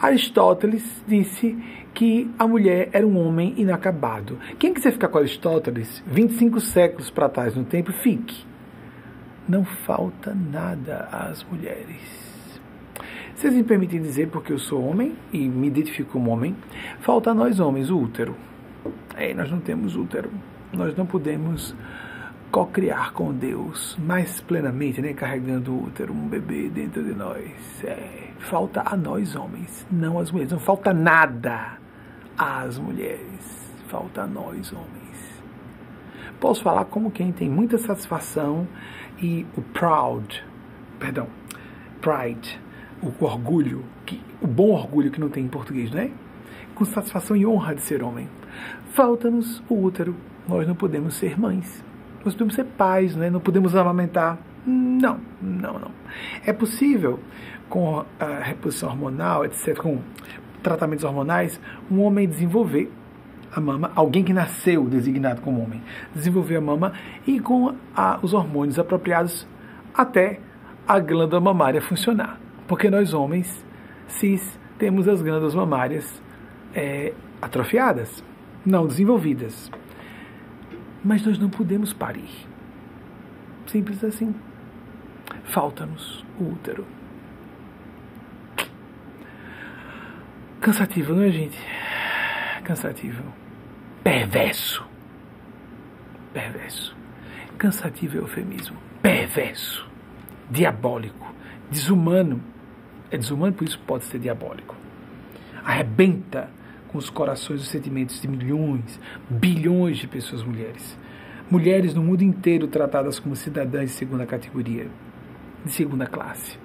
Aristóteles disse que a mulher era um homem inacabado. Quem quiser ficar com Aristóteles 25 séculos para trás no tempo, fique. Não falta nada às mulheres. Vocês me permitem dizer, porque eu sou homem e me identifico como homem, falta a nós homens o útero. É, nós não temos útero. Nós não podemos co-criar com Deus mais plenamente, né, carregando o útero, um bebê dentro de nós. É, falta a nós homens, não às mulheres. Não falta nada às mulheres, falta a nós homens. Posso falar como quem tem muita satisfação e o proud, perdão, pride, o orgulho, que, o bom orgulho que não tem em português, né? Com satisfação e honra de ser homem. Falta-nos o útero. Nós não podemos ser mães nós podemos ser pais, né? não podemos amamentar. Não, não, não. É possível, com a reposição hormonal, etc., com tratamentos hormonais, um homem desenvolver a mama, alguém que nasceu designado como homem, desenvolver a mama e com a, os hormônios apropriados até a glândula mamária funcionar. Porque nós homens, cis, temos as glândulas mamárias é, atrofiadas, não desenvolvidas. Mas nós não podemos parir. Simples assim. Falta-nos o útero. Cansativo, não é, gente? Cansativo. Perverso. Perverso. Cansativo é eufemismo. Perverso. Diabólico. Desumano. É desumano, por isso pode ser diabólico. Arrebenta com os corações e os sentimentos de milhões, bilhões de pessoas mulheres. Mulheres no mundo inteiro tratadas como cidadãs de segunda categoria, de segunda classe,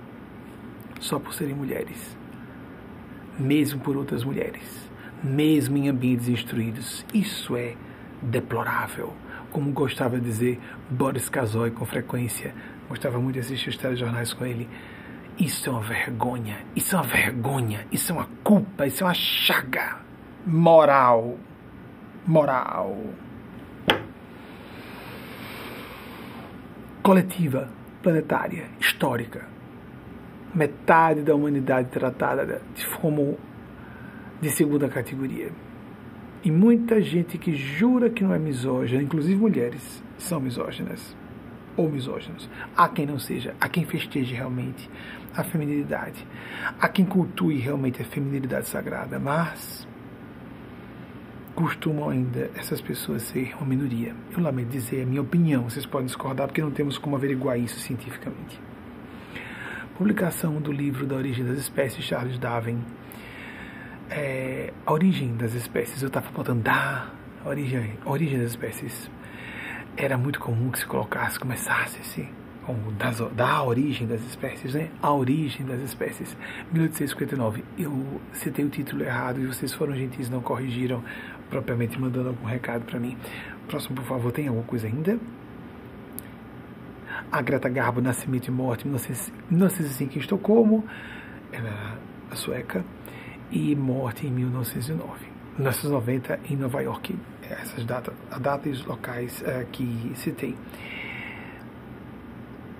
só por serem mulheres, mesmo por outras mulheres, mesmo em ambientes instruídos. Isso é deplorável. Como gostava de dizer Boris Kazoy com frequência, gostava muito de assistir os telejornais com ele. Isso é uma vergonha, isso é uma vergonha, isso é uma culpa, isso é uma chaga moral. Moral. Coletiva, planetária, histórica. Metade da humanidade tratada de como de segunda categoria. E muita gente que jura que não é misógina, inclusive mulheres, são misóginas ou misóginos. Há quem não seja, há quem festeje realmente a feminilidade, há quem cultue realmente a feminilidade sagrada, mas costumam ainda essas pessoas ser uma minoria. Eu lamento dizer, a minha opinião, vocês podem discordar porque não temos como averiguar isso cientificamente. Publicação do livro Da Origem das Espécies, Charles Darwin. É, a origem das espécies, eu estava botando da origem, origem das espécies. Era muito comum que se colocasse, começasse das, da origem das espécies, né? A origem das espécies. 1859. Eu citei o título errado e vocês foram gentis, não corrigiram propriamente mandando algum recado para mim. Próximo, por favor, tem alguma coisa ainda? A Greta Garbo, Nascimento e Morte, 1905 em Estocolmo, ela a sueca, e morte em 1909. 1990 em Nova York, essas datas, datas locais uh, que citei.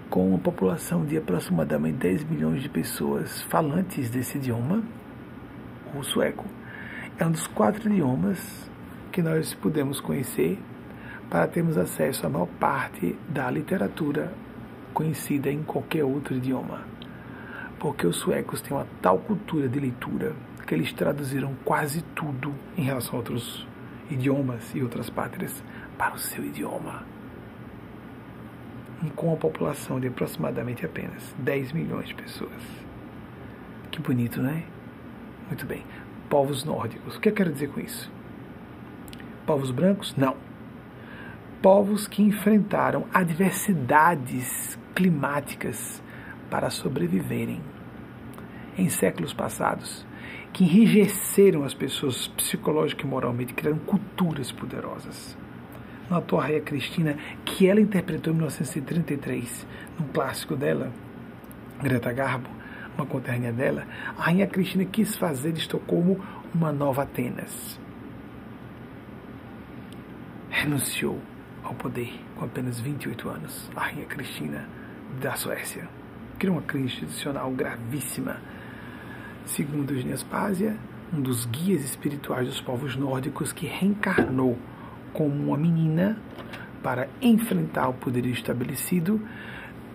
Com uma população de aproximadamente 10 milhões de pessoas falantes desse idioma, o sueco é um dos quatro idiomas que nós podemos conhecer para termos acesso à maior parte da literatura conhecida em qualquer outro idioma. Porque os suecos têm uma tal cultura de leitura que eles traduziram quase tudo em relação a outros idiomas e outras pátrias para o seu idioma. Com uma população de aproximadamente apenas 10 milhões de pessoas. Que bonito, né? Muito bem. Povos nórdicos. O que eu quero dizer com isso? Povos brancos? Não. Povos que enfrentaram adversidades climáticas para sobreviverem em séculos passados que enrijeceram as pessoas psicológica e moralmente, criaram culturas poderosas. Na Raia Cristina, que ela interpretou em 1933, num clássico dela, Greta Garbo, uma conterrânea dela, a Rainha Cristina quis fazer de Estocolmo uma nova Atenas. Renunciou ao poder com apenas 28 anos, a Rainha Cristina da Suécia. Criou uma crise institucional gravíssima segundo Eugênio Aspásia, um dos guias espirituais dos povos nórdicos que reencarnou como uma menina para enfrentar o poder estabelecido,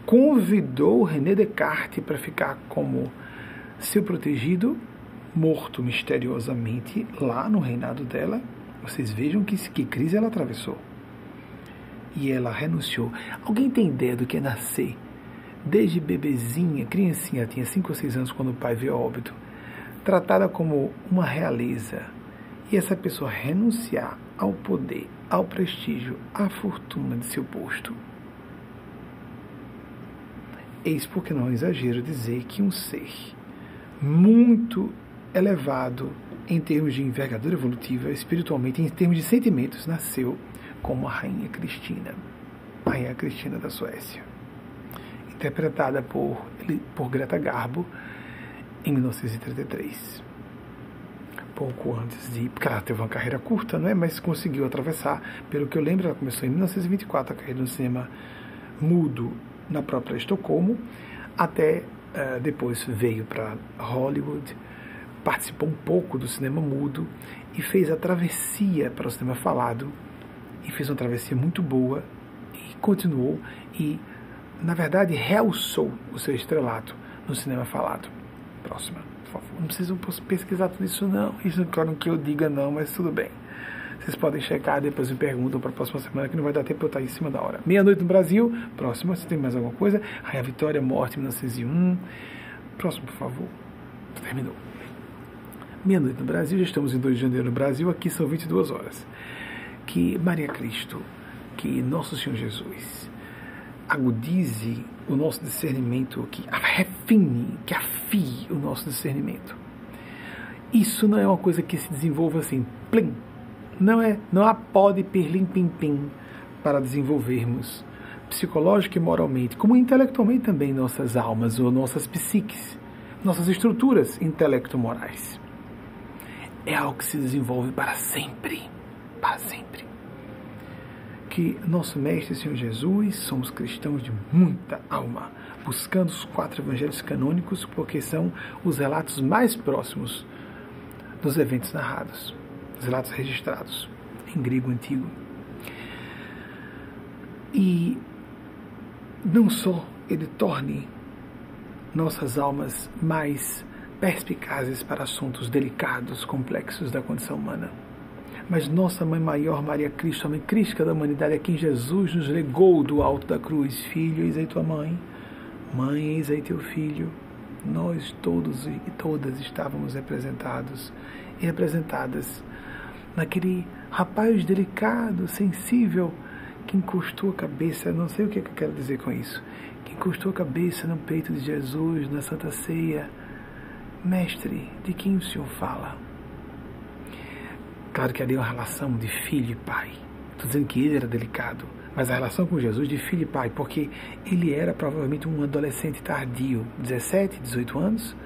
convidou René Descartes para ficar como seu protegido, morto misteriosamente lá no reinado dela. Vocês vejam que, que crise ela atravessou. E ela renunciou. Alguém tem ideia do que é nascer desde bebezinha, criancinha, tinha 5 ou 6 anos quando o pai veio a óbito, tratada como uma realeza, e essa pessoa renunciar ao poder, ao prestígio, à fortuna de seu posto. Eis porque não é exagero dizer que um ser muito elevado em termos de envergadura evolutiva, espiritualmente, em termos de sentimentos, nasceu como a Rainha Cristina, a Rainha Cristina da Suécia interpretada por, por Greta Garbo em 1933. Pouco antes de. Porque ela teve uma carreira curta, não é? mas conseguiu atravessar. Pelo que eu lembro, ela começou em 1924 a carreira no cinema mudo na própria Estocolmo, até uh, depois veio para Hollywood, participou um pouco do cinema mudo e fez a travessia para o cinema falado. E fez uma travessia muito boa e continuou e na verdade, realçou o seu estrelato no cinema falado. Próxima, favor. Não precisam pesquisar tudo isso, não. Isso não quero que eu diga, não, mas tudo bem. Vocês podem checar, depois me perguntam para a próxima semana, que não vai dar tempo eu estar em cima da hora. Meia-noite no Brasil. Próxima, se tem mais alguma coisa. Raia Vitória, Morte, 1901. Próximo, por favor. Terminou. Meia-noite no Brasil, já estamos em 2 de janeiro no Brasil, aqui são 22 horas. Que Maria Cristo, que Nosso Senhor Jesus, agudize o nosso discernimento, que refine, que afie o nosso discernimento. Isso não é uma coisa que se desenvolva assim, plim. Não é, não há pode perlim pim pim para desenvolvermos psicológica e moralmente, como intelectualmente também nossas almas ou nossas psiques, nossas estruturas intelecto-morais. É algo que se desenvolve para sempre, para sempre que nosso Mestre Senhor Jesus somos cristãos de muita alma, buscando os quatro evangelhos canônicos, porque são os relatos mais próximos dos eventos narrados, os relatos registrados em grego antigo. E não só ele torne nossas almas mais perspicazes para assuntos delicados, complexos da condição humana, mas nossa Mãe Maior, Maria Cristo, a Mãe Crística da humanidade, a quem Jesus nos legou do alto da cruz. Filho, eis aí tua mãe. Mãe, eis aí teu filho. Nós todos e todas estávamos representados e representadas naquele rapaz delicado, sensível, que encostou a cabeça, não sei o que, é que eu quero dizer com isso, que encostou a cabeça no peito de Jesus na Santa Ceia. Mestre, de quem o Senhor fala? Claro que ali é uma relação de filho e pai. Estou dizendo que ele era delicado, mas a relação com Jesus de filho e pai, porque ele era provavelmente um adolescente tardio, 17, 18 anos,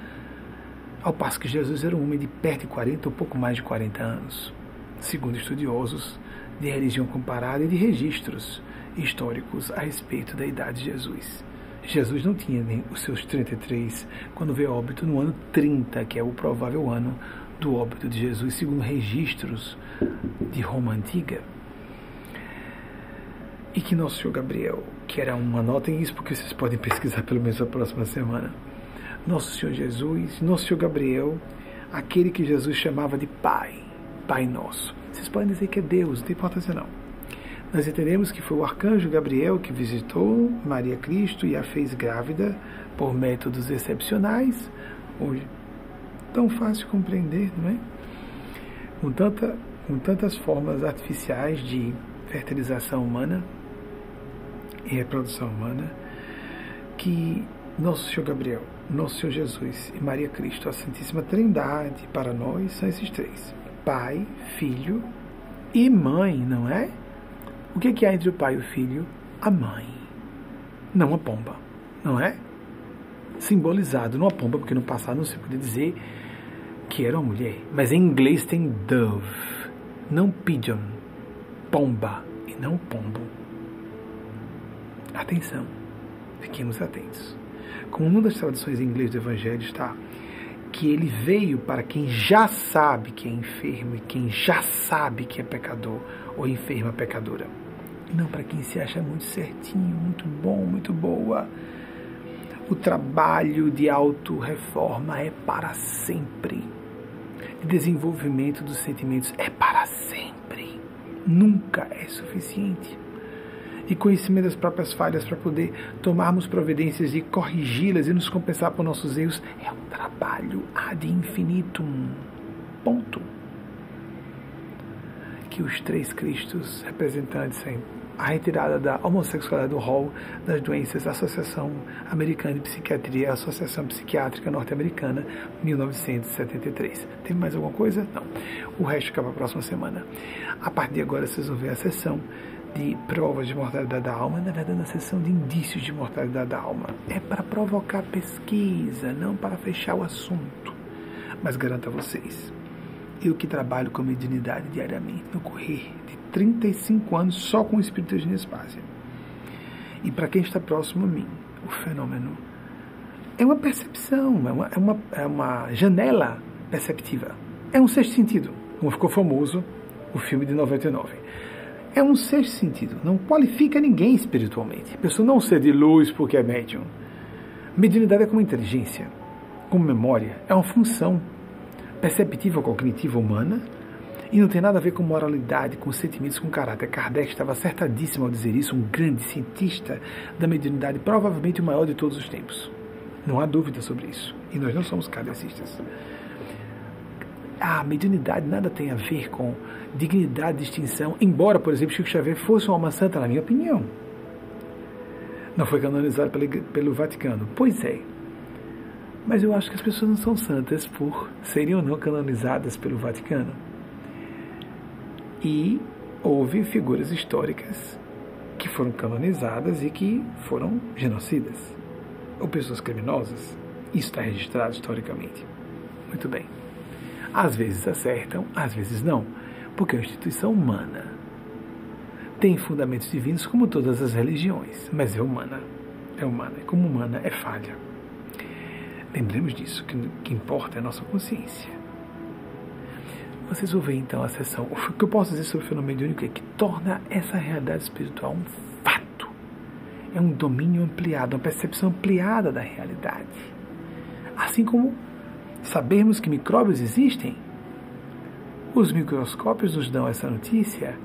ao passo que Jesus era um homem de perto de 40 ou pouco mais de 40 anos. segundo estudiosos de religião comparada e de registros históricos a respeito da idade de Jesus. Jesus não tinha nem os seus 33 quando veio óbito no ano 30, que é o provável ano do óbito de Jesus, segundo registros de Roma antiga. E que nosso Senhor Gabriel, que era uma nota em isso, porque vocês podem pesquisar pelo menos a próxima semana. Nosso Senhor Jesus, nosso Senhor Gabriel, aquele que Jesus chamava de Pai, Pai Nosso. Vocês podem dizer que é Deus, não tem importância não. Nós entendemos que foi o arcanjo Gabriel que visitou Maria Cristo e a fez grávida por métodos excepcionais. Hoje, tão fácil de compreender, não é? Com, tanta, com tantas formas artificiais de fertilização humana e reprodução humana, que nosso Senhor Gabriel, nosso Senhor Jesus e Maria Cristo, a Santíssima Trindade, para nós são esses três: Pai, Filho e Mãe, não é? O que, é que há entre o pai e o filho? A mãe. Não a pomba, não é? Simbolizado numa pomba, porque no passado não se podia dizer que era uma mulher. Mas em inglês tem dove, não pigeon, pomba e não pombo. Atenção, fiquemos atentos. Como uma das traduções em inglês do Evangelho está que ele veio para quem já sabe que é enfermo e quem já sabe que é pecador ou enferma pecadora não para quem se acha muito certinho, muito bom, muito boa. O trabalho de auto-reforma é para sempre. De desenvolvimento dos sentimentos é para sempre. Nunca é suficiente. E conhecimento das próprias falhas para poder tomarmos providências e corrigi-las e nos compensar por nossos erros é um trabalho ad infinitum. Ponto. Que os três Cristos representantes a retirada da homossexualidade do rol das doenças, Associação Americana de Psiquiatria, Associação Psiquiátrica Norte-Americana, 1973. Tem mais alguma coisa? Não. O resto fica para a próxima semana. A partir de agora vocês vão ver a sessão de provas de mortalidade da alma, na verdade, a sessão de indícios de mortalidade da alma. É para provocar pesquisa, não para fechar o assunto. Mas garanto a vocês, eu que trabalho com mediunidade diariamente, no correr de 35 anos só com o espírito de Nespásia. E para quem está próximo a mim, o fenômeno é uma percepção, é uma, é uma, é uma janela perceptiva. É um sexto sentido, como ficou famoso o filme de 99. É um sexto sentido, não qualifica ninguém espiritualmente. A pessoa não ser de luz porque é médium. Mediunidade é como inteligência, como memória, é uma função perceptiva cognitiva humana e não tem nada a ver com moralidade, com sentimentos, com caráter. Kardec estava acertadíssimo ao dizer isso, um grande cientista da mediunidade, provavelmente o maior de todos os tempos. Não há dúvida sobre isso. E nós não somos kardecistas. A mediunidade nada tem a ver com dignidade, distinção, embora, por exemplo, Chico Xavier fosse uma alma santa, na minha opinião. Não foi canonizado pelo, pelo Vaticano. Pois é. Mas eu acho que as pessoas não são santas por serem ou não canonizadas pelo Vaticano. E houve figuras históricas que foram canonizadas e que foram genocidas, ou pessoas criminosas. Isso está registrado historicamente. Muito bem. Às vezes acertam, às vezes não, porque é uma instituição humana. Tem fundamentos divinos como todas as religiões, mas é humana. É humana. E como humana, é falha. Lembremos disso, que o que importa é a nossa consciência. Vocês vão ver então a sessão. O que eu posso dizer sobre o fenômeno mediúnico é que torna essa realidade espiritual um fato. É um domínio ampliado, uma percepção ampliada da realidade. Assim como sabermos que micróbios existem, os microscópios nos dão essa notícia,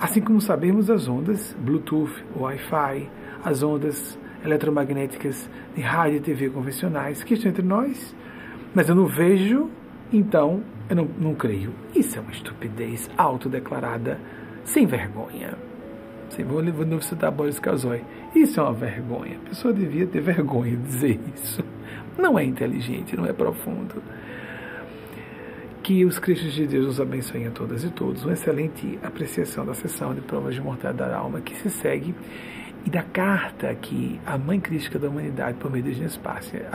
assim como sabemos as ondas Bluetooth, Wi-Fi, as ondas eletromagnéticas de rádio e TV convencionais que estão entre nós, mas eu não vejo, então eu não, não creio. Isso é uma estupidez autodeclarada, sem vergonha. Sim, vou, vou citar Boris Casoy. Isso é uma vergonha. A pessoa devia ter vergonha de dizer isso. Não é inteligente, não é profundo. Que os Cristos de Deus os abençoem a todas e todos. Uma excelente apreciação da sessão de provas de mortalidade da alma que se segue e da carta que a mãe crítica da humanidade, por meio de Eugênia Spásia,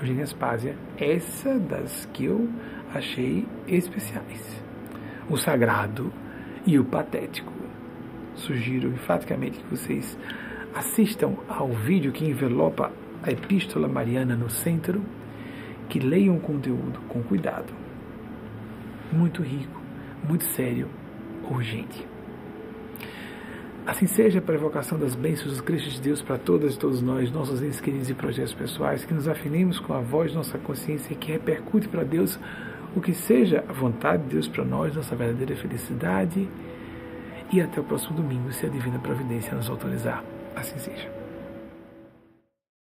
Eugênia Spásia, essa das que eu achei especiais. o sagrado e o patético. Sugiro enfaticamente que vocês assistam ao vídeo que envelopa a Epístola Mariana no centro, que leiam o conteúdo com cuidado. Muito rico, muito sério, urgente. Assim seja para a evocação das bênçãos dos Cristo de Deus para todas e todos nós, nossos entes queridos e projetos pessoais, que nos afinemos com a voz de nossa consciência que repercute para Deus o que seja a vontade de Deus para nós, nossa verdadeira felicidade. E até o próximo domingo, se a Divina Providência nos autorizar. Assim seja.